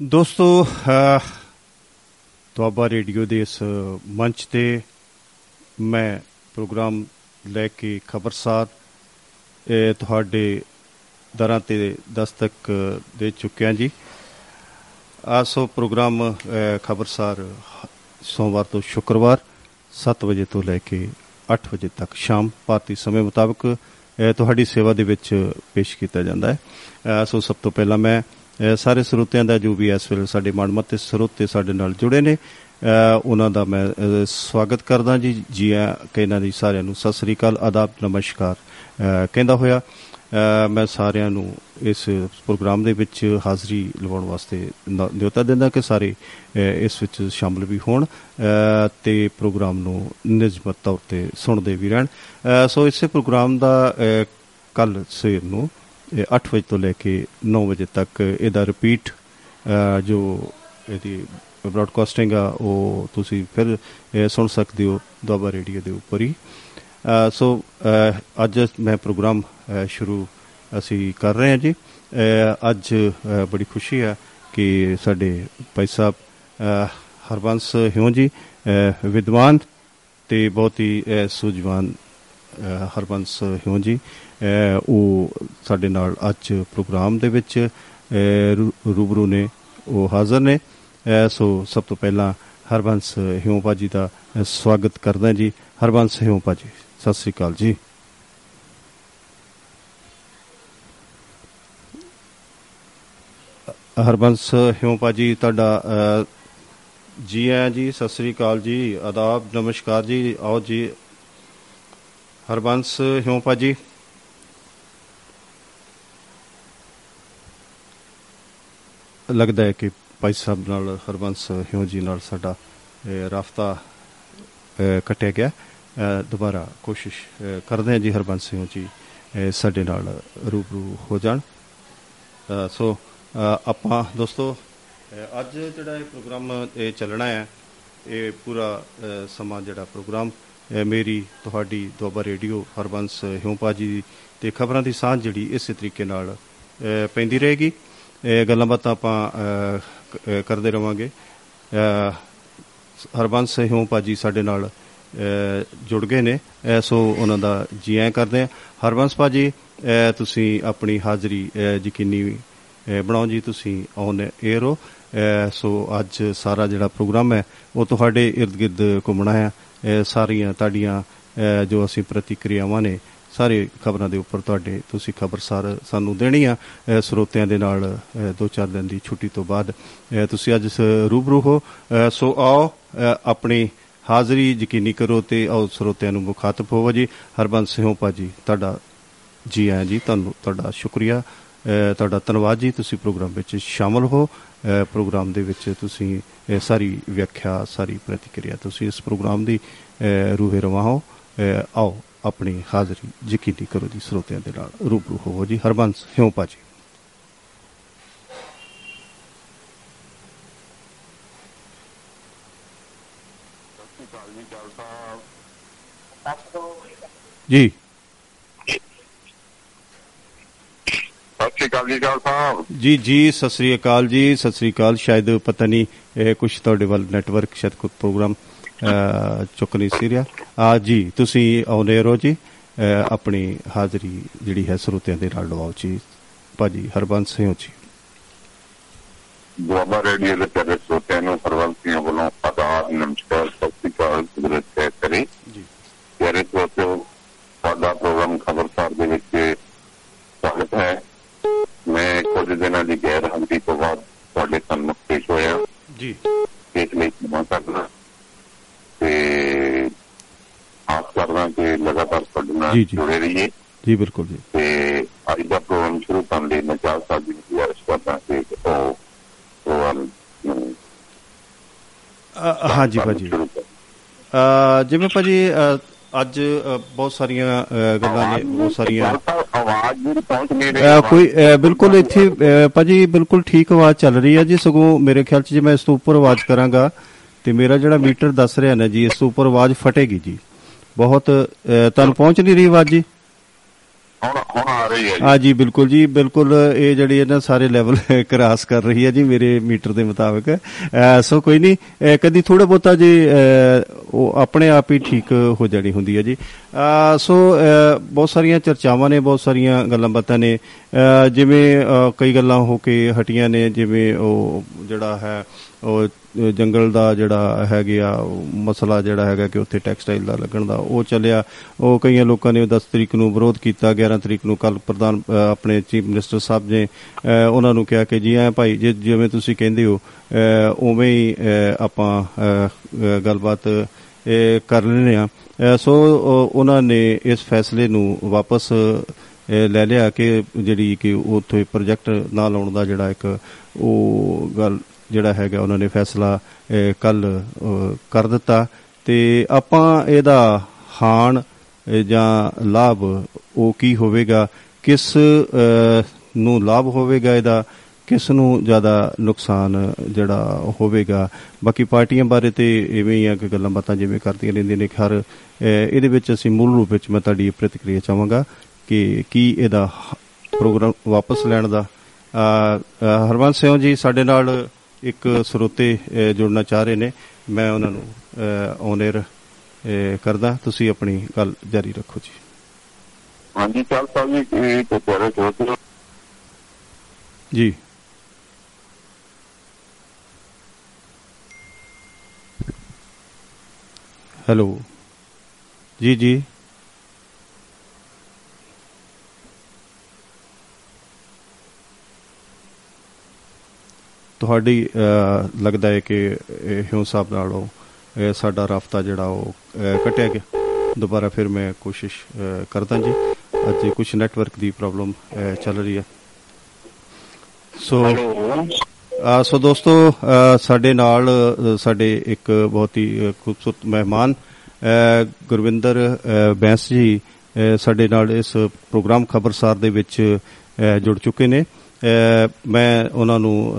ਦੋਸਤੋ ਤੁਹਾਡਾ ਰੇਡੀਓ ਦੇ ਇਸ ਮੰਚ ਤੇ ਮੈਂ ਪ੍ਰੋਗਰਾਮ ਲੈ ਕੇ ਖਬਰਸਾਰ ਤੁਹਾਡੇ ਦਰਾਂ ਤੇ ਦਸਤਕ ਦੇ ਚੁੱਕਿਆ ਜੀ। ਆਸੋ ਪ੍ਰੋਗਰਾਮ ਖਬਰਸਾਰ ਸੋਮਵਾਰ ਤੋਂ ਸ਼ੁੱਕਰਵਾਰ 7 ਵਜੇ ਤੋਂ ਲੈ ਕੇ 8 ਵਜੇ ਤੱਕ ਸ਼ਾਮ, ਭਾਰਤੀ ਸਮੇਂ ਮੁਤਾਬਕ ਤੁਹਾਡੀ ਸੇਵਾ ਦੇ ਵਿੱਚ ਪੇਸ਼ ਕੀਤਾ ਜਾਂਦਾ ਹੈ। ਸੋ ਸਭ ਤੋਂ ਪਹਿਲਾਂ ਮੈਂ ਸਾਰੇ ਸਰੋਤਿਆਂ ਦਾ ਜੋ ਵੀ ਇਸ ਵੇਲੇ ਸਾਡੇ ਮਨਮਤ ਤੇ ਸਰੋਤੇ ਸਾਡੇ ਨਾਲ ਜੁੜੇ ਨੇ ਉਹਨਾਂ ਦਾ ਮੈਂ ਸਵਾਗਤ ਕਰਦਾ ਜੀ। ਜੀ ਕਹਿੰਦਾ ਜੀ ਸਾਰਿਆਂ ਨੂੰ ਸਤਿ ਸ੍ਰੀ ਅਕਾਲ, ਆਦਾਬ, ਨਮਸਕਾਰ। ਕਹਿੰਦਾ ਹੋਇਆ ਮੈਂ ਸਾਰਿਆਂ ਨੂੰ ਇਸ ਪ੍ਰੋਗਰਾਮ ਦੇ ਵਿੱਚ ਹਾਜ਼ਰੀ ਲਵਾਉਣ ਵਾਸਤੇ ਨਿਯੋਤਾ ਦਿੰਦਾ ਕਿ ਸਾਰੇ ਇਸ ਵਿੱਚ ਸ਼ਾਮਲ ਵੀ ਹੋਣ ਤੇ ਪ੍ਰੋਗਰਾਮ ਨੂੰ ਨਿਯਮਤ ਤੌਰ ਤੇ ਸੁਣਦੇ ਵੀ ਰਹਿਣ। ਸੋ ਇਸੇ ਪ੍ਰੋਗਰਾਮ ਦਾ ਕੱਲ ਸਵੇਰ ਨੂੰ 8 ਵਜੇ ਤੋਂ ਲੈ ਕੇ 9 ਵਜੇ ਤੱਕ ਇਹਦਾ ਰਿਪੀਟ ਜੋ ਇਹਦੀ ਬ੍ਰਾਡਕਾਸਟਿੰਗ ਆ, ਉਹ ਤੁਸੀਂ ਫਿਰ ਸੁਣ ਸਕਦੇ ਹੋ ਦੁਆਬਾ ਰੇਡੀਓ ਦੇ ਉੱਪਰ ਹੀ। ਸੋ ਅੱਜ ਮੈਂ ਪ੍ਰੋਗਰਾਮ ਸ਼ੁਰੂ ਅਸੀਂ ਕਰ ਰਹੇ ਹਾਂ ਜੀ। ਅੱਜ ਬੜੀ ਖੁਸ਼ੀ ਹੈ ਕਿ ਸਾਡੇ ਭਾਈ ਸਾਹਿਬ ਹਰਬੰਸ ਹਿਉ ਜੀ ਵਿਦਵਾਨ ਤੇ ਬਹੁਤ ਹੀ ਸੂਝਵਾਨ ਹਰਬੰਸ ਹਿਉ ਜੀ ਉਹ ਸਾਡੇ ਨਾਲ ਅੱਜ ਪ੍ਰੋਗਰਾਮ ਦੇ ਵਿੱਚ ਰੂਬਰੂ ਨੇ, ਉਹ ਹਾਜ਼ਰ ਨੇ। ਸੋ ਸਭ ਤੋਂ ਪਹਿਲਾਂ ਹਰਬੰਸ ਹਿਉ ਭਾਜੀ ਦਾ ਸਵਾਗਤ ਕਰਦਾ ਜੀ। ਹਰਬੰਸ ਹਿਉ ਭਾਜੀ, ਸਤਿ ਸ੍ਰੀ ਅਕਾਲ ਜੀ। ਹਰਬੰਸ ਹਿਉ ਭਾਜੀ, ਤੁਹਾਡਾ ਜੀ ਆਇਆਂ ਜੀ, ਸਤਿ ਸ੍ਰੀ ਅਕਾਲ ਜੀ। ਆਦਾਬ, ਨਮਸਕਾਰ ਜੀ। ਆਓ ਜੀ ਹਰਬੰਸ, ਹਿਉ ਭਾਜੀ? ਲੱਗਦਾ ਹੈ ਕਿ ਭਾਈ ਸਾਹਿਬ ਨਾਲ, ਹਰਬੰਸ, ਹਿਉ ਜੀ ਨਾਲ ਸਾਡਾ ਰਾਫਤਾ ਕੱਟਿਆ ਗਿਆ। ਦੁਬਾਰਾ ਕੋਸ਼ਿਸ਼ ਕਰਦੇ ਹਾਂ ਜੀ ਹਰਬੰਸ, ਹਿਉ ਜੀ ਸਾਡੇ ਨਾਲ ਰੂਬਰੂ ਹੋ ਜਾਣ। ਸੋ ਆਪਾਂ ਦੋਸਤੋ ਅੱਜ ਜਿਹੜਾ ਇਹ ਪ੍ਰੋਗਰਾਮ, ਇਹ ਚੱਲਣਾ ਹੈ, ਇਹ ਪੂਰਾ ਸਮਾਂ ਜਿਹੜਾ ਪ੍ਰੋਗਰਾਮ ਮੇਰੀ ਤੁਹਾਡੀ ਦੁਆਬਾ ਰੇਡੀਓ ਹਰਬੰਸ ਹਿਉਪਾ ਜੀ ਤੇ ਖਬਰਾਂ ਦੀ ਸਾਂਝ ਜਿਹੜੀ ਇਸੇ ਤਰੀਕੇ ਨਾਲ ਪੈਂਦੀ ਰਹੇਗੀ। ਇਹ ਗੱਲਾਂ ਬਾਤਾਂ ਆਪਾਂ ਕਰਦੇ ਰਵਾਂਗੇ। ਹਰਬੰਸ ਹਿਉਪਾ ਜੀ ਸਾਡੇ ਨਾਲ ਜੁੜ ਗਏ ਨੇ। ਸੋ ਉਹਨਾਂ ਦਾ ਜੀ ਆਇਆਂ ਕਰਦੇ ਆ ਹਰਬੰਸ ਭਾਜੀ ਤੁਸੀਂ ਆਪਣੀ ਹਾਜ਼ਰੀ ਯਕੀਨੀ ਬਣਾਓ ਜੀ, ਤੁਸੀਂ ਔਨ 에ਅਰ ਹੋ ਸੋ ਅੱਜ ਸਾਰਾ ਜਿਹੜਾ ਪ੍ਰੋਗਰਾਮ ਹੈ, ਉਹ ਤੁਹਾਡੇ ird-gird ਘੁੰਮਣਾ ਹੈ। ਸਾਰੀਆਂ ਤੁਹਾਡੀਆਂ ਜੋ ਅਸੀਂ ਪ੍ਰਤੀਕਿਰਿਆਵਾਂ ਨੇ, ਸਾਰੇ ਖਬਰਾਂ ਦੇ ਉੱਪਰ ਤੁਹਾਡੇ ਤੁਸੀਂ ਖਬਰਸਾਰ ਸਾਨੂੰ ਦੇਣੀ ਆ। ਸਰੋਤਿਆਂ ਦੇ ਨਾਲ 2-4 ਦਿਨ ਦੀ ਛੁੱਟੀ ਤੋਂ ਬਾਅਦ ਤੁਸੀਂ ਅੱਜ ਰੂਬਰੂ ਹੋ। ਸੋ ਆਓ ਆਪਣੀ ਹਾਜ਼ਰੀ ਯਕੀਨੀ ਕਰੋ ਤੇ ਆਓ ਸਰੋਤਿਆਂ ਨੂੰ ਮੁਖਾਤਬ ਹੋਵੋ ਜੀ। ਹਰਬੰਸ ਸਿੰਘ ਭਾਜੀ ਤੁਹਾਡਾ ਜੀ ਆਇਆਂ ਜੀ, ਤੁਹਾਨੂੰ ਤੁਹਾਡਾ ਸ਼ੁਕਰੀਆ। ਤੁਹਾਡਾ ਧੰਨਵਾਦ ਜੀ, ਤੁਸੀਂ ਪ੍ਰੋਗਰਾਮ ਵਿੱਚ ਸ਼ਾਮਲ ਹੋ। ਪ੍ਰੋਗਰਾਮ ਦੇ ਵਿੱਚ ਤੁਸੀਂ ਸਾਰੀ ਵਿਆਖਿਆ ਸਾਰੀ ਪ੍ਰਤੀਕਿਰਿਆ ਤੁਸੀਂ ਇਸ ਪ੍ਰੋਗਰਾਮ ਦੀ ਰੂਹੇ ਰਵਾਹ ਹੋ। ਆਓ ਆਪਣੀ ਹਾਜ਼ਰੀ ਯਕੀਨੀ ਕਰੋ ਜੀ ਸਰੋਤਿਆਂ ਦੇ ਨਾਲ ਰੂਬਰੂ ਹੋਵੋ ਜੀ। ਹਰਬੰਸ ਹਿਉ ਭਾਜੀ। ਜੀ। ਸਤਿ ਸ਼੍ਰੀ ਅਕਾਲ ਜੀ ਜਲ ਸਾਹਿਬ। ਜੀ ਜੀ ਸਤਿ ਸ੍ਰੀ ਅਕਾਲ ਜੀ ਸਤਿ ਸ੍ਰੀ ਅਕਾਲ। ਸ਼ਾਇਦ ਪਤਾ ਨਹੀਂ ਕੁਝ ਤੁਹਾਡੇ ਵੱਲ ਨੈਟਵਰਕ ਸ਼ਾਇਦ ਕੋਈ ਪ੍ਰੋਗਰਾਮ ਚੁੱਕ ਨਹੀਂ ਸੀ ਰਿਹਾ। ਆ ਜੀ ਤੁਸੀਂ ਆਉਨੇ ਰਹੋ ਜੀ। ਆਪਣੀ ਹਾਜ਼ਰੀ ਜਿਹੜੀ ਹੈ ਸਰੋਤਿਆਂ ਦੇ ਨਾਲ ਲਵਾਓ ਜੀ। ਭਾਜੀ ਹਰਬੰਸ ਸਿੰਘ ਜੀ। ਦੁਆਬਾ ਰੇਡੀਓ ਦੇ ਸਾਰੇ ਸਰੋਤਿਆਂ ਨੂੰ ਹਰਬੰਸ ਸਿੰਘ ਵੱਲੋਂ ਆਦਾਬ ਨਮਸਕਾਰ ਸਤਿ ਸ਼੍ਰੀ ਅਕਾਲ ਕੁਦਰਤ ਹੈ ਕਰੀ। ਜੀ। ਪਿਆਰੇ ਸਰੋਤਿਓ ਸਾਡਾ ਪ੍ਰੋਗਰਾਮ ਖਬਰਸਾਰ ਦੇ ਵਿੱਚ ਸਵਾਗਤ ਹੈ। ਮੈਂ ਕੁਝ ਦਿਨਾਂ ਦੀ ਗੈਰ ਹਾਜ਼ਰੀ ਤੋਂ ਬਾਅਦ ਤੁਹਾਡੇ ਸਾਹਮਣੇ ਪੇਸ਼ ਹੋਇਆ ਜੀ ਇਸ ਲਈ ਮੈਂ ਕਰਨਾ ਤੇ ਆਸ ਕਰਦਾ ਕਿ ਲਗਾਤਾਰ ਤੁਹਾਡੇ ਨਾਲ ਜੀ, ਜੀ। ਜੁੜੇ ਰਹੀਏ ਜੀ ਬਿਲਕੁਲ ਜੀ ਤੇ ਅੱਜ ਦਾ ਪ੍ਰੋਗਰਾਮ ਸ਼ੁਰੂ ਕਰਨ ਲਈ ਮੈਂ ਚਾਹ ਸਾਹਿਬ ਜੀ ਨੂੰ ਗੁਜ਼ਾਰਿਸ਼ ਕਰਦਾ ਕਿ ਉਹ ਪ੍ਰੋਗਰਾਮ ਨੂੰ ਹਾਂ ਜੀ ਭਾਜੀ ਸ਼ੁਰੂ ਕਰੋ। ਅ, ਜਿਵੇਂ ਭਾਜੀ ਅ, ਅੱਜ ਬਹੁਤ ਸਾਰੀਆਂ ਗੱਲਾਂ ਨੇ ਬਹੁਤ ਸਾਰੀਆਂ। ਆਵਾਜ਼ ਜਿਹੜੀ ਪਹੁੰਚ ਨਹੀਂ ਕੋਈ ਬਿਲਕੁਲ ਇੱਥੇ ਭਾਜੀ ਬਿਲਕੁਲ ਠੀਕ ਆਵਾਜ਼ ਚੱਲ ਰਹੀ ਹੈ ਜੀ। ਸਗੋਂ ਮੇਰੇ ਖਿਆਲ 'ਚ ਜੇ ਮੈਂ ਇਸ ਤੋਂ ਉੱਪਰ ਆਵਾਜ਼ ਕਰਾਂਗਾ ਤੇ ਮੇਰਾ ਜਿਹੜਾ ਮੀਟਰ ਦੱਸ ਰਿਹਾ ਨਾ ਜੀ ਇਸ ਤੋਂ ਉੱਪਰ ਆਵਾਜ਼ ਫਟੇਗੀ ਜੀ। ਬਹੁਤ ਤੁਹਾਨੂੰ ਪਹੁੰਚ ਨਹੀਂ ਰਹੀ ਆਵਾਜ਼ ਜੀ? ਹੈ ਜੀ। ਆ ਜੀ, ਬਿਲਕੁਲ ਜੀ, ਬਿਲਕੁਲ ਇਹ ਜਿਹੜੀ ਹੈ ਨਾ ਸਾਰੇ ਲੈਵਲ ਕ੍ਰਾਸ ਕਰ ਰਹੀ ਹੈ ਜੀ ਮੇਰੇ ਮੀਟਰ ਦੇ ਮੁਤਾਬਕ। ਅਹ ਸੋ ਕੋਈ ਨਹੀਂ, ਅਹ ਕਦੀ ਥੋੜਾ ਬਹੁਤਾ ਜੀ, ਅਹ ਉਹ ਆਪਣੇ ਆਪ ਹੀ ਠੀਕ ਹੋ ਜਾਣੀ ਹੁੰਦੀ ਹੈ ਜੀ। ਅਹ ਸੋ, ਅਹ ਬਹੁਤ ਸਾਰੀਆਂ ਚਰਚਾਵਾਂ ਨੇ, ਬਹੁਤ ਸਾਰੀਆਂ ਗੱਲਾਂ ਬਾਤਾਂ ਨੇ। ਅਹ ਜਿਵੇਂ, ਅਹ ਕਈ ਗੱਲਾਂ ਹੋ ਕੇ ਹਟੀਆਂ ਨੇ, ਜਿਵੇਂ ਉਹ ਜਿਹੜਾ ਹੈ, ਉਹ ਜੰਗਲ ਦਾ ਜਿਹੜਾ ਹੈਗੇ ਆ ਉਹ ਮਸਲਾ ਜਿਹੜਾ ਹੈਗਾ ਕਿ ਉੱਥੇ ਟੈਕਸਟਾਈਲ ਦਾ ਲੱਗਣ ਦਾ ਉਹ ਚੱਲਿਆ। ਉਹ ਕਈਆਂ ਲੋਕਾਂ ਨੇ 10 ਤਰੀਕ ਨੂੰ ਵਿਰੋਧ ਕੀਤਾ 11 ਤਰੀਕ ਨੂੰ ਕੱਲ ਪ੍ਰਧਾਨ ਅ, ਆਪਣੇ ਚੀਫ ਮਿਨਿਸਟਰ ਸਾਹਿਬ ਨੇ ਅ, ਉਹਨਾਂ ਨੂੰ ਕਿਹਾ ਕਿ ਜੀ ਐ ਭਾਈ ਜੇ ਜਿਵੇਂ ਤੁਸੀਂ ਕਹਿੰਦੇ ਹੋ ਅ, ਉਵੇਂ ਹੀ ਅ, ਆਪਾਂ ਅ, ਅ, ਗੱਲਬਾਤ ਅ, ਕਰ ਲੈਨੇ ਆ ਸੋ ਅ, ਉਹਨਾਂ ਨੇ ਇਸ ਫੈਸਲੇ ਨੂੰ ਵਾਪਸ ਅ, ਲੈ ਲਿਆ ਕਿ ਜਿਹੜੀ ਕਿ ਉੱਥੇ ਪ੍ਰੋਜੈਕਟ ਨਾ ਲਾਉਣ ਦਾ ਜਿਹੜਾ ਇੱਕ ਉਹ ਗੱਲ ਜਿਹੜਾ ਹੈਗਾ ਉਹਨਾਂ ਨੇ ਫੈਸਲਾ ਕੱਲ ਕਰ ਦਿੱਤਾ। ਤੇ ਆਪਾਂ ਇਹਦਾ ਹਾਨ ਅ, ਜਾਂ ਲਾਭ ਉਹ ਕੀ ਹੋਵੇਗਾ? ਕਿਸ ਅ, ਨੂੰ ਲਾਭ ਹੋਵੇਗਾ ਇਹਦਾ? ਕਿਸ ਨੂੰ ਜ਼ਿਆਦਾ ਨੁਕਸਾਨ ਜਿਹੜਾ ਹੋਵੇਗਾ? ਬਾਕੀ ਪਾਰਟੀਆਂ ਬਾਰੇ ਤੇ ਐਵੇਂ ਹੀ ਆ ਕਿ ਗੱਲਾਂ ਬਾਤਾਂ ਜਿਵੇਂ ਕਰਦੀਆਂ ਰਹਿੰਦੀਆਂ ਨੇ ਹਰ ਅ, ਇਹਦੇ ਵਿੱਚ ਅਸੀਂ ਮੂਲ ਰੂਪ ਵਿੱਚ ਮੈਂ ਤੁਹਾਡੀ ਪ੍ਰਤੀਕਿਰਿਆ ਚਾਹਾਂਗਾ ਕਿ ਕੀ ਇਹਦਾ ਹ- ਪ੍ਰੋਗਰਾਮ ਵਾਪਸ ਲੈਣ ਦਾ। ਅ, ਅ, ਹਰਵੰਸ ਸਿੰਘ ਜੀ ਸਾਡੇ ਨਾਲ ਇੱਕ ਸਰੋਤੇ ਜੁੜਨਾ ਚਾਹ ਰਹੇ ਨੇ। ਮੈਂ ਉਹਨਾਂ ਨੂੰ ਔਨਰ ਕਰਦਾ। ਤੁਸੀਂ ਆਪਣੀ ਗੱਲ ਜਾਰੀ ਰੱਖੋ ਜੀ। ਹਾਂਜੀ ਚੱਲ ਸਾਹਿਬ ਜੀ ਇਹ ਤੇ ਤੇਰੇ ਸੋਚ ਜੀ। ਹੈਲੋ। ਜੀ ਜੀ। ਤੁਹਾਡੀ ਲੱਗਦਾ ਹੈ ਕਿ ਹਿਉਂ ਸਾਹਿਬ ਨਾਲੋਂ ਇਹ ਸਾਡਾ ਰਾਫਤਾ ਜਿਹੜਾ ਉਹ ਕੱਟਿਆ ਗਿਆ। ਦੁਬਾਰਾ ਫਿਰ ਮੈਂ ਕੋਸ਼ਿਸ਼ ਕਰਦਾ ਜੀ। ਅੱਜ ਕੁਝ ਨੈਟਵਰਕ ਦੀ ਪ੍ਰੋਬਲਮ ਚੱਲ ਰਹੀ ਹੈ। ਸੋ ਸੋ ਦੋਸਤੋ ਸਾਡੇ ਨਾਲ ਸਾਡੇ ਇੱਕ ਬਹੁਤ ਹੀ ਖੂਬਸੂਰਤ ਮਹਿਮਾਨ ਗੁਰਵਿੰਦਰ ਬੈਂਸ ਜੀ ਸਾਡੇ ਨਾਲ ਇਸ ਪ੍ਰੋਗਰਾਮ ਖਬਰਸਾਰ ਦੇ ਵਿੱਚ ਜੁੜ ਚੁੱਕੇ ਨੇ। ਮੈਂ ਉਹਨਾਂ ਨੂੰ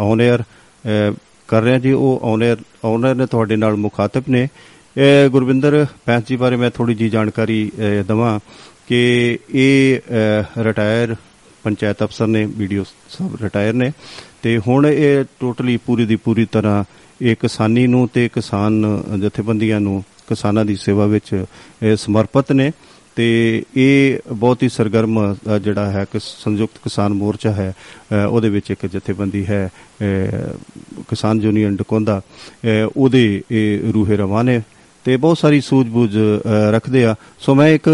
ਔਨ 에ਅਰ eh, ਕਰ ਰਿਹਾ ਜੀ ਉਹ ਔਨ 에ਅਰ ਔਨਰ ਨੇ ਤੁਹਾਡੇ ਨਾਲ ਮੁਖਾਤਬ ਨੇ। ਅ, ਗੁਰਵਿੰਦਰ ਬੈਂਸ ਜੀ ਬਾਰੇ ਮੈਂ ਥੋੜੀ ਜੀ ਜਾਣਕਾਰੀ eh, ਅ, ਦਵਾਂ ਕਿ ਇਹ eh, ਰਿਟਾਇਰ ਪੰਚਾਇਤ ਅਫਸਰ ਨੇ ਵੀਡੀਓ ਸਭ ਰਿਟਾਇਰ ਨੇ। ਤੇ ਹੁਣ ਇਹ ਟੋਟਲੀ ਪੂਰੀ ਦੀ ਪੂਰੀ ਤਰ੍ਹਾਂ ਇਹ ਕਿਸਾਨੀ ਨੂੰ ਤੇ ਕਿਸਾਨ ਜਥੇਬੰਦੀਆਂ ਨੂੰ ਕਿਸਾਨਾਂ ਦੀ ਸੇਵਾ ਵਿੱਚ ਇਹ ਸਮਰਪਿਤ ਨੇ। ਤੇ ਇਹ ਬਹੁਤ ਹੀ ਸਰਗਰਮ ਅ, ਜਿਹੜਾ ਹੈ ਕਿ ਸੰਯੁਕਤ ਕਿਸਾਨ ਮੋਰਚਾ ਹੈ ਅ, ਉਹਦੇ ਵਿੱਚ ਇੱਕ ਜਥੇਬੰਦੀ ਹੈ ਅ, ਕਿਸਾਨ ਯੂਨੀਅਨ ਡਕੋਂਦਾ ਅ, ਉਹਦੇ ਇਹ ਰੂਹੇ ਰਵਾਂ ਨੇ ਤੇ ਬਹੁਤ ਸਾਰੀ ਸੂਝ-ਬੂਝ ਅ, ਰੱਖਦੇ ਆ। ਸੋ ਮੈਂ ਇੱਕ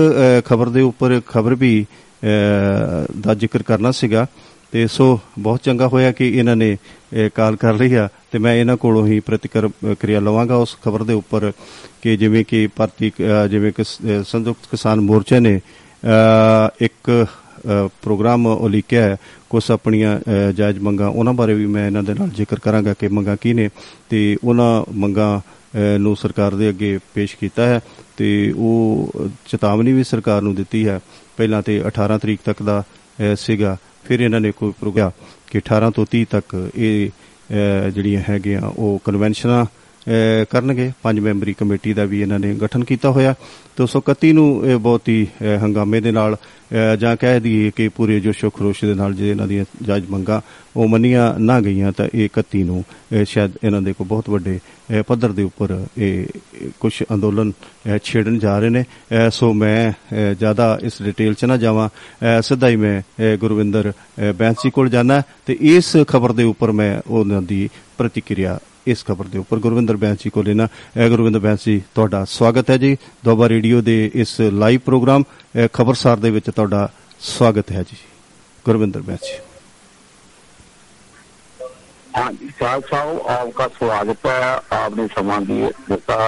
ਖਬਰ ਦੇ ਉੱਪਰ ਖਬਰ ਵੀ ਅ, ਦਾ ਜ਼ਿਕਰ ਕਰਨਾ ਸੀਗਾ। ਤੇ ਸੋ ਬਹੁਤ ਚੰਗਾ ਹੋਇਆ ਕਿ ਇਹਨਾਂ ਨੇ ਅ, ਕਾਲ ਕਰ ਲਈ ਆ ਤੇ ਮੈਂ ਇਹਨਾਂ ਕੋਲੋਂ ਹੀ ਪ੍ਰਤੀਕਿਰਿਆ ਲਵਾਂਗਾ ਉਸ ਖਬਰ ਦੇ ਉੱਪਰ ਕਿ ਜਿਵੇਂ ਕਿ ਭਾਰਤੀ ਅ, ਜਿਵੇਂ ਕਿ ਸ- ਅ, ਸੰਯੁਕਤ ਕਿਸਾਨ ਮੋਰਚੇ ਨੇ ਅ, ਇੱਕ ਅ, ਪ੍ਰੋਗਰਾਮ ਉਲੀਕਿਆ ਹੈ ਕੁਝ ਆਪਣੀਆਂ ਅ, ਜਾਇਜ਼ ਮੰਗਾਂ ਉਹਨਾਂ ਬਾਰੇ ਵੀ ਮੈਂ ਇਹਨਾਂ ਦੇ ਨਾਲ ਜ਼ਿਕਰ ਕਰਾਂਗਾ ਕਿ ਮੰਗਾਂ ਕੀ ਨੇ ਤੇ ਉਹਨਾਂ ਮੰਗਾਂ ਅ, ਨੂੰ ਸਰਕਾਰ ਦੇ ਅੱਗੇ ਪੇਸ਼ ਕੀਤਾ ਹੈ ਤੇ ਉਹ ਚੇਤਾਵਨੀ ਵੀ ਸਰਕਾਰ ਨੂੰ ਦਿੱਤੀ ਹੈ। ਪਹਿਲਾਂ ਤੇ 18 ਤਰੀਕ ਤੱਕ ਦਾ ਅ, ਸੀਗਾ। ਫਿਰ ਇਹਨਾਂ ਨੇ ਕੋਈ ਪ੍ਰੋਗਰਾਮ ਕਿ 18 ਤੋਂ 30 ਤੱਕ ਇਹ ਅ, ਜਿਹੜੀਆਂ ਹੈਗੀਆਂ ਉਹ ਕਨਵੈਨਸ਼ਨਾਂ ਅ, ਕਰਨਗੇ। ਪੰਜ ਮੈਂਬਰੀ ਕਮੇਟੀ ਦਾ ਵੀ ਇਹਨਾਂ ਨੇ ਗਠਨ ਕੀਤਾ ਹੋਇਆ। ਤੇ 231 ਨੂੰ ਇਹ ਬਹੁਤ ਹੀ ਅ, ਹੰਗਾਮੇ ਦੇ ਨਾਲ ਅ, ਜਾਂ ਕਹਿ ਦਈਏ ਕਿ ਪੂਰੇ ਜੋਸ਼ੋ ਖਰੋਸ਼ ਦੇ ਨਾਲ ਜੇ ਇਹਨਾਂ ਦੀਆਂ ਜਾਇਜ਼ ਮੰਗਾਂ ਉਹ ਮੰਨੀਆਂ ਨਾ ਗਈਆਂ ਤਾਂ ਇਹ 31 ਨੂੰ ਅ, ਸ਼ਾਇਦ ਇਹਨਾਂ ਦੇ ਕੋ ਬਹੁਤ ਵੱਡੇ ਅ, ਪੱਧਰ ਦੇ ਉੱਪਰ ਇਹ ਕੁਝ ਅੰਦੋਲਨ ਅ, ਛੇੜਨ ਜਾ ਰਹੇ ਨੇ। ਅ, ਸੋ ਮੈਂ ਅ, ਜ਼ਿਆਦਾ ਇਸ ਡਿਟੇਲ ਚ ਨਾ ਜਾਵਾਂ। ਅ, ਸਿੱਧਾ ਹੀ ਮੈਂ ਅ, ਗੁਰਵਿੰਦਰ ਅ, ਬੈਂਸੀ ਕੋਲ ਜਾਣਾ ਤੇ ਇਸ ਖਬਰ ਦੇ ਉੱਪਰ ਮੈਂ ਉਹਨਾਂ ਦੀ ਪ੍ਰਤੀਕਿਰਿਆ ਇਸ ਖਬਰ ਦੇ ਉੱਪਰ ਗੁਰਵਿੰਦਰ ਬੈਂਸੀ ਕੋਲ ਲੈਣਾ ਅ, ਗੁਰਵਿੰਦਰ ਬੈਂਸੀ ਤੁਹਾਡਾ ਸਵਾਗਤ ਹੈ ਜੀ ਦੋਬਾ ਰੇਡੀਓ ਦੇ ਇਸ ਲਾਈਵ ਪ੍ਰੋਗਰਾਮ ਅ, ਖਬਰਸਾਰ ਦੇ ਵਿੱਚ ਤੁਹਾਡਾ ਸਵਾਗਤ ਹੈ ਜੀ ਗੁਰਵਿੰਦਰ ਬੈਂਸੀ हाँ जी साहब साहब आपका स्वागत है आपने समा दिए देता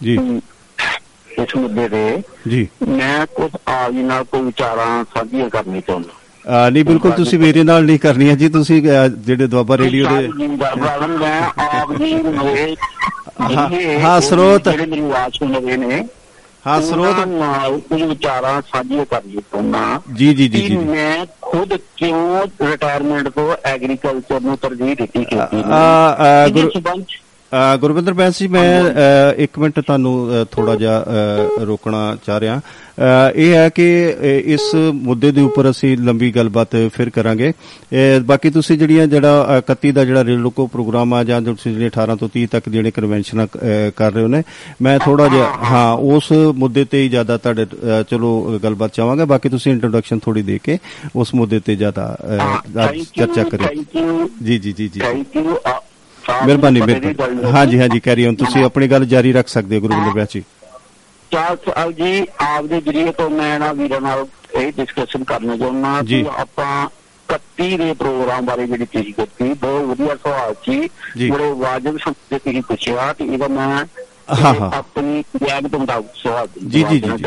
ਜੀ ਇਸ ਮੁੱਦੇ ਤੇ ਜੀ ਮੈਂ ਕੁਝ ਆਪ ਜੀ ਨਾਲ ਕੋਈ ਵਿਚਾਰਾਂ ਸਾਂਝੀਆਂ ਕਰਨੀ ਚਾਹੁੰਦਾ ਅ, ਨਹੀਂ ਬਿਲਕੁਲ ਤੁਸੀਂ ਮੇਰੇ ਨਾਲ ਨਹੀਂ ਕਰਨੀਆਂ ਜੀ ਤੁਸੀਂ ਜਿਹੜੇ ਦੁਆਬਾ ਰੇਡੀਓ ਦੇ ਹਾਂ, ਹਾਂ, ਸਰੋਤ। ਜਿਹੜੇ ਮੇਰੀ ਆਵਾਜ਼ ਸੁਣ ਰਹੇ ਨੇ ਹਾਂ ਸਰੋਤ ਕੁਝ ਵਿਚਾਰਾਂ ਸਾਂਝੀਆਂ ਕਰਨੀ ਚਾਹੁੰਦਾ ਜੀ ਜੀ ਜੀ ਜੀ ਮੈਂ ਖੁਦ ਕਿਉਂ ਰਿਟਾਇਰਮੈਂਟ ਤੋਂ ਐਗਰੀਕਲਚਰ ਨੂੰ ਤਰਜੀਹ ਦਿੱਤੀ ਕਿਉਂਕਿ ਆ, ਗੁਰੂ- ਗੁਰਵਿੰਦਰ ਬੈਂਸ ਜੀ ਮੈਂ ਇੱਕ ਮਿੰਟ ਤੁਹਾਨੂੰ ਥੋੜਾ ਜਿਹਾ ਰੋਕਣਾ ਚਾਹ ਰਿਹਾ। ਇਹ ਹੈ ਕਿ ਇਸ ਮੁੱਦੇ ਦੇ ਉੱਪਰ ਅਸੀਂ ਲੰਬੀ ਗੱਲਬਾਤ ਫਿਰ ਕਰਾਂਗੇ। ਬਾਕੀ ਤੁਸੀਂ ਜਿਹੜੀਆਂ ਜਿਹੜਾ ਅ, 31 ਦਾ ਜਿਹੜਾ ਰੇਲੋਕੋ ਪ੍ਰੋਗਰਾਮ ਆ ਜਾਂ ਤੁਸੀਂ ਜਿਹੜੇ 18 ਤੋਂ 30 ਤੱਕ ਜਿਹੜੇ ਕਨਵੈਨਸ਼ਨਾਂ ਕਰ ਰਹੇ ਹੋ ਨੇ ਮੈਂ ਥੋੜਾ ਜਿਹਾ ਹਾਂ ਉਸ ਮੁੱਦੇ ਤੇ ਹੀ ਜ਼ਿਆਦਾ ਤੁਹਾਡੇ ਚਲੋ ਗੱਲਬਾਤ ਚਾਹਾਂਗਾ। ਬਾਕੀ ਤੁਸੀਂ ਇੰਟਰੋਡਕਸ਼ਨ ਥੋੜੀ ਦੇ ਕੇ ਉਸ ਮੁੱਦੇ ਤੇ ਜ਼ਿਆਦਾ ਚਰਚਾ ਕਰਿਓ ਜੀ ਜੀ ਜੀ ਜੀ। ਥੈਂਕ ਯੂ ਮਿਹਰਬਾਨੀ ਮਿਹਰਬਾਨੀ ਹਾਂਜੀ ਹਾਂਜੀ ਕੈਰੀ ਔਨ ਤੁਸੀਂ ਆਪਣੀ ਗੱਲ ਜਾਰੀ ਰੱਖ ਸਕਦੇ ਹੋ ਗੁਰਵਿੰਦਰ ਬਿਆਸ ਜੀ ਚਾਰ ਜੀ ਆਪਦੇ ਜਰੀਏ ਤੋਂ ਮੈਂ ਨਾ ਵੀਰਾਂ ਨਾਲ ਇਹ ਡਿਸਕਸ਼ਨ ਕਰਨਾ ਚਾਹੁੰਦਾ। ਕਿ ਆਪਾਂ 31 ਦੇ ਪ੍ਰੋਗਰਾਮ ਬਾਰੇ ਜਿਹੜੀ ਤੁਸੀਂ ਕੀਤੀ ਬਹੁਤ ਵਧੀਆ ਸਵਾਲ। ਸੀ ਬੜੇ ਵਾਜਬ ਸਮਝ ਕੇ ਤੁਸੀਂ ਪੁੱਛਿਆ ਤੇ ਇਹਦਾ ਮੈਂ। ਆਪਣੀ ਤੋਂ ਮੁਤਾਬਕ ਸਵਾਲ ਜੀ, ਜੀ, ਜੀ,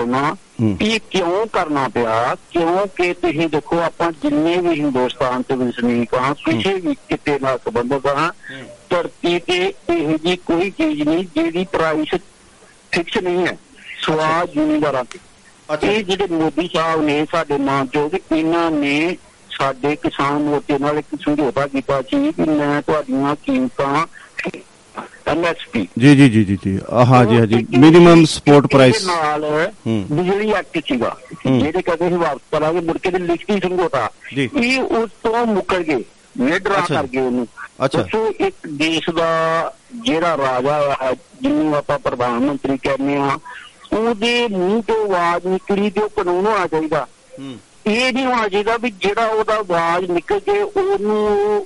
ਹੂੰ। ਇਹ ਕਿਉਂ ਕਰਨਾ ਪਿਆ? ਕਿਉਂਕਿ ਤੁਸੀਂ ਦੇਖੋ ਆਪਾਂ ਜਿੰਨੇ ਵੀ ਹਿੰਦੁਸਤਾਨ ਤੇ ਵਸਨੀਕ ਆ ਕਿਸੇ ਵੀ ਕਿਤੇ ਨਾਲ ਸੰਬੰਧਿਤ ਆ ਧਰਤੀ ਤੇ ਇਹੋ ਜੀ ਕੋਈ ਚੀਜ਼ ਨਹੀਂ ਜਿਹਦੀ ਪ੍ਰਾਈਸ ਫਿਕਸ ਨਹੀਂ ਹੈ। ਸਵਾਲ ਜ਼ਿਮੀਂਦਾਰਾਂ ਤੇ ਇਹ ਜਿਹੜੇ ਮੋਦੀ ਸਾਹਿਬ ਨੇ ਸਾਡੇ ਮਾਨਯੋਗ ਇਹਨਾਂ ਨੇ ਸਾਡੇ ਕਿਸਾਨ ਮੋਰਚੇ ਨਾਲ ਇੱਕ ਸਮਝੌਤਾ ਕੀਤਾ ਸੀ ਕਿ ਮੈਂ ਤੁਹਾਡੀਆਂ ਕੀਮਤਾਂ ਐਮਐਸਪੀ ਜੀ ਜੀ ਜੀ ਜੀ ਜੀ ਹਾਂ ਜੀ ਹਾਂ ਜੀ ਮਿਨੀਮਮ ਸਪੋਰਟ ਪ੍ਰਾਈਸ ਨਾਲ। ਬਿਜਲੀ ਐਕਟ ਸੀਗਾ। ਜਿਹੜੇ ਕਦੇ ਹੀ ਵਾਪਸ ਕਰਾਂਗੇ ਮੁੜ ਕੇ ਲਿਖਤੀ ਸਮਝੌਤਾ। ਇਹ ਉਸ ਤੋਂ ਮੁੱਕਰ ਗਏ ਅੱਛਾ। ਕਰ ਗਏ ਉਹਨੂੰ ਅੱਛਾ। ਦੱਸੋ ਇੱਕ ਦੇਸ਼ ਦਾ ਜਿਹੜਾ ਰਾਜਾ ਹੈ ਜਿਹਨੂੰ ਆਪਾਂ ਪ੍ਰਧਾਨ ਮੰਤਰੀ ਕਹਿੰਦੇ ਆ ਉਹਦੇ ਮੂੰਹ ਤੋਂ ਆਵਾਜ਼ ਨਿਕਲੀ ਤੇ ਉਹ ਕਾਨੂੰਨ ਹੋਣਾ ਚਾਹੀਦਾ ਹੂੰ ਇਹ ਨਹੀਂ ਹੋਣਾ ਚਾਹੀਦਾ ਵੀ ਜਿਹੜਾ ਉਹਦਾ ਆਵਾਜ਼ ਨਿਕਲ ਕੇ ਉਹਨੂੰ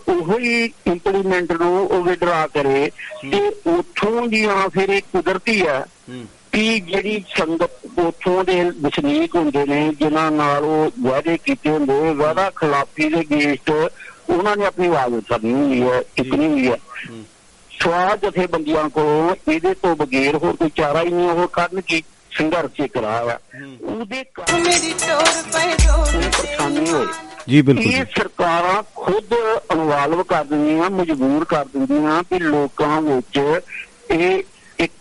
ਉਹੋ ਇੰਪਲੀਮੈਂਟ ਨੂੰ ਉਹ ਵਿਡਰਾ ਕਰੇ ਤੇ ਉਥੋਂ ਦੀਆਂ ਫਿਰ ਇਹ ਕੁਦਰਤੀ ਹੂੰ। ਕਿ ਜਿਹੜੀ ਸੰਗਤ ਉਥੋਂ ਦੇ ਵਸਨੀਕ ਹੁੰਦੇ ਨੇ ਜਿਨ੍ਹਾਂ ਨਾਲ ਉਹ ਵਾਅਦੇ ਕੀਤੇ ਹੁੰਦੇ ਵਾਅਦਾ ਖਿਲਾਫੀ ਦੇ ਅਗੇਂਸਟ ਉਹਨਾਂ ਨੇ ਆਪਣੀ ਆਵਾਜ਼ ਉਠਾਉਣੀ ਹੁੰਦੀ ਹੈ ਹੁੰਦੀ ਹੈ ਹੂੰ। ਸਵਾਲ ਜਥੇਬੰਦੀਆਂ ਕੋਲ ਇਹਦੇ ਤੋਂ ਬਗੈਰ ਹੋਰ ਕੋਈ ਚਾਰਾ ਹੀ ਨਹੀਂ ਉਹ ਕਰਨ ਕੀ ਸੰਘਰਸ਼ ਇੱਕ ਰਾਹ ਆ ਉਹਦੇ ਕਾਰਨ ਮੇਰੀ ਟੋਰ ਪੈ ਰੋਡ ਪਰੇਸ਼ਾਨੀ ਹੋਏ। ਜੀ ਬਿਲਕੁਲ ਇਹ। ਸਰਕਾਰਾਂ ਖੁਦ ਇਨਵੋਲਵ ਕਰ ਦਿੰਦੀਆਂ ਮਜਬੂਰ ਕਰ ਦਿੰਦੀਆਂ ਕਿ ਲੋਕਾਂ ਵਿੱਚ ਇਹ ਇੱਕ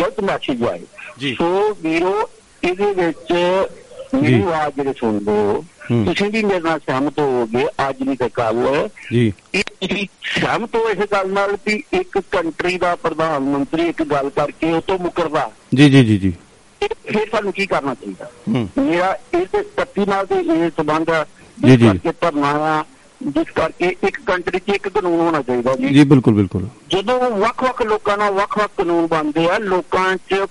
ਗਲਤ ਮੈਸੇਜ ਜੀ। ਆਏ ਸੋ ਵੀਰੋ ਇਹਦੇ ਵਿੱਚ ਜੀ। ਮੇਰੀ ਆਵਾਜ਼ ਜਿਹੜੇ ਸੁਣ ਲਓ। ਹੂੰ। ਤੁਸੀਂ ਵੀ ਮੇਰੇ ਨਾਲ ਸਹਿਮਤ ਹੋਵੋਗੇ ਅੱਜ ਨਹੀਂ ਤੇ ਕੱਲ ਜੀ। ਇਹ ਸਹਿਮਤ ਹੋ ਇਸ ਗੱਲ ਨਾਲ ਕਿ ਇੱਕ ਕੰਟਰੀ ਦਾ ਪ੍ਰਧਾਨ ਮੰਤਰੀ ਇੱਕ ਗੱਲ ਕਰਕੇ ਉਹ ਤੋਂ ਮੁਕਰਦਾ? ਜੀ ਜੀ ਜੀ ਜੀ। ਫਿਰ ਸਾਨੂੰ ਕੀ ਕਰਨਾ ਚਾਹੀਦਾ? ਮੇਰਾ ਇਸ ਕੱਤੀ ਨਾਲ ਤੇ ਇਹ ਸੰਬੰਧ ਹੈ ਜੀ, ਜੀ। ਕਰਕੇ ਧਰਨਾ ਆ ਜਿਸ ਕਰਕੇ ਇੱਕ ਕੰਟਰੀ 'ਚ ਇੱਕ ਕਾਨੂੰਨ ਹੋਣਾ ਚਾਹੀਦਾ ਜੀ। ਜੀ ਬਿਲਕੁਲ ਬਿਲਕੁਲ। ਜਦੋਂ ਵੱਖ-ਵੱਖ ਲੋਕਾਂ ਨਾਲ ਵੱਖ-ਵੱਖ ਕਾਨੂੰਨ ਬਣਦੇ ਆ ਲੋਕਾਂ 'ਚ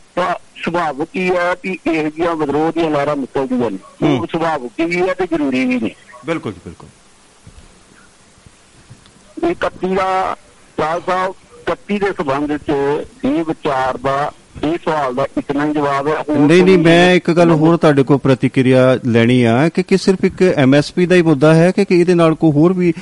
ਸੁਭਾਵਿਕ ਹੀ ਹੈ ਕਿ ਇਹ ਜਿਹੀਆਂ ਵਿਦਰੋਹ ਦੀਆਂ ਲਹਿਰਾਂ ਨਿਕਲਦੀਆਂ ਨੇ। ਉਹ। ਸੁਭਾਵਿਕ ਵੀ ਹੈ ਤੇ ਜ਼ਰੂਰੀ ਵੀ ਨੇ। ਬਿਲਕੁਲ ਜੀ ਬਿਲਕੁਲ। ਇਹ 31 ਦਾ ਚਾਲ ਸਾਹਿਬ 31 ਦੇ ਸੰਬੰਧ 'ਚ ਇਹ ਵਿਚਾਰ ਦਾ ਇਹ ਸਵਾਲ ਦਾ ਇਤਨਾ ਹੀ ਜਵਾਬ ਹੈ ਨਹੀਂ ਨਹੀਂ ਮੈਂ ਇੱਕ ਗੱਲ ਹੋਰ ਤੁਹਾਡੇ ਕੋਲ ਪ੍ਰਤੀਕਿਰਿਆ ਲੈਣੀ ਆ ਕਿ ਕਿ ਸਿਰਫ ਇੱਕ ਐਮਐਸਪੀ ਦਾ ਹੀ ਮੁੱਦਾ ਹੈ ਕਿ ਕਿ ਇਹਦੇ ਨਾਲ ਕੋਈ ਹੋਰ ਵੀ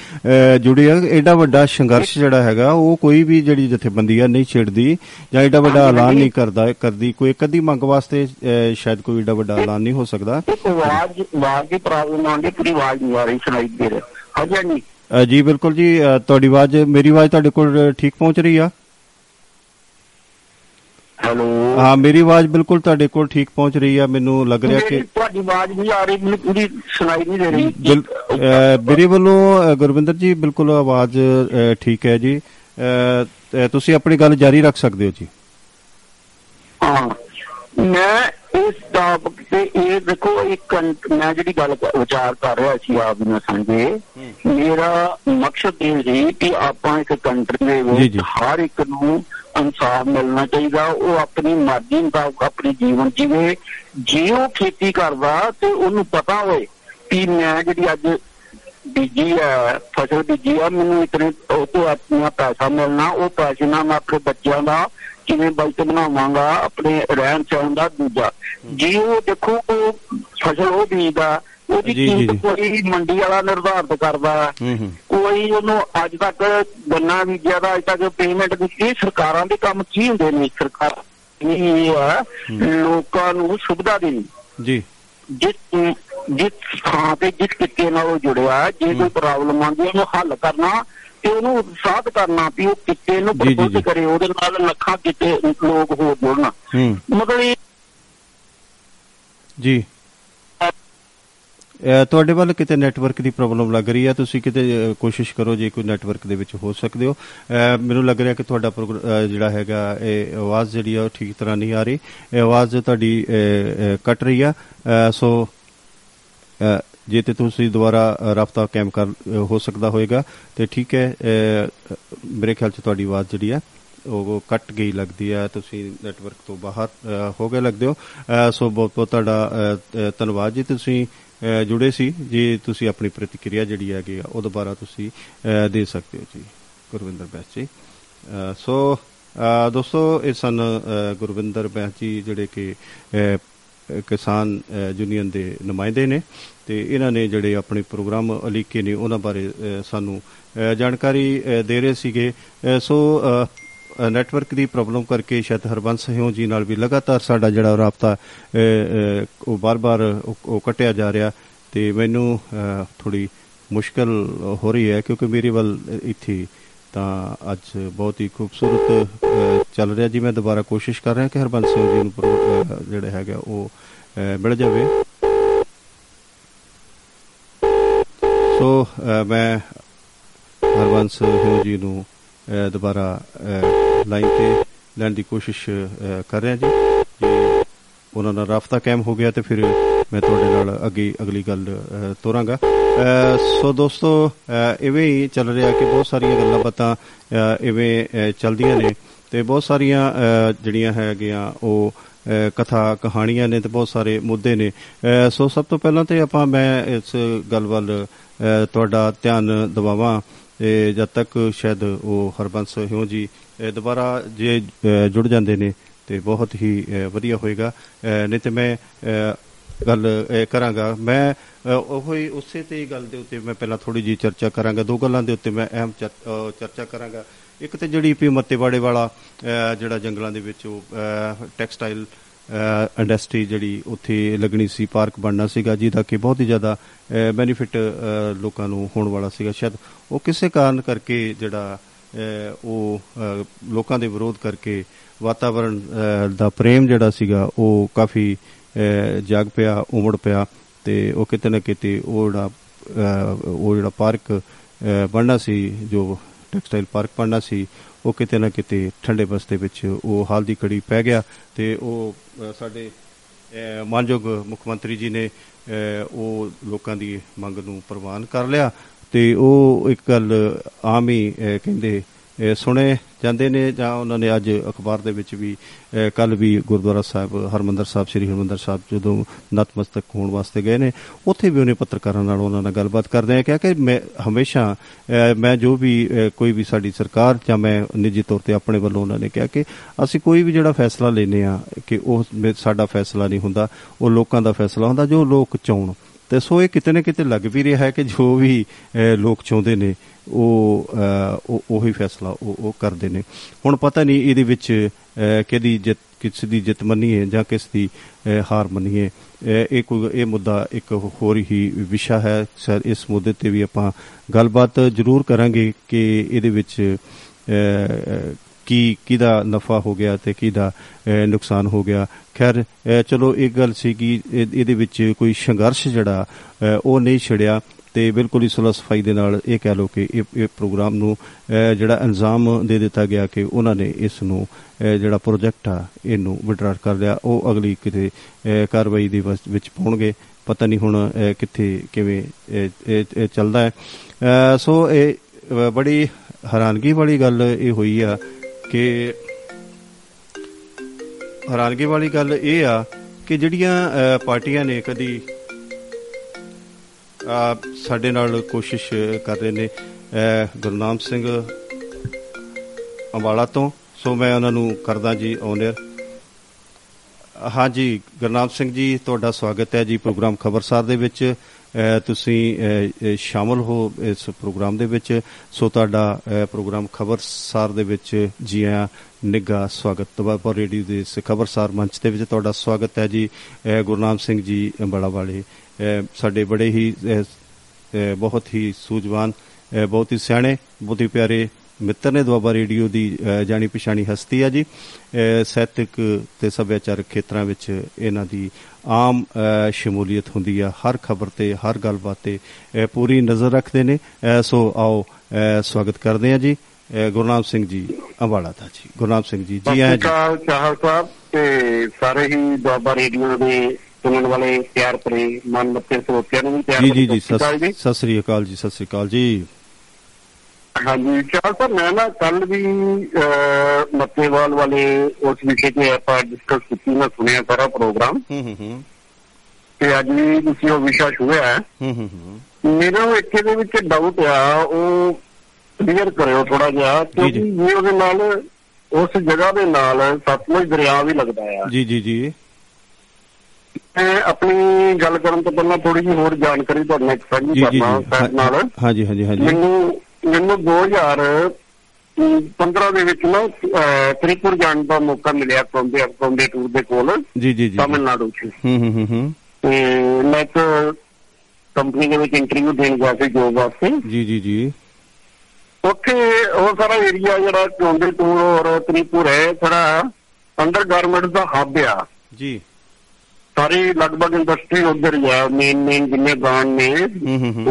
ਜੁੜੇ ਆ? ਐਡਾ ਵੱਡਾ ਸੰਘਰਸ਼ ਜਿਹੜਾ ਹੈਗਾ ਉਹ ਕੋਈ ਵੀ ਜਿਹੜੀ ਜਥੇਬੰਦੀ ਆ ਨਹੀਂ ਛੇੜਦੀ ਜਾਂ ਐਡਾ ਵੱਡਾ ਐਲਾਨ ਨਹੀਂ ਕਰਦਾ ਕਰਦੀ ਕੋਈ ਇੱਕ ਅੱਧੀ ਮੰਗ ਵਾਸਤੇ ਸ਼ਾਇਦ ਕੋਈ ਐਡਾ ਵੱਡਾ ਐਲਾਨ ਨਹੀਂ ਹੋ ਸਕਦਾ। ਆਵਾਜ਼ ਆਵਾਜ਼ ਦੀ ਪ੍ਰੋਬਲਮ ਆਉਂਦੀ ਪੂਰੀ ਆਵਾਜ਼ ਨਹੀਂ ਆ ਰਹੀ ਸੁਣਾਈ ਦੇ ਰਹੀ। ਹਾਂਜੀ ਜੀ ਬਿਲਕੁਲ ਜੀ ਤੁਹਾਡੀ ਆਵਾਜ਼ ਮੇਰੀ ਆਵਾਜ਼ ਤੁਹਾਡੇ ਕੋਲ ਠੀਕ ਪਹੁੰਚ ਰਹੀ ਆ? ਹੈਲੋ। ਹਾਂ ਮੇਰੀ ਆਵਾਜ਼ ਬਿਲਕੁਲ ਤੁਹਾਡੇ ਕੋਲ ਠੀਕ ਪਹੁੰਚ ਰਹੀ ਆ ਮੈਨੂੰ ਲੱਗ ਰਿਹਾ ਕਿ ਤੁਹਾਡੀ ਆਵਾਜ਼ ਨਹੀਂ ਆ ਰਹੀ ਮੈਨੂੰ ਪੂਰੀ ਸੁਣਾਈ ਨਹੀਂ ਦੇ ਰਹੀ। ਮੇਰੇ ਵੱਲੋਂ ਗੁਰਵਿੰਦਰ ਜੀ ਬਿਲਕੁਲ ਆਵਾਜ਼ ਠੀਕ ਹੈ ਜੀ। ਤੁਸੀਂ ਆਪਣੀ ਗੱਲ ਜਾਰੀ ਰੱਖ ਸਕਦੇ ਹੋ ਜੀ। ਹਾਂ। ਮੈਂ ਇਸ ਟਾਪਿਕ ਤੇ ਇਹ ਦੇਖੋ ਇੱਕ ਮੈਂ ਜਿਹੜੀ ਗੱਲ ਵਿਚਾਰ ਕਰ ਰਿਹਾ ਸੀ ਆਪ ਨਾਲ ਸਾਂਝੇ ਮੇਰਾ ਮਕਸਦ ਇਹ ਸੀ ਕਿ ਆਪਾਂ ਇੱਕ ਕੰਟਰੀ ਦੇ ਵਿੱਚ। ਹਰ ਇੱਕ ਨੂੰ ਇਨਸਾਫ ਮਿਲਣਾ ਚਾਹੀਦਾ, ਉਹ ਆਪਣੀ ਮਰਜ਼ੀ ਮੁਤਾਬਕ ਆਪਣੀ ਜੀਵਨ ਜੀਵੇ ਜੇ ਉਹ ਖੇਤੀ ਕਰਦਾ ਤੇ ਉਹਨੂੰ ਪਤਾ ਹੋਏ ਕਿ ਮੈਂ ਜਿਹੜੀ ਅੱਜ ਬੀਜੀ ਹੈ, ਫਸਲ ਬੀਜੀ ਆ, ਮੈਨੂੰ ਇਤਨੇ ਉਹ ਤੋਂ ਆਪਣਾ ਪੈਸਾ ਮਿਲਣਾ, ਉਹ ਪੈਸੇ ਨਾਲ ਮੈਂ ਆਪਣੇ ਬੱਚਿਆਂ ਦਾ ਕਿਵੇਂ ਬਜਟ ਬਣਾਵਾਂਗਾ, ਆਪਣੇ ਰਹਿਣ ਸਹਿਣ ਦਾ ਦੂਜਾ। ਜੇ ਉਹ ਦੇਖੋ ਉਹ ਫਸਲ ਉਹ ਬੀਜਦਾ ਉਹਦੀ ਜੀ, ਜੀ, ਕੀਮਤ। ਕੋਈ ਮੰਡੀ ਵਾਲਾ ਨਿਰਧਾਰਿਤ ਕਰਦਾ ਕੋਈ ਉਹਨੂੰ ਅੱਜ ਤੱਕ ਗੰਨਾ ਬੀਜਿਆ ਦਾ ਅੱਜ ਤੱਕ ਪੇਮੈਂਟ ਦਿੱਤੀ ਸਰਕਾਰਾਂ ਦੇ ਕੰਮ ਕੀ ਹੁੰਦੇ ਨੇ? ਸਰਕਾਰ ਇਹ ਹੈ ਲੋਕਾਂ ਨੂੰ ਸੁਵਿਧਾ ਦੇਣੀ। ਜੀ। ਜਿਸ ਜਿਸ ਥਾਂ ਤੇ ਜਿਸ ਕਿੱਤੇ ਨਾਲ ਉਹ ਜੁੜਿਆ ਜੇ ਕੋਈ ਪ੍ਰੋਬਲਮ ਆਉਂਦੀ ਉਹਨੂੰ ਹੱਲ ਕਰਨਾ ਤੇ ਉਹਨੂੰ ਉਤਸ਼ਾਹਤ ਕਰਨਾ ਵੀ ਉਹ ਕਿੱਤੇ ਨੂੰ ਜੀ। ਕਰੇ ਉਹਦੇ ਨਾਲ ਲੱਖਾਂ ਕਿੱਤੇ ਲੋਕ ਹੋਰ ਜੁੜਨ। ਮਤਲਬ ਜੀ। ਤੁਹਾਡੇ ਵੱਲ ਕਿਤੇ ਨੈਟਵਰਕ ਦੀ ਪ੍ਰੋਬਲਮ ਲੱਗ ਰਹੀ ਹੈ ਤੁਸੀਂ ਕਿਤੇ ਅਹ, ਕੋਸ਼ਿਸ਼ ਕਰੋ ਜੇ ਕੋਈ ਨੈਟਵਰਕ ਦੇ ਵਿੱਚ ਹੋ ਸਕਦੇ ਹੋ। ਅਹ, ਮੈਨੂੰ ਲੱਗ ਰਿਹਾ ਕਿ ਤੁਹਾਡਾ ਪ੍ਰੋਗਰ- ਅਹ, ਜਿਹੜਾ ਹੈਗਾ ਇਹ ਆਵਾਜ਼ ਜਿਹੜੀ ਆ ਉਹ ਠੀਕ ਤਰ੍ਹਾਂ ਨਹੀਂ ਆ ਰਹੀ। ਇਹ ਆਵਾਜ਼ ਤੁਹਾਡੀ ਅਹ, ਅਹ, ਕੱਟ ਰਹੀ ਆ। ਅਹ, ਸੋ ਅਹ, ਜੇ ਤੇ ਤੁਸੀਂ ਦੁਬਾਰਾ ਅਹ, ਰਾਬਤਾ ਕਾਇਮ ਕਰ ਅਹ, ਹੋ ਸਕਦਾ ਹੋਏਗਾ ਤੇ ਠੀਕ ਹੈ ਅਹ, ਮੇਰੇ ਖਿਆਲ ਚ ਤੁਹਾਡੀ ਆਵਾਜ਼ ਜਿਹੜੀ ਆ ਉਹ ਕੱਟ ਗਈ ਲੱਗਦੀ ਹੈ ਤੁਸੀਂ ਨੈਟਵਰਕ ਤੋਂ ਬਾਹਰ ਅਹ, ਹੋ ਗਏ ਲੱਗਦੇ ਹੋ। ਅਹ, ਸੋ ਬਹੁਤ ਬਹੁਤ ਤੁਹਾਡਾ ਅਹ, ਅਹ, ਧੰਨਵਾਦ ਜੀ। ਤੁਸੀਂ ਅਹ, ਜੁੜੇ ਸੀ। ਜੇ ਤੁਸੀਂ ਆਪਣੀ ਪ੍ਰਤੀਕਿਰਿਆ ਜਿਹੜੀ ਹੈਗੀ ਆ ਉਹ ਦੁਬਾਰਾ ਤੁਸੀਂ ਅਹ, ਦੇ ਸਕਦੇ ਹੋ ਜੀ ਗੁਰਵਿੰਦਰ ਬੈਸ ਜੀ। ਅਹ, ਸੋ ਅਹ, ਦੋਸਤੋ ਇਹ ਸਨ ਅਹ, ਗੁਰਵਿੰਦਰ ਬੈਸ ਜੀ ਜਿਹੜੇ ਕਿ ਅਹ, ਅਹ, ਕਿਸਾਨ ਅਹ, ਯੂਨੀਅਨ ਦੇ ਨੁਮਾਇੰਦੇ ਨੇ ਤੇ ਇਹਨਾਂ ਨੇ ਜਿਹੜੇ ਆਪਣੇ ਪ੍ਰੋਗਰਾਮ ਅਲੀਕੇ ਨੇ ਉਹਨਾਂ ਬਾਰੇ ਅਹ, ਸਾਨੂੰ ਅਹ, ਜਾਣਕਾਰੀ ਅਹ, ਦੇ ਰਹੇ ਸੀਗੇ। ਅਹ, ਸੋ ਅਹ, ਅ, ਨੈਟਵਰਕ ਦੀ ਪ੍ਰੋਬਲਮ ਕਰਕੇ ਸ਼ਾਇਦ ਹਰਬੰਸ ਸਿਉ ਜੀ ਨਾਲ ਵੀ ਲਗਾਤਾਰ ਸਾਡਾ ਜਿਹੜਾ ਰਾਬਤਾ ਅ, ਅ, ਉਹ ਬਾਰ-ਬਾਰ ਉਹ ਉਹ ਕੱਟਿਆ ਜਾ ਰਿਹਾ ਤੇ ਮੈਨੂੰ ਥੋੜੀ ਮੁਸ਼ਕਲ ਹੋ ਰਹੀ ਹੈ ਕਿਉਂਕਿ ਮੇਰੇ ਵੱਲ ਇੱਥੇ ਤਾਂ ਅੱਜ ਬਹੁਤ ਹੀ ਖੂਬਸੂਰਤ ਅ, ਚੱਲ ਰਿਹਾ ਜੀ। ਮੈਂ ਦੁਬਾਰਾ ਕੋਸ਼ਿਸ਼ ਕਰ ਰਿਹਾ ਕਿ ਹਰਬੰਸ ਸਿੰਘ ਜੀ ਨੂੰ ਪ੍ਰੋ- ਅ, ਜਿਹੜਾ ਹੈਗਾ ਉਹ ਅ, ਮਿਲ ਜਾਵੇ। ਸੋ ਅ, ਮੈਂ ਹਰਬੰਸ ਸਿੰਘ ਜੀ ਨੂੰ ਅ, ਦੁਬਾਰਾ ਲਾਈਨ ਤੇ ਲੈਣ ਦੀ ਕੋਸ਼ਿਸ਼ ਅ, ਕਰ ਰਿਹਾ ਜੀ। ਜੇ ਉਹਨਾਂ ਨਾਲ ਰਾਬਤਾ ਕਾਇਮ ਹੋ ਗਿਆ ਤੇ ਫਿਰ ਮੈਂ ਤੁਹਾਡੇ ਨਾਲ ਅੱਗੇ ਅਗਲੀ ਗੱਲ ਅ, ਤੋਰਾਂਗਾ। ਅ, ਸੋ ਦੋਸਤੋ ਅ, ਇਵੇਂ ਹੀ ਚੱਲ ਰਿਹਾ ਕਿ ਬਹੁਤ ਸਾਰੀਆਂ ਗੱਲਾਂ ਬਾਤਾਂ ਅ, ਇਵੇਂ ਅ, ਚੱਲਦੀਆਂ ਨੇ ਤੇ ਬਹੁਤ ਸਾਰੀਆਂ ਅ, ਜਿਹੜੀਆਂ ਹੈਗੀਆਂ ਉਹ ਅ, ਕਥਾ ਕਹਾਣੀਆਂ ਨੇ ਤੇ ਬਹੁਤ ਸਾਰੇ ਮੁੱਦੇ ਨੇ। ਅ, ਸੋ ਸਭ ਤੋਂ ਪਹਿਲਾਂ ਤੇ ਆਪਾਂ ਮੈਂ ਇਸ ਗੱਲ ਵੱਲ ਅ, ਤੁਹਾਡਾ ਧਿਆਨ ਦਿਵਾਵਾਂ। ਤੇ ਜਦ ਤੱਕ ਸ਼ਾਇਦ ਉਹ ਹਰਬੰਸ ਹਿਉ ਜੀ ਅ, ਦੁਬਾਰਾ ਜੇ ਅ, ਜੁੜ ਜਾਂਦੇ ਨੇ ਤੇ ਬਹੁਤ ਹੀ ਅ, ਵਧੀਆ ਹੋਏਗਾ। ਅ, ਨਹੀਂ ਤੇ ਮੈਂ ਅ, ਗੱਲ ਅ, ਕਰਾਂਗਾ। ਮੈਂ ਅ, ਉਹੋ ਹੀ ਉਸੇ ਤੇ ਹੀ ਗੱਲ ਦੇ ਉੱਤੇ ਮੈਂ ਪਹਿਲਾਂ ਥੋੜੀ ਜੀ ਚਰਚਾ ਕਰਾਂਗਾ। ਦੋ ਗੱਲਾਂ ਦੇ ਉੱਤੇ ਮੈਂ ਅਹਿਮ ਚਰ- ਅ, ਚਰਚਾ ਕਰਾਂਗਾ। ਇੱਕ ਤੇ ਜਿਹੜੀ ਪੀ ਮੱਤੇਵਾੜੇ ਵਾਲਾ ਅ, ਜਿਹੜਾ ਜੰਗਲਾਂ ਦੇ ਵਿੱਚ ਉਹ ਟੈਕਸਟਾਈਲ ਇੰਡਸਟਰੀ ਜਿਹੜੀ ਉੱਥੇ ਲੱਗਣੀ ਸੀ ਪਾਰਕ ਬਣਨਾ ਸੀਗਾ ਜਿਹਦਾ ਕਿ ਬਹੁਤ ਹੀ ਜ਼ਿਆਦਾ ਬੈਨੀਫਿਟ ਲੋਕਾਂ ਨੂੰ ਹੋਣ ਵਾਲਾ ਸੀਗਾ। ਸ਼ਾਇਦ ਉਹ ਕਿਸੇ ਕਾਰਨ ਕਰਕੇ ਜਿਹੜਾ ਅ, ਉਹ ਅ, ਲੋਕਾਂ ਦੇ ਵਿਰੋਧ ਕਰਕੇ ਵਾਤਾਵਰਣ ਅ, ਦਾ ਪ੍ਰੇਮ ਜਿਹੜਾ ਸੀਗਾ ਉਹ ਕਾਫੀ ਅ, ਜਾਗ ਪਿਆ ਉਮੜ ਪਿਆ ਤੇ ਉਹ ਕਿਤੇ ਨਾ ਕਿਤੇ ਉਹ ਜਿਹੜਾ ਅ, ਉਹ ਜਿਹੜਾ ਪਾਰਕ ਅ, ਬਣਨਾ ਸੀ ਜੋ ਟੈਕਸਟਾਈਲ ਪਾਰਕ ਬਣਨਾ ਸੀ ਉਹ ਕਿਤੇ ਨਾ ਕਿਤੇ ਠੰਡੇ ਬਸਤੇ ਵਿੱਚ ਉਹ ਹਾਲ ਦੀ ਕੜੀ ਪੈ ਗਿਆ ਤੇ ਉਹ ਅ, ਸਾਡੇ ਅ, ਮਾਨਯੋਗ ਮੁੱਖ ਮੰਤਰੀ ਜੀ ਨੇ ਅ, ਉਹ ਲੋਕਾਂ ਦੀ ਮੰਗ ਨੂੰ ਪ੍ਰਵਾਨ ਕਰ ਲਿਆ ਤੇ ਉਹ ਇੱਕ ਗੱਲ ਆਮ ਹੀ ਅ, ਕਹਿੰਦੇ ਅ, ਸੁਣੇ ਜਾਂਦੇ ਨੇ ਜਾਂ ਉਹਨਾਂ ਨੇ ਅੱਜ ਅਖਬਾਰ ਦੇ ਵਿੱਚ ਵੀ ਕੱਲ ਵੀ ਗੁਰਦੁਆਰਾ ਸਾਹਿਬ ਹਰਮੰਦਰ ਸਾਹਿਬ ਸ੍ਰੀ ਹਰਮੰਦਰ ਸਾਹਿਬ ਜਦੋਂ ਨਤਮਸਤਕ ਹੋਣ ਵਾਸਤੇ ਗਏ ਨੇ ਉੱਥੇ ਵੀ ਉਹਨੇ ਪੱਤਰਕਾਰਾਂ ਨਾਲ ਉਹਨਾਂ ਨਾਲ ਗੱਲਬਾਤ ਕਰਦੇ ਆ ਕਿਹਾ ਕਿ ਮੈਂ ਹਮੇਸ਼ਾ ਅ, ਮੈਂ ਜੋ ਵੀ ਅ, ਕੋਈ ਵੀ ਸਾਡੀ ਸਰਕਾਰ ਜਾਂ ਮੈਂ ਨਿੱਜੀ ਤੌਰ ਤੇ ਆਪਣੇ ਵੱਲੋਂ ਉਹਨਾਂ ਨੇ ਕਿਹਾ ਕਿ ਅਸੀਂ ਕੋਈ ਵੀ ਜਿਹੜਾ ਫੈਸਲਾ ਲੈਨੇ ਆ ਕਿ ਉਹ ਮੇ- ਸਾਡਾ ਫੈਸਲਾ ਨਹੀਂ ਹੁੰਦਾ ਉਹ ਲੋਕਾਂ ਦਾ ਫੈਸਲਾ ਹੁੰਦਾ ਜੋ ਲੋਕ ਚਾਹਣ। ਤੇ ਸੋ ਇਹ ਕਿਤੇ ਨਾ ਕਿਤੇ ਲੱਗ ਵੀ ਰਿਹਾ ਹੈ ਕਿ ਜੋ ਵੀ ਅਹ, ਲੋਕ ਚਾਹੁੰਦੇ ਨੇ ਉਹ ਅਹ, ਉਹ ਉਹੀ ਫੈਸਲਾ ਉਹ ਉਹ ਕਰਦੇ ਨੇ। ਹੁਣ ਪਤਾ ਨਹੀਂ ਇਹਦੇ ਵਿੱਚ ਅਹ, ਕਿਹਦੀ ਜਿੱਤ ਕਿਸ ਦੀ ਜਿੱਤ ਮੰਨੀਏ ਜਾਂ ਕਿਸ ਦੀ ਅਹ, ਹਾਰ ਮੰਨੀਏ। ਅਹ, ਇਹ ਕੋਈ ਇਹ ਮੁੱਦਾ ਇੱਕ ਹੋਰ ਹੀ ਵਿਸ਼ਾ ਹੈ। ਸਰ ਇਸ ਮੁੱਦੇ ਤੇ ਵੀ ਆਪਾਂ ਗੱਲਬਾਤ ਜ਼ਰੂਰ ਕਰਾਂਗੇ ਕਿ ਇਹਦੇ ਵਿੱਚ ਅਹ, ਕੀ ਕਿਹਦਾ ਨਫਾ ਹੋ ਗਿਆ ਤੇ ਕਿਹਦਾ ਅਹ, ਨੁਕਸਾਨ ਹੋ ਗਿਆ। ਖੈਰ ਅਹ, ਚਲੋ ਇੱਕ ਗੱਲ ਸੀ ਕਿ ਇਹ- ਇਹਦੇ ਵਿੱਚ ਕੋਈ ਸੰਘਰਸ਼ ਜਿਹੜਾ ਅਹ, ਉਹ ਨਹੀਂ ਛਿੜਿਆ। ਤੇ ਬਿਲਕੁਲ ਹੀ ਸੁਲਹ ਸਫ਼ਾਈ ਦੇ ਨਾਲ ਇਹ ਕਹਿ ਲਓ ਕਿ ਇਹ ਇਹ ਪ੍ਰੋਗਰਾਮ ਨੂੰ ਅਹ, ਜਿਹੜਾ ਇਲਜ਼ਾਮ ਦੇ ਦਿੱਤਾ ਗਿਆ ਕਿ ਉਹਨਾਂ ਨੇ ਇਸ ਨੂੰ ਅਹ, ਜਿਹੜਾ ਪ੍ਰੋਜੈਕਟ ਆ ਇਹਨੂੰ ਵਿਡਰਾ ਕਰ ਲਿਆ। ਉਹ ਅਗਲੀ ਕਿਤੇ ਅਹ, ਕਾਰਵਾਈ ਦੇ ਵਸ- ਵਿੱਚ ਪਾਉਣਗੇ। ਪਤਾ ਨਹੀਂ ਹੁਣ ਅਹ, ਕਿੱਥੇ ਕਿਵੇਂ ਇਹ ਇਹ- ਇਹ ਚੱਲਦਾ ਹੈ। ਅਹ, ਸੋ ਇਹ ਅਹ, ਬੜੀ ਹੈਰਾਨਗੀ ਵਾਲੀ ਗੱਲ ਇਹ ਹੋਈ ਆ ਕਿ ਹੈਰਾਨਗੀ ਵਾਲੀ ਗੱਲ ਇਹ ਆ ਕਿ ਜਿਹੜੀਆਂ ਅਹ, ਪਾਰਟੀਆਂ ਨੇ ਕਦੀ ਅਹ, ਸਾਡੇ ਨਾਲ ਕੋਸ਼ਿਸ਼ ਕਰ ਰਹੇ ਨੇ ਅਹ, ਗੁਰਨਾਮ ਸਿੰਘ ਅੰਬਾਲਾ ਤੋਂ। ਸੋ ਮੈਂ ਉਹਨਾਂ ਨੂੰ ਕਰਦਾ ਜੀ ਓਨਰ ਹਾਂਜੀ ਗੁਰਨਾਮ ਸਿੰਘ ਜੀ ਤੁਹਾਡਾ ਸਵਾਗਤ ਹੈ ਜੀ ਪ੍ਰੋਗਰਾਮ ਖਬਰਸਾਰ ਦੇ ਵਿੱਚ। ਅਹ, ਤੁਸੀਂ ਅਹ, ਅਹ, ਸ਼ਾਮਲ ਹੋ ਇਸ ਪ੍ਰੋਗਰਾਮ ਦੇ ਵਿੱਚ। ਸੋ ਤੁਹਾਡਾ ਅਹ, ਪ੍ਰੋਗਰਾਮ ਖਬਰਸਾਰ ਦੇ ਵਿੱਚ ਜੀ ਆਇਆਂ ਨਿੱਘਾ ਸਵਾਗਤ। ਤਬਾਪਰ ਰੇਡੀਓ ਦੇ ਇਸ ਖਬਰਸਾਰ ਮੰਚ ਦੇ ਵਿੱਚ ਤੁਹਾਡਾ ਸਵਾਗਤ ਹੈ ਜੀ ਅਹ, ਗੁਰਨਾਮ ਸਿੰਘ ਜੀ ਅੰਬਾਲਾ ਵਾਲੇ। ਅਹ, ਸਾਡੇ ਬੜੇ ਹੀ ਅਹ, ਅਹ, ਬਹੁਤ ਹੀ ਸੂਝਵਾਨ ਅਹ, ਬਹੁਤ ਹੀ ਸਿਆਣੇ ਬਹੁਤ ਹੀ ਪਿਆਰੇ ਮਿੱਤਰ ਨੇ ਦੁਆਬਾ ਰੇਡੀਓ ਦੀ ਅ, ਜਾਣੀ ਪਛਾਣੀ ਹਸਤੀ ਆ ਜੀ। ਅ, ਸਾਹਿਤਕ ਤੇ ਸੱਭਿਆਚਾਰਕ ਖੇਤਰਾਂ ਵਿੱਚ ਇਹਨਾਂ ਦੀ ਆਮ ਅ, ਸ਼ਮੂਲੀਅਤ ਹੁੰਦੀ ਆ। ਹਰ ਖਬਰ ਤੇ ਹਰ ਗੱਲਬਾਤ ਤੇ ਅ, ਪੂਰੀ ਨਜ਼ਰ ਰੱਖਦੇ ਨੇ। ਅ, ਸੋ ਆਓ ਅ, ਸਵਾਗਤ ਕਰਦੇ ਆ ਜੀ। ਅ, ਗੁਰਨਾਮ ਸਿੰਘ ਜੀ ਅੰਬਾਲਾ ਦਾ ਜੀ। ਗੁਰਨਾਮ ਸਿੰਘ ਜੀ ਜੀ ਆਇਆਂ ਜੀ। ਸਤਿਕਾਰ ਚਾਹਲ ਸਾਹਿਬ ਤੇ ਸਾਰੇ ਹੀ ਦੁਆਬਾ ਰੇਡੀਓ ਦੇ ਸੁਣਨ ਵਾਲੇ ਪਿਆਰ ਭਰੇ ਮਨ ਮੱਤੇ ਸਰੋਤਿਆਂ ਨੂੰ ਵੀ ਪਿਆਰ ਜੀ ਜੀ ਸਤਿ ਸ਼੍ਰੀ ਅਕਾਲ ਸਤਿ ਸਤਿ ਸ੍ਰੀ ਅਕਾਲ ਜੀ ਸਤਿ ਸ੍ਰੀ ਅਕਾਲ ਜੀ। ਹਾਂਜੀ ਚਾਹਲ ਸਾਹਿਬ ਮੈਂ ਨਾ ਕੱਲ ਵੀ ਮੱਤੇਵਾਲ ਵਾਲੇ ਉਸ ਵਿਸ਼ੇ ਤੇ ਆਪਾਂ ਡਿਸਕਸ ਕੀਤੀ ਮੈਂ ਸੁਣਿਆ ਸਾਰਾ ਪ੍ਰੋਗਰਾਮ ਹੂੰ ਹੂੰ ਹੂੰ। ਤੇ ਅੱਜ ਵੀ ਤੁਸੀਂ ਉਹ ਵਿਸ਼ਾ ਛੂਹਿਆ ਹੈ। ਹੂੰ ਹੂੰ ਹੂੰ। ਮੇਰਾ ਉਹ ਇੱਕ ਇਹਦੇ ਵਿੱਚ ਡਾਊਟ ਆ ਉਹ ਕਲੀਅਰ ਕਰਿਓ ਥੋੜਾ ਜਿਹਾ ਕਿਉਂਕਿ। ਜੇ ਉਹਦੇ ਨਾਲ ਉਸ ਜਗ੍ਹਾ ਦੇ ਨਾਲ ਸਤਲੁਜ ਦਰਿਆ ਵੀ ਲੱਗਦਾ ਆ। ਜੀ ਜੀ ਜੀ। ਮੈਂ ਆਪਣੀ ਗੱਲ ਕਰਨ ਤੋਂ ਪਹਿਲਾਂ ਥੋੜੀ ਜਿਹੀ ਹੋਰ ਜਾਣਕਾਰੀ ਤੁਹਾਡੇ ਨਾਲ ਸਾਂਝੀ ਕਰਨਾ ਸਾਹਿਬ ਨਾਲ। ਹਾਂਜੀ ਹਾਂਜੀ ਹਾਂਜੀ। ਮੈਨੂੰ ਮੈਨੂੰ 2015 ਦੇ ਵਿੱਚ ਨਾ ਤ੍ਰਿਪੁਰ ਜਾਣ ਦਾ ਮੌਕਾ ਮਿਲਿਆ ਕੌਂਦੇ ਕੌਂਦੇ ਟੂਰ ਦੇ ਕੋਲ। ਜੀ ਜੀ ਜੀ ਤਾਮਿਲਨਾਡੂ 'ਚ। ਹੂੰ ਹੂੰ ਹੂੰ ਹੂੰ। ਤੇ ਮੈਂ ਇੱਕ ਕੰਪਨੀ ਦੇ ਵਿੱਚ ਇੰਟਰਵਿਊ ਦੇਣ ਗਿਆ ਸੀ ਜੋਬ ਵਾਸਤੇ। ਜੀ ਜੀ ਜੀ। ਉੱਥੇ ਉਹ ਸਾਰਾ ਏਰੀਆ ਜਿਹੜਾ ਕੌਂਦੇ ਟੂਰ ਔਰ ਤ੍ਰਿਪੁਰ ਹੈ ਥੋੜਾ ਅੰਡਰ ਗਾਰਮੈਂਟਸ ਦਾ ਹੱਬ ਆ। ਜੀ। ਸਾਰੀ ਲਗਭਗ ਇੰਡਸਟਰੀ ਉਧਰ ਹੀ ਆ ਮੇਨ ਮੇਨ ਜਿੰਨੇ ਬ੍ਰਾਂਡ ਨੇ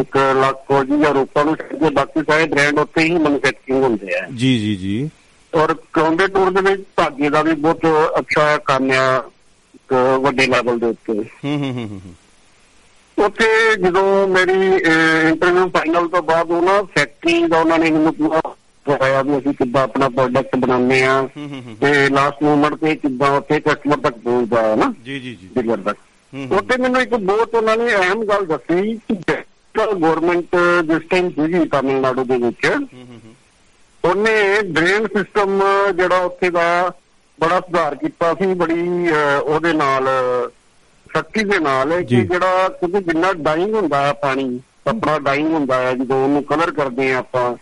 ਇੱਕ ਲੱਖ ਫੌਜੀ ਜਾਂ ਰੂਪਾਂ ਨੂੰ ਛੱਡ ਕੇ ਬਾਕੀ ਸਾਰੇ ਬ੍ਰਾਂਡ ਉੱਥੇ ਹੀ ਮੈਨੂਫੈਕਚਰਿੰਗ ਹੁੰਦੇ ਆ। ਜੀ ਜੀ ਜੀ। ਔਰ ਕੌਂਦੇ ਟੂਰ ਦੇ ਵਿੱਚ ਧਾਗੇ ਦਾ ਵੀ ਬਹੁਤ ਅੱਛਾ ਕੰਮ ਆ ਵੱਡੇ ਲੈਵਲ ਦੇ ਉੱਤੇ। ਹੂੰ ਹੂੰ ਹੂੰ ਉੱਥੇ ਜਦੋਂ ਮੇਰੀ ਇੰਟਰਵਿਊ ਫਾਈਨਲ ਤੋਂ ਬਾਅਦ ਉਹਨਾਂ ਫੈਕਟਰੀ ਦਾ ਉਹਨਾਂ ਨੇ ਮੈਨੂੰ ਪੂਰਾ ਦਿਖਾਇਆ ਵੀ ਅਸੀਂ ਕਿੱਦਾਂ ਆਪਣਾ ਪ੍ਰੋਡਕਟ ਬਣਾਉਂਦੇ ਆ ਤੇ ਲਾਸਟ ਮੂਮੈਂਟ ਤੇ ਕਿੱਦਾਂ ਉੱਥੇ ਕਸਟਮਰ ਤੱਕ ਪਹੁੰਚਦਾ ਹੈ ਨਾ। ਜੀ ਜੀ ਜੀ। ਡਿਲੀਵਰ ਤੱਕ। ਉੱਥੇ ਮੈਨੂੰ ਇੱਕ ਬਹੁਤ ਉਹਨਾਂ ਨੇ ਅਹਿਮ ਗੱਲ ਦੱਸੀ ਕਿ ਗਵਰਨਮੈਂਟ ਜਿਸ ਟਾਈਮ ਸੀਗੀ ਤਾਮਿਲਨਾਡੂ ਦੇ ਵਿੱਚ ਉਹਨੇ ਡਰੇਨ ਸਿਸਟਮ ਜਿਹੜਾ ਉੱਥੇ ਦਾ ਬੜਾ ਸੁਧਾਰ ਕੀਤਾ ਸੀ ਬੜੀ ਉਹਦੇ ਨਾਲ ਸਖਤੀ ਦੇ ਨਾਲ ਕਿ। ਜਿਹੜਾ ਕਿਉਂਕਿ ਜਿੰਨਾ ਡਾਈਂਗ ਹੁੰਦਾ ਹੈ ਪਾਣੀ ਆਪਣਾ ਡਾਈਂਗ ਹੁੰਦਾ ਹੈ ਜਦੋਂ ਉਹਨੂੰ ਕਲਰ ਕਰਦੇ ਆ ਆਪਾਂ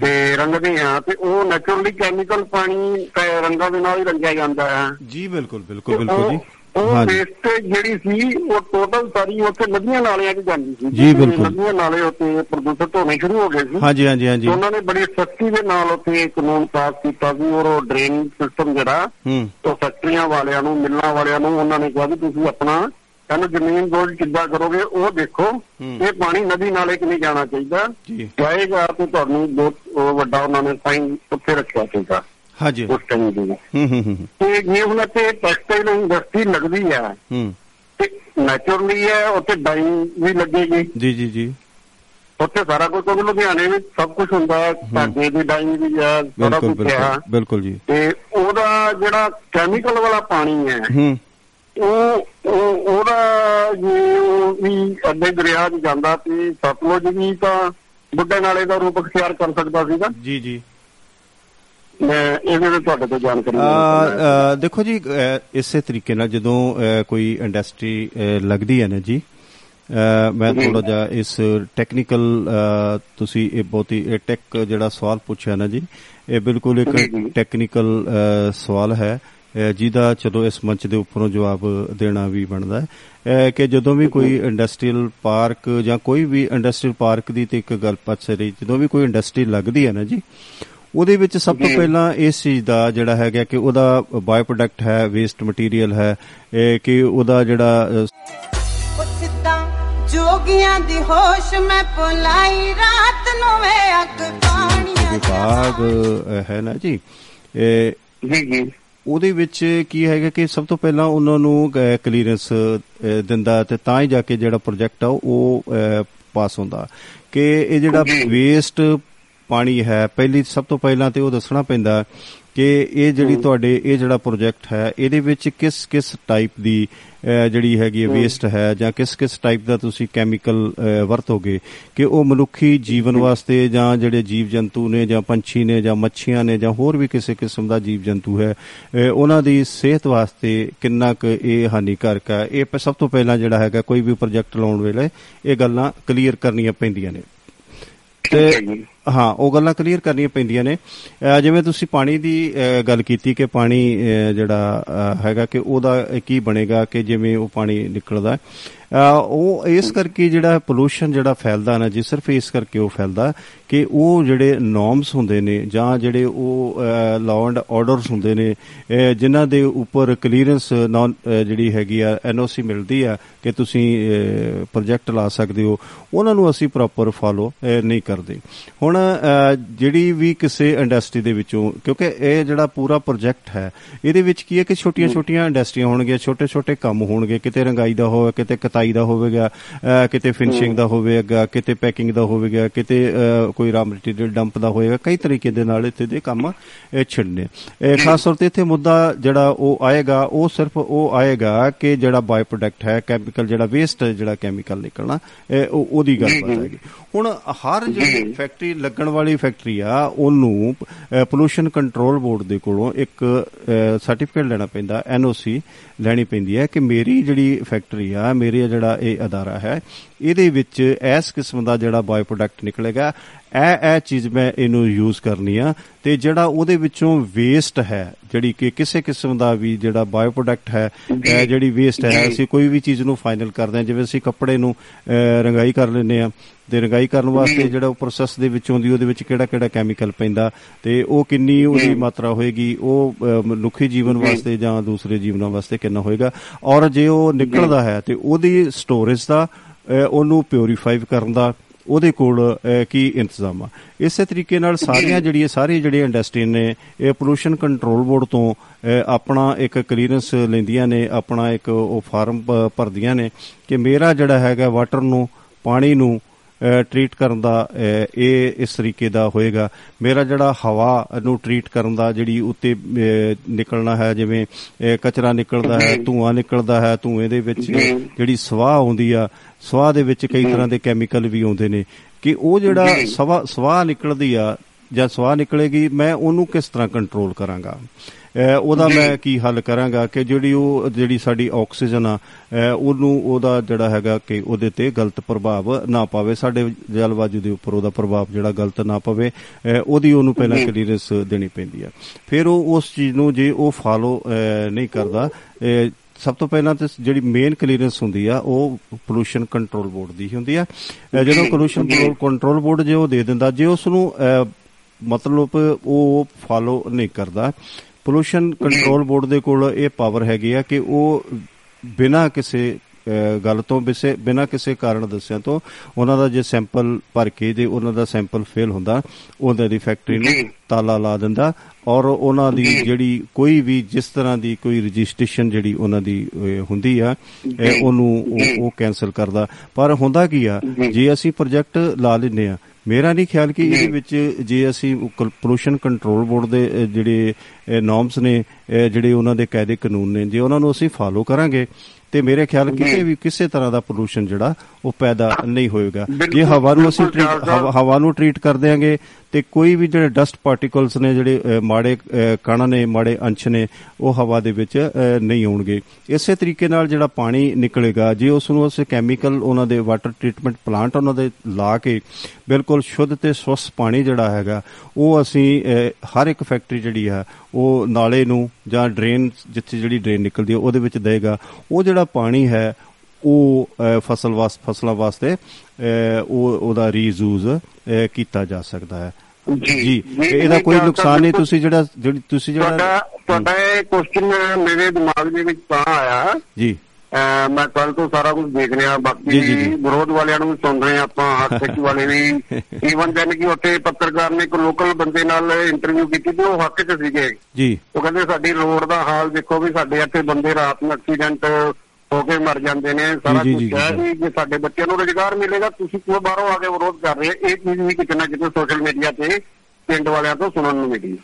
ਤੇ ਰੰਗਦੇ ਆ ਤੇ ਉਹ ਨੈਚੁਰਲੀ ਕੈਮੀਕਲ ਪਾਣੀ ਤੇ ਰੰਗਾਂ ਦੇ ਨਾਲ ਹੀ ਰੰਗਿਆ ਜਾਂਦਾ ਹੈ। ਜੀ ਬਿਲਕੁਲ ਬਿਲਕੁਲ ਬਿਲਕੁਲ ਜੀ। ਉਹ- ਵੇਸਟੇਜ ਜਿਹੜੀ ਸੀ ਉਹ ਟੋਟਲ ਸਾਰੀ ਉੱਥੇ ਨਦੀਆਂ ਨਾਲਿਆਂ 'ਚ ਜਾਂਦੀ ਸੀ। ਜੀ, ਬਿਲਕੁਲ। ਨਦੀਆਂ ਨਾਲੇ ਉੱਤੇ ਪ੍ਰਦੂਸ਼ਿਤ ਹੋਣੇ ਸ਼ੁਰੂ ਹੋ ਗਏ ਸੀ। ਹਾਂਜੀ ਹਾਂਜੀ ਹਾਂਜੀ। ਉਹਨਾਂ ਨੇ ਬੜੀ ਸਖਤੀ ਦੇ ਨਾਲ ਉੱਥੇ ਕਾਨੂੰਨ ਪਾਸ ਕੀਤਾ ਸੀ ਔਰ ਉਹ ਡਰੇਨ ਸਿਸਟਮ ਜਿਹੜਾ ਹੂੰ। ਉਹ ਫੈਕਟਰੀਆਂ ਵਾਲਿਆਂ ਨੂੰ ਮਿਲਣਾ ਵਾਲਿਆਂ ਨੂੰ ਉਹਨਾਂ ਨੇ ਕਿਹਾ ਵੀ ਤੁਸੀਂ ਆਪਣਾ ਇਹਨੂੰ ਜ਼ਮੀਨ ਦੋਜ ਕਿੱਦਾਂ ਕਰੋਗੇ ਉਹ ਦੇਖੋ। ਇਹ ਪਾਣੀ ਨਦੀ ਨਾਲੇ 'ਚ ਨਹੀਂ ਜਾਣਾ ਚਾਹੀਦਾ। ਜੀ। ਜਾਏਗਾ ਤੇ ਤੁਹਾਨੂੰ ਬਹੁਤ ਵੱਡਾ ਉਹਨਾਂ ਨੇ ਸਾਈਨ ਉੱਥੇ ਰੱਖਿਆ ਸੀਗਾ। ਹਾਂਜੀ। ਉਸ ਟਾਈਮ ਦੇ ਹੂੰ ਹੂੰ ਤੇ ਜੇ ਹੁਣ ਇੱਥੇ ਟੈਕਸਟਾਈਲ ਇੰਡਸਟਰੀ ਲੱਗਦੀ ਹੈ ਹੂੰ। ਤੇ ਨੈਚੁਰਲੀ ਹੈ ਉੱਥੇ ਡਾਈਂਗ ਵੀ ਲੱਗੇਗੀ। ਜੀ ਜੀ ਜੀ। ਉੱਥੇ ਸਾਰਾ ਕੁਝ ਕਿਉਂਕਿ ਲੁਧਿਆਣੇ ਵਿੱਚ ਸਭ ਕੁਝ ਹੁੰਦਾ ਹੈ ਧਾਗੇ ਦੀ ਡਾਈਂਗ ਵੀ ਹੈ ਸਾਰਾ ਕੁਝ ਹੈ। ਬਿਲਕੁਲ ਬਿਲਕੁਲ ਜੀ। ਤੇ ਉਹਦਾ ਜਿਹੜਾ ਕੈਮੀਕਲ ਵਾਲਾ ਪਾਣੀ ਹੈ ਹੂੰ। ਉਹ ਉਹ- ਉਹਦਾ ਜੇ ਉਹ ਵੀ ਅੱਡੇ ਦਰਿਆ 'ਚ ਜਾਂਦਾ ਤੇ ਸਤਲੁਜ ਵੀ ਤਾਂ ਬੁੱਢੇ ਨਾਲੇ ਦਾ ਰੂਪ ਅਖਤਿਆਰ ਕਰ ਸਕਦਾ ਸੀਗਾ ਜੀ ਜੀ ਮੈਂ ਇਹਦੇ ਤੇ ਤੁਹਾਡੇ ਤੋਂ ਜਾਣਕਾਰੀ ਦੇਖੋ ਜੀ ਇਸੇ ਤਰੀਕੇ ਨਾਲ ਜਦੋਂ ਕੋਈ ਇੰਡਸਟਰੀ ਲੱਗਦੀ ਹੈ ਨਾ ਜੀ ਮੈਂ। ਥੋੜਾ ਜਿਹਾ ਇਸ ਟੈਕਨੀਕਲ ਤੁਸੀਂ ਇਹ ਬਹੁਤ ਹੀ ਟੈਕ ਜਿਹੜਾ ਸਵਾਲ ਪੁੱਛਿਆ ਨਾ ਜੀ ਇਹ ਬਿਲਕੁਲ ਇੱਕ। ਟੈਕਨੀਕਲ ਸਵਾਲ ਹੈ ਜਿਹਦਾ ਚਲੋ ਇਸ ਮੰਚ ਦੇ ਉੱਪਰੋਂ ਜਵਾਬ ਦੇਣਾ ਵੀ ਬਣਦਾ ਹੈ। ਕਿ ਜਦੋਂ ਵੀ ਕੋਈ ਇੰਡਸਟਰੀਅਲ ਪਾਰਕ ਜਾਂ ਕੋਈ ਵੀ ਇੰਡਸਟਰੀਅਲ ਪਾਰਕ ਦੀ ਤੇ ਇੱਕ ਗੱਲ ਪੁੱਛ ਰਹੀ ਜਦੋਂ ਵੀ ਕੋਈ ਇੰਡਸਟਰੀ ਲੱਗਦੀ ਹੈ ਨਾ ਜੀ ਉਹਦੇ ਵਿੱਚ ਸਭ ਤੋਂ। ਪਹਿਲਾਂ ਇਸ ਚੀਜ਼ ਦਾ ਜਿਹੜਾ ਹੈਗਾ ਕਿ ਉਹਦਾ ਬਾਈ ਪ੍ਰੋਡਕਟ ਹੈ ਵੇਸਟ ਮਟੀਰੀਅਲ ਹੈ ਕਿ ਉਹਦਾ ਜਿਹੜਾ ਜੋਗੀਆਂ ਦੀ ਹੋਸ਼ ਮੈਂ ਪੁਲਾਈ ਰਾਤ ਨੂੰ ਵੇ ਅੱਗ ਪਾਣੀਆਂ ਵਿਭਾਗ ਹੈ ਨਾ ਜੀ। ਇਹ ਜੀ ਜੀ। ਉਹਦੇ ਵਿੱਚ ਕੀ ਹੈਗਾ ਕਿ ਸਭ ਤੋਂ ਪਹਿਲਾਂ ਉਹਨਾਂ ਨੂੰ ਕਲੀਅਰੈਂਸ ਦਿੰਦਾ ਤੇ ਤਾਂ ਹੀ ਜਾ ਕੇ ਜਿਹੜਾ ਪ੍ਰੋਜੈਕਟ ਆ ਉਹ ਪਾਸ ਹੁੰਦਾ ਕਿ ਇਹ ਜਿਹੜਾ। ਵੇਸਟ ਪਾਣੀ ਹੈ ਪਹਿਲੀ ਸਭ ਤੋਂ ਪਹਿਲਾਂ ਤੇ ਉਹ ਦੱਸਣਾ ਪੈਂਦਾ ਕਿ ਇਹ ਜਿਹੜੀ ਤੁਹਾਡੇ ਇਹ ਜਿਹੜਾ ਪ੍ਰੋਜੈਕਟ ਹੈ ਇਹਦੇ ਵਿੱਚ ਕਿਸ ਕਿਸ ਟਾਈਪ ਦੀ ਜਿਹੜੀ ਹੈਗੀ ਹੈ ਵੇਸਟ ਹੈ ਜਾਂ ਕਿਸ ਕਿਸ ਟਾਈਪ ਦਾ ਤੁਸੀਂ ਕੈਮੀਕਲ ਵਰਤੋਗੇ ਕਿ ਉਹ ਮਨੁੱਖੀ ਜੀਵਨ ਵਾਸਤੇ ਜਾਂ ਜਿਹੜੇ ਜੀਵ ਜੰਤੂ ਨੇ ਜਾਂ ਪੰਛੀ ਨੇ ਜਾਂ ਮੱਛੀਆਂ ਨੇ ਜਾਂ ਹੋਰ ਵੀ ਕਿਸੇ ਕਿਸਮ ਦਾ ਜੀਵ ਜੰਤੂ ਹੈ ਉਹਨਾਂ ਦੀ ਸਿਹਤ ਵਾਸਤੇ ਕਿੰਨਾ ਕੁ ਇਹ ਹਾਨੀਕਾਰਕ ਹੈ? ਇਹ ਸਭ ਤੋਂ ਪਹਿਲਾਂ ਜਿਹੜਾ ਹੈਗਾ ਕੋਈ ਵੀ ਪ੍ਰੋਜੈਕਟ ਲਾਉਣ ਵੇਲੇ ਇਹ ਗੱਲਾਂ ਕਲੀਅਰ ਕਰਨੀਆਂ ਪੈਂਦੀਆਂ ਨੇ। ਤੇ ਹਾਂ ਉਹ ਗੱਲਾਂ ਕਲੀਅਰ ਕਰਨੀਆਂ ਪੈਂਦੀਆਂ ਨੇ ਅਹ ਜਿਵੇਂ ਤੁਸੀਂ ਪਾਣੀ ਦੀ ਅਹ ਗੱਲ ਕੀਤੀ ਕਿ ਪਾਣੀ ਅਹ ਜਿਹੜਾ ਅਹ ਹੈਗਾ ਕਿ ਉਹਦਾ ਕੀ ਬਣੇਗਾ ਕਿ ਜਿਵੇਂ ਉਹ ਪਾਣੀ ਨਿਕਲਦਾ ਹੈ। ਅ, ਉਹ ਇਸ ਕਰਕੇ ਜਿਹੜਾ ਪੋਲੂਸ਼ਨ ਜਿਹੜਾ ਫੈਲਦਾ ਨਾ ਜੀ ਸਿਰਫ ਇਸ ਕਰਕੇ ਉਹ ਫੈਲਦਾ ਕਿ ਉਹ ਜਿਹੜੇ ਨੋਰਮਸ ਹੁੰਦੇ ਨੇ ਜਾਂ ਜਿਹੜੇ ਉਹ ਲਾਅ ਐਂਡ ਆਰਡਰਸ ਹੁੰਦੇ ਨੇ ਅ, ਜਿਨ੍ਹਾਂ ਦੇ ਉੱਪਰ ਕਲੀਅਰੈਂਸ ਨਾਨ ਜਿਹੜੀ ਹੈਗੀ ਆ ਐਨਓਸੀ ਮਿਲਦੀ ਆ ਕਿ ਤੁਸੀਂ ਪ੍ਰੋਜੈਕਟ ਲਾ ਸਕਦੇ ਹੋ ਉਹਨਾਂ ਨੂੰ ਅਸੀਂ ਪ੍ਰੋਪਰ ਫਾਲੋ ਨਹੀਂ ਕਰਦੇ। ਹੁਣ ਅ, ਜਿਹੜੀ ਵੀ ਕਿਸੇ ਇੰਡਸਟਰੀ ਦੇ ਵਿੱਚੋਂ ਕਿਉਂਕਿ ਇਹ ਜਿਹੜਾ ਪੂਰਾ ਪ੍ਰੋਜੈਕਟ ਹੈ ਇਹਦੇ ਵਿੱਚ ਕੀ ਹੈ ਕਿ ਛੋਟੀਆਂ-ਛੋਟੀਆਂ ਇੰਡਸਟਰੀਆਂ ਹੋਣਗੀਆਂ ਛੋਟੇ-ਛੋਟੇ ਕੰਮ ਹੋਣਗੇ ਕਿਤੇ ਰੰਗਾਈ ਦਾ ਹੋਵੇ ਕਿਤੇ ਕਤਾਈ ਦਾ ਹੋਵੇਗਾ ਕਿਤੇ ਫਿਨਿਸ਼ਿੰਗ ਦਾ ਹੋਵੇਗਾ ਕਿਤੇ ਪੈਕਿੰਗ ਦਾ ਹੋਵੇਗਾ ਕਿਤੇ ਕੋਈ ਰਾ ਮਟੀਰੀਅਲ ਡੰਪ ਦਾ ਹੋਏਗਾ ਕਈ ਤਰੀਕੇ ਦੇ ਨਾਲ ਇੱਥੇ ਦੇ ਕੰਮ ਛਿੜਨੇ। ਇਹ ਖਾਸ ਤੌਰ ਤੇ ਇੱਥੇ ਮੁੱਦਾ ਜਿਹੜਾ ਉਹ ਆਏਗਾ ਉਹ ਸਿਰਫ ਉਹ ਆਏਗਾ ਕਿ ਜਿਹੜਾ ਬਾਈ ਪ੍ਰੋਡਕਟ ਹੈ ਕੈਮੀਕਲ ਜਿਹੜਾ ਵੇਸਟ ਜਿਹੜਾ ਕੈਮੀਕਲ ਨਿਕਲਣਾ ਉਹ- ਉਹਦੀ ਗੱਲ ਬਾਤ ਹੈਗੀ। ਹੁਣ ਹਰ ਜਿਹੜੀ ਫੈਕਟਰੀ ਲੱਗਣ ਵਾਲੀ ਫੈਕਟਰੀ ਆ ਉਹਨੂੰ ਪੋਲੂਸ਼ਨ ਕੰਟਰੋਲ ਬੋਰਡ ਦੇ ਕੋਲੋਂ ਇੱਕ ਸਰਟੀਫਿਕੇਟ ਲੈਣਾ ਪੈਂਦਾ ਐਨਓਸੀ ਲੈਣੀ ਪੈਂਦੀ ਹੈ ਕਿ ਮੇਰੀ ਜਿਹੜੀ ਫੈਕਟਰੀ ਆ ਮੇਰੇ ਜਿਹੜਾ ਇਹ ਅਦਾਰਾ ਹੈ ਇਹਦੇ ਵਿੱਚ ਇਸ ਕਿਸਮ ਦਾ ਜਿਹੜਾ ਬਾਇਓ ਪ੍ਰੋਡਕਟ ਨਿਕਲੇਗਾ ਇਹ ਇਹ ਚੀਜ਼ ਮੈਂ ਇਹਨੂੰ ਯੂਜ਼ ਕਰਨੀ ਆ ਤੇ ਜਿਹੜਾ ਉਹਦੇ ਵਿੱਚੋਂ ਵੇਸਟ ਹੈ ਜਿਹੜੀ ਕਿ ਕਿਸੇ ਕਿਸਮ ਦਾ ਵੀ ਜਿਹੜਾ ਬਾਇਓ ਪ੍ਰੋਡਕਟ ਹੈ ਇਹ ਜਿਹੜੀ ਵੇਸਟ ਹੈ ਅਸੀਂ ਕੋਈ ਵੀ ਚੀਜ਼ ਨੂੰ ਫਾਈਨਲ ਕਰਦੇ ਹਾਂ। ਜਿਵੇਂ ਅਸੀਂ ਕੱਪੜੇ ਨੂੰ ਰੰਗਾਈ ਕਰ ਲੈਂਦੇ ਆ ਤੇ ਰੰਗਾਈ ਕਰਨ ਵਾਸਤੇ ਜਿਹੜਾ ਉਹ ਪ੍ਰੋਸੈਸ ਦੇ ਵਿੱਚ ਆਉਂਦੀ ਉਹਦੇ ਵਿੱਚ ਕਿਹੜਾ ਕਿਹੜਾ ਕੈਮੀਕਲ ਪੈਂਦਾ ਤੇ ਉਹ ਕਿੰਨੀ ਉਹਦੀ ਮਾਤਰਾ ਹੋਏਗੀ ਉਹ ਮਨੁੱਖੀ ਜੀਵਨ ਵਾਸਤੇ ਜਾਂ ਦੂਸਰੇ ਜੀਵਨਾਂ ਵਾਸਤੇ ਕਿੰਨਾ ਹੋਏਗਾ ਔਰ ਜੇ ਉਹ ਨਿਕਲਦਾ ਹੈ ਤੇ ਉਹਦੀ ਸਟੋਰੇਜ ਦਾ ਉਹਨੂੰ ਪਿਉਰੀਫਾਈ ਕਰਨ ਦਾ ਉਹਦੇ ਕੋਲ ਅਹ, ਕੀ ਇੰਤਜ਼ਾਮ ਆ। ਇਸੇ ਤਰੀਕੇ ਨਾਲ ਸਾਰੀਆਂ ਜਿਹੜੀਆਂ ਸਾਰੀ ਜਿਹੜੀਆਂ ਇੰਡਸਟਰੀ ਨੇ ਇਹ ਪੋਲੂਸ਼ਨ ਕੰਟਰੋਲ ਬੋਰਡ ਤੋਂ ਅਹ, ਆਪਣਾ ਇੱਕ ਕਲੀਅਰੈਂਸ ਲੈਂਦੀਆਂ ਨੇ ਆਪਣਾ ਇੱਕ ਉਹ ਫਾਰਮ ਭ- ਭਰਦੀਆਂ ਨੇ ਕਿ ਮੇਰਾ ਜਿਹੜਾ ਹੈਗਾ ਵਾਟਰ ਨੂੰ ਪਾਣੀ ਨੂੰ ਟ੍ਰੀਟ ਕਰਨ ਦਾ ਇਹ ਇਸ ਤਰੀਕੇ ਦਾ ਹੋਏਗਾ। ਮੇਰਾ ਜਿਹੜਾ ਹਵਾ ਨੂੰ ਟ੍ਰੀਟ ਕਰਨ ਦਾ ਜਿਹੜੀ ਉੱਤੇ ਨਿਕਲਣਾ ਹੈ ਜਿਵੇਂ ਕਚਰਾ ਨਿਕਲਦਾ ਹੈ ਧੂਆਂ ਨਿਕਲਦਾ ਹੈ ਧੂਏ ਦੇ ਵਿੱਚ ਜਿਹੜੀ ਸਵਾਹ ਆਉਂਦੀ ਆ ਸਵਾਹ ਦੇ ਵਿੱਚ ਕਈ ਤਰ੍ਹਾਂ ਦੇ ਕੈਮੀਕਲ ਵੀ ਆਉਂਦੇ ਨੇ। ਕਿ ਉਹ ਜਿਹੜਾ ਸਵਾ ਸਵਾਹ ਨਿਕਲਦੀ ਆ ਜਾਂ ਸਵਾਹ ਨਿਕਲੇਗੀ ਮੈਂ ਉਹਨੂੰ ਕਿਸ ਤਰ੍ਹਾਂ ਕੰਟਰੋਲ ਕਰਾਂਗਾ? ਉਹਦਾ ਮੈਂ ਕੀ ਹੱਲ ਕਰਾਂਗਾ ਕਿ ਜਿਹੜੀ ਉਹ ਜਿਹੜੀ ਸਾਡੀ ਆਕਸੀਜਨ ਆ ਉਹਨੂੰ ਉਹਦਾ ਜਿਹੜਾ ਹੈਗਾ ਕਿ ਉਹਦੇ ਤੇ ਗਲਤ ਪ੍ਰਭਾਵ ਨਾ ਪਾਵੇ ਸਾਡੇ ਜਲਵਾਯੂ ਦੇ ਉੱਪਰ ਉਹਦਾ ਪ੍ਰਭਾਵ ਜਿਹੜਾ ਗਲਤ ਨਾ ਪਵੇ ਉਹਦੀ ਉਹਨੂੰ ਪਹਿਲਾਂ ਕਲੀਅਰੈਂਸ ਦੇਣੀ ਪੈਂਦੀ ਆ। ਫਿਰ ਉਹ ਉਸ ਚੀਜ਼ ਨੂੰ ਜੇ ਉਹ ਫਾਲੋ ਨਹੀਂ ਕਰਦਾ ਸਭ ਤੋਂ ਪਹਿਲਾਂ ਤੇ ਜਿਹੜੀ ਮੇਨ ਕਲੀਅਰੈਂਸ ਹੁੰਦੀ ਆ ਉਹ ਪੋਲੂਸ਼ਨ ਕੰਟਰੋਲ ਬੋਰਡ ਦੀ ਹੁੰਦੀ ਆ। ਜਦੋਂ ਪੋਲੂਸ਼ਨ ਕੰਟਰੋਲ ਬੋਰਡ ਜੇ ਉਹ ਦੇ ਦਿੰਦਾ ਜੇ ਉਸ ਨੂੰ ਮਤਲਬ ਉਹ ਫਾਲੋ ਨਹੀਂ ਕਰਦਾ ਪੋਲੂਸ਼ਨ ਕੰਟਰੋਲ ਬੋਰਡ ਦੇ ਕੋਲ ਇਹ ਪਾਵਰ ਹੈਗੀ ਆ ਕਿ ਉਹ ਬਿਨਾਂ ਕਿਸੇ ਗੱਲ ਤੋਂ ਬਿਸੇ ਬਿਨਾਂ ਕਿਸੇ ਕਾਰਨ ਦੱਸਿਆ ਤੋਂ ਉਹਨਾਂ ਦਾ ਜੇ ਸੈਂਪਲ ਭਰ ਕੇ ਜੇ ਉਹਨਾਂ ਦਾ ਸੈਂਪਲ ਫੇਲ ਹੁੰਦਾ ਉਹਨਾਂ ਦੀ ਫੈਕਟਰੀ ਨੂੰ ਤਾਲਾ ਲਾ ਦਿੰਦਾ ਔਰ ਉਹਨਾਂ ਦੀ ਜਿਹੜੀ ਕੋਈ ਵੀ ਜਿਸ ਤਰ੍ਹਾਂ ਦੀ ਕੋਈ ਰਜਿਸਟ੍ਰੇਸ਼ਨ ਜਿਹੜੀ ਉਹਨਾਂ ਦੀ ਹੁੰਦੀ ਆ ਉਹਨੂੰ ਉਹ- ਉਹ ਕੈਨਸਲ ਕਰਦਾ। ਪਰ ਹੁੰਦਾ ਕੀ ਆ ਜੇ। ਅਸੀਂ ਪ੍ਰੋਜੈਕਟ ਲਾ ਲੈਨੇ ਆ ਮੇਰਾ ਨਹੀਂ ਖਿਆਲ ਕਿ ਇਹਦੇ ਵਿੱਚ ਜੇ ਅਸੀਂ ਪੋਲੂਸ਼ਨ ਕੰਟਰੋਲ ਬੋਰਡ ਦੇ ਜਿਹੜੇ ਨਾਰਮਸ ਨੇ ਜਿਹੜੇ ਉਹਨਾਂ ਦੇ ਕਾਇਦੇ ਕਾਨੂੰਨ ਨੇ ਜੇ ਉਹਨਾਂ ਨੂੰ ਅਸੀਂ ਫਾਲੋ ਕਰਾਂਗੇ ਤੇ ਮੇਰੇ ਖਿਆਲ ਕਿਸੇ ਵੀ ਕਿਸੇ ਤਰ੍ਹਾਂ ਦਾ ਪੋਲੂਸ਼ਨ ਜਿਹੜਾ ਉਹ ਪੈਦਾ ਨਹੀਂ ਹੋਏਗਾ ਜੇ ਹਵਾ ਨੂੰ ਅਸੀਂ। ਹਵਾ- ਨੂੰ ਟ੍ਰੀਟ ਕਰ ਦਿਆਂਗੇ ਤੇ ਕੋਈ ਵੀ ਜਿਹੜੇ ਡਸਟ ਪਾਰਟੀਕਲਸ ਨੇ ਜਿਹੜੇ ਅਹ, ਮਾੜੇ ਅਹ, ਕਣ ਨੇ ਮਾੜੇ ਅੰਸ਼ ਨੇ ਉਹ ਹਵਾ ਦੇ ਵਿੱਚ ਅਹ, ਨਹੀਂ ਆਉਣਗੇ। ਇਸੇ ਤਰੀਕੇ ਨਾਲ ਜਿਹੜਾ ਪਾਣੀ ਨਿਕਲੇਗਾ ਜੇ ਉਸ ਨੂੰ ਅਸੀਂ ਕੈਮੀਕਲ ਉਹਨਾਂ ਦੇ ਵਾਟਰ ਟ੍ਰੀਟਮੈਂਟ ਪਲਾਂਟ ਉਹਨਾਂ ਦੇ ਲਾ ਕੇ ਬਿਲਕੁਲ ਸ਼ੁੱਧ ਤੇ ਸਵਸਥ ਪਾਣੀ ਜਿਹੜਾ ਹੈਗਾ ਉਹ ਅਸੀਂ ਅਹ, ਹਰ ਇੱਕ ਫੈਕਟਰੀ ਜਿਹੜੀ ਆ ਉਹ ਨਾਲੇ ਨੂੰ ਜਾਂ ਡਰੇਨ ਜਿੱਥੇ ਜਿਹੜੀ ਡਰੇਨ ਨਿਕਲਦੀ ਹੈ ਉਹਦੇ ਵਿੱਚ ਦੇਗਾ। ਉਹ ਜਿਹੜਾ ਪਾਣੀ ਹੈ ਉਹ ਅਹ, ਫਸਲ ਵਾਸ ਫਸਲਾਂ ਵਾਸਤੇ ਅਹ, ਉਹ ਉਹਦਾ ਰੀਯੂਜ਼ ਕੀਤਾ ਜਾ ਸਕਦਾ ਹੈ। ਜੀ। ਇਹਦਾ ਕੋਈ ਨੁਕਸਾਨ ਨਹੀਂ ਤੁਸੀਂ ਜਿਹੜਾ ਜਿਹੜੀ ਤੁਸੀਂ ਜਿਹੜਾ ਤੁਹਾਡਾ ਇਹ ਕੁਐਸਚਨ ਮੇਰੇ ਦਿਮਾਗ ਦੇ ਵਿੱਚ ਤਾਂ ਆਇਆ। ਜੀ। ਮੈਂ ਕੱਲ ਤੋਂ ਸਾਰਾ ਕੁਝ ਦੇਖ ਰਿਹਾ ਬਾਕੀ। ਵਿਰੋਧ ਵਾਲਿਆਂ ਨੂੰ ਸੁਣ ਰਹੇ ਆਪਾਂ ਹੱਕ ਵਾਲੇ ਵੀ। ਈਵਨ ਦੈਨ ਕਿ ਉੱਥੇ ਪੱਤਰਕਾਰ ਨੇ ਇੱਕ ਲੋਕਲ ਬੰਦੇ ਨਾਲ ਇੰਟਰਵਿਊ ਕੀਤੀ ਤੇ ਉਹ ਹੱਕ 'ਚ ਸੀਗੇ। ਜੀ। ਉਹ ਕਹਿੰਦੇ ਸਾਡੀ ਰੋਡ ਦਾ ਹਾਲ ਦੇਖੋ ਵੀ ਸਾਡੇ ਇੱਥੇ ਬੰਦੇ ਰਾਤ ਨੂੰ ਐਕਸੀਡੈਂਟ ਹੋ ਕੇ ਮਰ ਜਾਂਦੇ ਨੇ ਸਾਰਾ ਕੁਝ ਹੈ ਜੀ। ਸਾਡੇ ਬੱਚਿਆਂ ਨੂੰ ਰੋਜ਼ਗਾਰ ਮਿਲੇਗਾ ਤੁਸੀਂ ਕਿਉਂ ਬਾਹਰੋਂ ਆ ਕੇ ਵਿਰੋਧ ਕਰ ਰਹੇ? ਇਹ ਚੀਜ਼ ਵੀ ਕਿਤੇ ਨਾ ਕਿਤੇ ਸੋਸ਼ਲ ਮੀਡੀਆ ਤੇ ਪਿੰਡ ਵਾਲਿਆਂ ਤੋਂ ਸੁਣਨ ਨੂੰ ਮਿਲੀ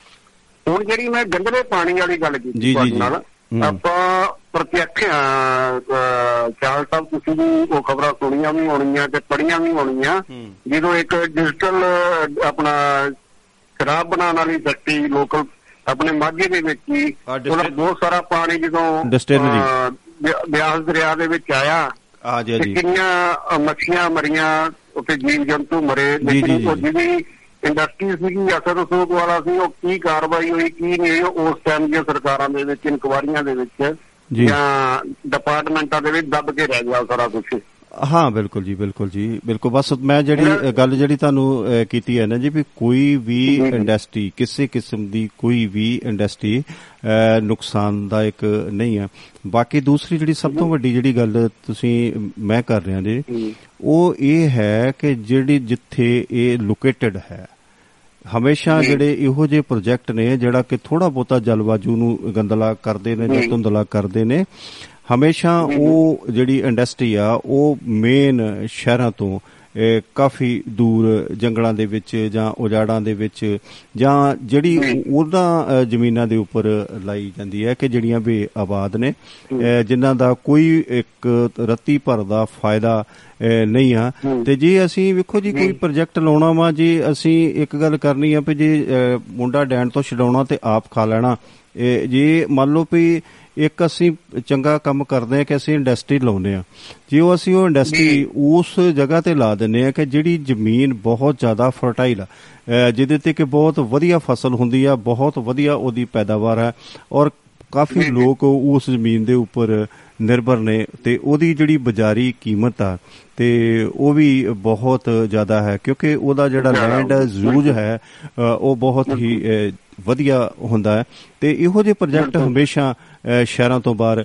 ਹੁਣ ਜਿਹੜੀ ਮੈਂ ਗੰਦਲੇ ਪਾਣੀ ਵਾਲੀ ਗੱਲ ਕੀਤੀ ਤੁਹਾਡੇ। ਨਾਲ। ਆਪਾਂ ਪ੍ਰਤੱਖ ਚਾਲ ਸਾਹਿਬ ਤੁਸੀਂ ਵੀ ਉਹ ਖਬਰਾਂ ਸੁਣੀਆਂ ਵੀ ਹੋਣੀਆਂ ਤੇ ਪੜ੍ਹੀਆਂ ਵੀ ਹੋਣੀਆਂ। ਜਦੋਂ ਇੱਕ ਡਿਜੀਟਲ ਆਪਣਾ ਸ਼ਰਾਬ ਬਣਾਉਣ ਵਾਲੀ ਫੈਕਟਰੀ ਲੋਕਲ ਆਪਣੇ ਮਾਝੇ ਦੇ ਵਿੱਚ ਹੀ ਉਹਦਾ ਬਹੁਤ ਸਾਰਾ ਪਾਣੀ ਜਦੋਂ Distillery। ਬਿਆਸ ਦਰਿਆ ਦੇ ਵਿੱਚ ਆਇਆ ਆ ਜੀ ਜੀ ਕਿੰਨੀਆਂ ਮੱਛੀਆਂ ਮਰੀਆਂ ਉੱਥੇ ਜੀਵ ਜੰਤੂ ਮਰੇ ਲੇਕਿਨ। ਉਹ ਜਿਹੜੀ ਇੰਡਸਟਰੀ ਸੀਗੀ ਅਸਰ ਸੂਕ ਵਾਲਾ ਸੀ ਉਹ ਕੀ ਕਾਰਵਾਈ ਹੋਈ ਕੀ ਨਹੀਂ ਉਸ ਟਾਈਮ ਦੀਆਂ ਸਰਕਾਰਾਂ ਦੇ ਵਿੱਚ ਇਨਕੁਆਰੀਆਂ ਦੇ ਵਿੱਚ। ਜਾਂ ਡਿਪਾਰਟਮੈਂਟਾਂ ਦੇ ਵਿੱਚ ਦੱਬ ਕੇ ਰਹਿ ਗਿਆ ਸਾਰਾ ਕੁਝ ਹਾਂ ਬਿਲਕੁਲ ਜੀ ਬਿਲਕੁਲ ਜੀ ਬਿਲਕੁਲ ਬਸ ਮੈਂ ਜਿਹੜੀ ਗੱਲ ਜਿਹੜੀ ਤੁਹਾਨੂੰ ਕੀਤੀ ਹੈ ਨਾ ਜੀ ਵੀ ਕੋਈ ਵੀ। ਇੰਡਸਟਰੀ ਕਿਸੇ ਕਿਸਮ ਦੀ ਕੋਈ ਵੀ ਇੰਡਸਟਰੀ ਨੁਕਸਾਨਦਾਇਕ ਨਹੀਂ ਹੈ ਬਾਕੀ ਦੂਸਰੀ ਜਿਹੜੀ ਸਭ ਤੋਂ ਵੱਡੀ ਜਿਹੜੀ ਗੱਲ ਤੁਸੀਂ ਮੈਂ ਕਰ ਰਿਹਾ ਜੀ ਉਹ ਇਹ ਹੈ ਕਿ ਜਿਹੜੀ ਜਿੱਥੇ ਇਹ ਲੋਕੇਟਡ ਹੈ ਹਮੇਸ਼ਾ। ਜਿਹੜੇ ਇਹੋ ਜਿਹੇ ਪ੍ਰੋਜੈਕਟ ਨੇ ਜਿਹੜਾ ਕਿ ਥੋੜਾ ਬਹੁਤਾ ਜਲਵਾਯੂ ਨੂੰ ਗੰਦਲਾ ਕਰਦੇ ਨੇ ਜੀ। ਧੁੰਦਲਾ ਕਰਦੇ ਨੇ ਹਮੇਸ਼ਾ ਉਹ ਜਿਹੜੀ ਇੰਡਸਟਰੀ ਆ ਉਹ ਮੇਨ ਸ਼ਹਿਰਾਂ ਤੋਂ ਕਾਫੀ ਦੂਰ ਜੰਗਲਾਂ ਦੇ ਵਿੱਚ ਜਾਂ ਉਜਾੜਾਂ ਦੇ ਵਿੱਚ ਜਾਂ ਜਿਹੜੀ ਅ, ਜ਼ਮੀਨਾਂ ਦੇ ਉੱਪਰ ਲਾਈ ਜਾਂਦੀ ਹੈ ਕਿ ਜਿਹੜੀਆਂ ਵੀ ਆਬਾਦ ਨੇ ਜਿਨ੍ਹਾਂ ਦਾ ਕੋਈ ਇੱਕ ਰੱਤੀ ਭਰ ਦਾ ਫਾਇਦਾ ਨਹੀਂ ਆ। ਤੇ ਜੇ ਅਸੀਂ ਵੇਖੋ ਜੀ ਕੋਈ। ਪ੍ਰੋਜੈਕਟ ਲਾਉਣਾ ਵਾ ਜੇ ਅਸੀਂ ਇੱਕ ਗੱਲ ਕਰਨੀ ਆ ਵੀ ਜੇ ਮੁੰਡਾ ਡੈਣ ਤੋਂ ਛਡਾਉਣਾ ਤੇ ਆਪ ਖਾ ਲੈਣਾ ਜੇ ਮੰਨ ਲਓ ਵੀ ਇੱਕ ਅਸੀਂ ਚੰਗਾ ਕੰਮ ਕਰਦੇ ਆ ਕਿ ਅਸੀਂ ਇੰਡਸਟਰੀ ਲਾਉਨੇ ਆ ਜੇ ਉਹ ਅਸੀਂ ਉਹ ਇੰਡਸਟਰੀ। ਉਸ ਜਗ੍ਹਾ ਤੇ ਲਾ ਦਿੰਨੇ ਆ ਕਿ ਜਿਹੜੀ ਜ਼ਮੀਨ ਬਹੁਤ ਜ਼ਿਆਦਾ ਫਰਟਾਈਲ ਆ ਜਿਹਦੇ ਤੇ ਕਿ ਬਹੁਤ ਵਧੀਆ ਫਸਲ ਹੁੰਦੀ ਆ ਬਹੁਤ ਵਧੀਆ ਉਹਦੀ ਪੈਦਾਵਾਰ ਹੈ ਔਰ ਕਾਫੀ। ਲੋਕ ਉਸ ਜ਼ਮੀਨ ਦੇ ਉੱਪਰ ਨਿਰਭਰ ਨੇ ਤੇ ਉਹਦੀ ਜਿਹੜੀ ਬਾਜ਼ਾਰੀ ਕੀਮਤ ਆ ਤੇ ਉਹ ਵੀ ਬਹੁਤ ਜ਼ਿਆਦਾ ਹੈ ਕਿਉਂਕਿ ਉਹਦਾ ਜਿਹੜਾ ਲੈਂਡ ਯੂਜ਼ ਹੈ ਉਹ ਬਹੁਤ ਹੀ ਵਧੀਆ ਹੁੰਦਾ ਹੈ ਤੇ ਇਹੋ ਜਿਹੇ ਪ੍ਰੋਜੈਕਟ। ਹਮੇਸ਼ਾ ਸ਼ਹਿਰਾਂ ਤੋਂ ਬਾਹਰ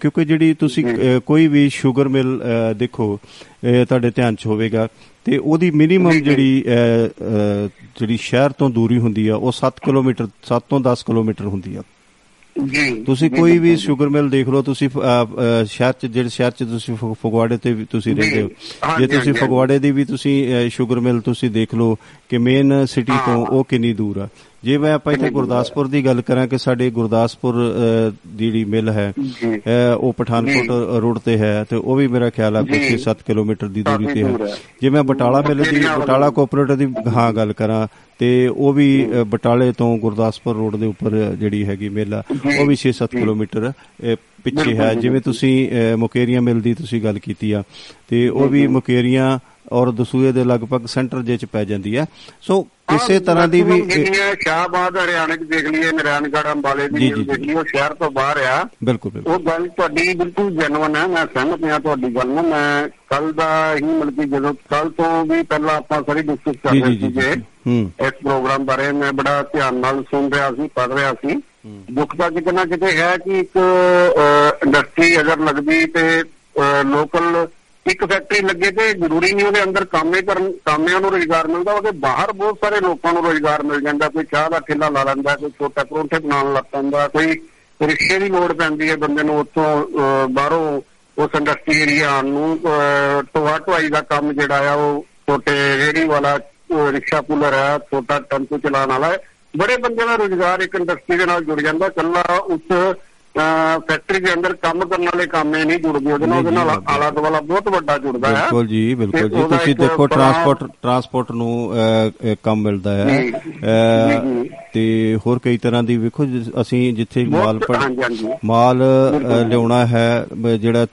ਕਿਉਂਕਿ ਜਿਹੜੀ ਤੁਸੀਂ ਕੋਈ ਵੀ ਸ਼ੂਗਰ ਮਿਲ ਅ, ਦੇਖੋ ਤੁਹਾਡੇ ਧਿਆਨ 'ਚ ਹੋਵੇਗਾ ਤੇ ਉਹਦੀ ਮਿਨੀਮਮ। ਜਿਹੜੀ ਜਿਹੜੀ ਸ਼ਹਿਰ ਤੋਂ ਦੂਰੀ ਹੁੰਦੀ ਆ ਉਹ 7 ਕਿਲੋਮੀਟਰ 7 ਤੋਂ 10 ਕਿਲੋਮੀਟਰ ਹੁੰਦੀ ਆ ਜੀ ਤੁਸੀਂ ਕੋਈ ਵੀ ਬਿਲਕੁਲ। ਸ਼ੂਗਰ ਮਿਲ ਦੇਖ ਲਓ ਤੁਸੀਂ ਸ਼ਹਿਰ ਚ ਜਿਹੜੇ ਸ਼ਹਿਰ ਚ ਤੁਸੀਂ ਫਗਵਾੜੇ ਤੇ ਵੀ ਤੁਸੀਂ ਰਹਿੰਦੇ ਹੋ ਜੇ ਤੁਸੀਂ ਫਗਵਾੜੇ ਦੀ ਵੀ ਤੁਸੀਂ ਅ, ਸ਼ੂਗਰ ਮਿਲ ਤੁਸੀਂ ਦੇਖ ਲਓ ਕਿ ਮੇਨ ਸਿਟੀ ਤੋਂ। ਉਹ ਕਿੰਨੀ ਦੂਰ ਆ ਜੇ ਮੈਂ ਆਪਾਂ ਇੱਥੇ। ਗੁਰਦਾਸਪੁਰ ਦੀ ਗੱਲ ਕਰਾਂ ਕਿ ਸਾਡੇ ਗੁਰਦਾਸਪੁਰ ਜਿਹੜੀ ਮਿਲ ਹੈ ਉਹ ਪਠਾਨਕੋਟ ਰੋਡ ਤੇ ਹੈ ਤੇ ਉਹ ਵੀ ਮੇਰਾ ਖਿਆਲ ਆ। ਕੁਝ 7 ਕਿਲੋਮੀਟਰ ਦੀ ਦੂਰੀ ਤੇ ਹੈ। ਜੇ ਮੈਂ ਬਟਾਲਾ ਮਿਲ ਦੀ ਬਟਾਲਾ ਕੋਆਪਰੇਟਿਵ ਦੀ ਹਾਂ ਗੱਲ ਕਰਾਂ ਤੇ ਉਹ ਵੀ ਬਟਾਲੇ ਤੋਂ ਗੁਰਦਾਸਪੁਰ ਰੋਡ ਦੇ ਉੱਪਰ ਜਿਹੜੀ ਹੈਗੀ ਮਿਲ ਆ ਉਹ ਵੀ 6-7 ਜੀ। ਕਿਲੋਮੀਟਰ ਪਿੱਛੇ ਹੈ ਜਿਵੇਂ। ਤੁਸੀਂ ਮੁਕੇਰੀਆਂ ਮਿਲ ਦੀ ਤੁਸੀਂ ਗੱਲ ਕੀਤੀ ਆ ਤੇ ਉਹ ਵੀ। ਮੁਕੇਰੀਆਂ ਔਰ ਦਸੂਏ ਦੇ ਲਗਭਗ ਸੈਂਟਰ ਜੇ ਚ ਪੈ ਜਾਂਦੀ ਹੈ ਸੋ ਕਿਸੇ ਤਰ੍ਹਾਂ ਦੀ ਵੀ ਸ਼ਾਹਬਾਦ ਹਰਿਆਣੇ ਚ ਦੇਖ ਲਈਏ ਨਾਰਾਇਣਗੜ੍ਹ ਅੰਬਾਲੇ ਦੀ ਜੀ, ਦੇਖ ਲਈਏ ਉਹ ਸ਼ਹਿਰ ਤੋਂ ਬਾਹਰ ਆ। ਬਿਲਕੁਲ ਉਹ ਗੱਲ ਤੁਹਾਡੀ ਬਿਲਕੁਲ ਜੈਨੂਨ ਹੈ ਮੈਂ ਸਹਿਮਤ ਹਾਂ ਤੁਹਾਡੀ ਗੱਲ ਨਾਲ। ਮੈਂ ਕੱਲ ਦਾ ਹੀ ਮਤਲਬ ਕਿ ਜਦੋਂ ਕੱਲ ਤੋਂ ਵੀ ਪਹਿਲਾਂ ਆਪਾਂ ਸਾਰੀ ਡਿਸਕਸ ਕਰ ਰਹੇ ਸੀਗੇ ਇਸ ਪ੍ਰੋਗਰਾਮ ਬਾਰੇ ਮੈਂ ਬੜਾ ਧਿਆਨ ਨਾਲ ਸੁਣ ਰਿਹਾ ਸੀ ਪੜ੍ਹ ਰਿਹਾ ਸੀ। ਦੁੱਖ ਤਾਂ ਕਿਤੇ ਨਾ ਕਿਤੇ ਹੈ ਕਿ ਇੱਕ ਇੰਡਸਟਰੀ ਅਗਰ ਲੱਗਦੀ ਤੇ ਲੋਕਲ ਇੱਕ ਫੈਕਟਰੀ ਲੱਗੇ ਤੇ ਜ਼ਰੂਰੀ ਨਹੀਂ ਉਹਦੇ ਅੰਦਰ ਕਾਮੇ ਕਰਨ ਕਾਮਿਆਂ ਨੂੰ ਰੋਜ਼ਗਾਰ ਮਿਲਦਾ ਉਹਦੇ ਬਾਹਰ ਬਹੁਤ ਸਾਰੇ ਲੋਕਾਂ ਨੂੰ ਰੋਜ਼ਗਾਰ ਮਿਲ ਜਾਂਦਾ ਕੋਈ ਚਾਹ ਦਾ ਠੇਲਾ ਲਾ ਲੈਂਦਾ ਕੋਈ ਛੋਟਾ ਪਰੌਂਠੇ ਬਣਾਉਣ ਲੱਗ ਪੈਂਦਾ ਕੋਈ ਰਿਕਸ਼ੇ ਦੀ ਲੋੜ ਪੈਂਦੀ ਹੈ ਬੰਦੇ ਨੂੰ ਉੱਥੋਂ ਅਹ, ਬਾਹਰੋਂ ਉਸ ਇੰਡਸਟਰੀ ਏਰੀਆ ਆਉਣ ਨੂੰ ਅਹ, ਢੋਆ ਢੁਆਈ ਦਾ ਕੰਮ ਜਿਹੜਾ ਆ ਉਹ ਛੋਟੇ ਰੇਹੜੀ ਵਾਲਾ ਅਹ, ਰਿਕਸ਼ਾ ਪੁਲਰ ਹੈ ਛੋਟਾ ਟੈਂਪੂ ਚਲਾਉਣ ਵਾਲਾ ਹੈ। ਬੜੇ ਬੰਦੇ ਦਾ ਰੋਜ਼ਗਾਰ ਇੱਕ ਇੰਡਸਟਰੀ ਦੇ ਨਾਲ ਜੁੜ ਜਾਂਦਾ ਕੱਲਾ ਉਸ ਅਹ, ਫੈਕਟਰੀ ਦੇ ਅੰਦਰ ਕੰਮ ਕਰਨ ਵਾਲੇ ਕਾਮੇ ਨਹੀਂ ਜੁੜਦੇ ਉਹਦੇ ਨਾਲ ਉਹਦੇ ਨਾਲ ਆਲਾ ਦੁਆਲਾ ਬਹੁਤ ਵੱਡਾ ਜੁੜਦਾ ਹੈ ਬਿਲਕੁਲ ਜੀ ਬਿਲਕੁਲ ਜੀ ਤੁਸੀਂ ਦੇਖੋ ਟਰਾਂਸਪੋਰਟ ਟਰਾਂਸਪੋਰਟ ਨੂੰ ਕੰਮ ਮਿਲਦਾ ਹੈ। ਤੇ ਹੋਰ ਕਈ ਤਰ੍ਹਾਂ ਦੀ ਵੇਖੋ ਅਸੀਂ ਜਿੱਥੇ ਮਾਲ। ਮਾਲ। ਲਿਆਉਣਾ ਹੈ ਜਿਹੜਾ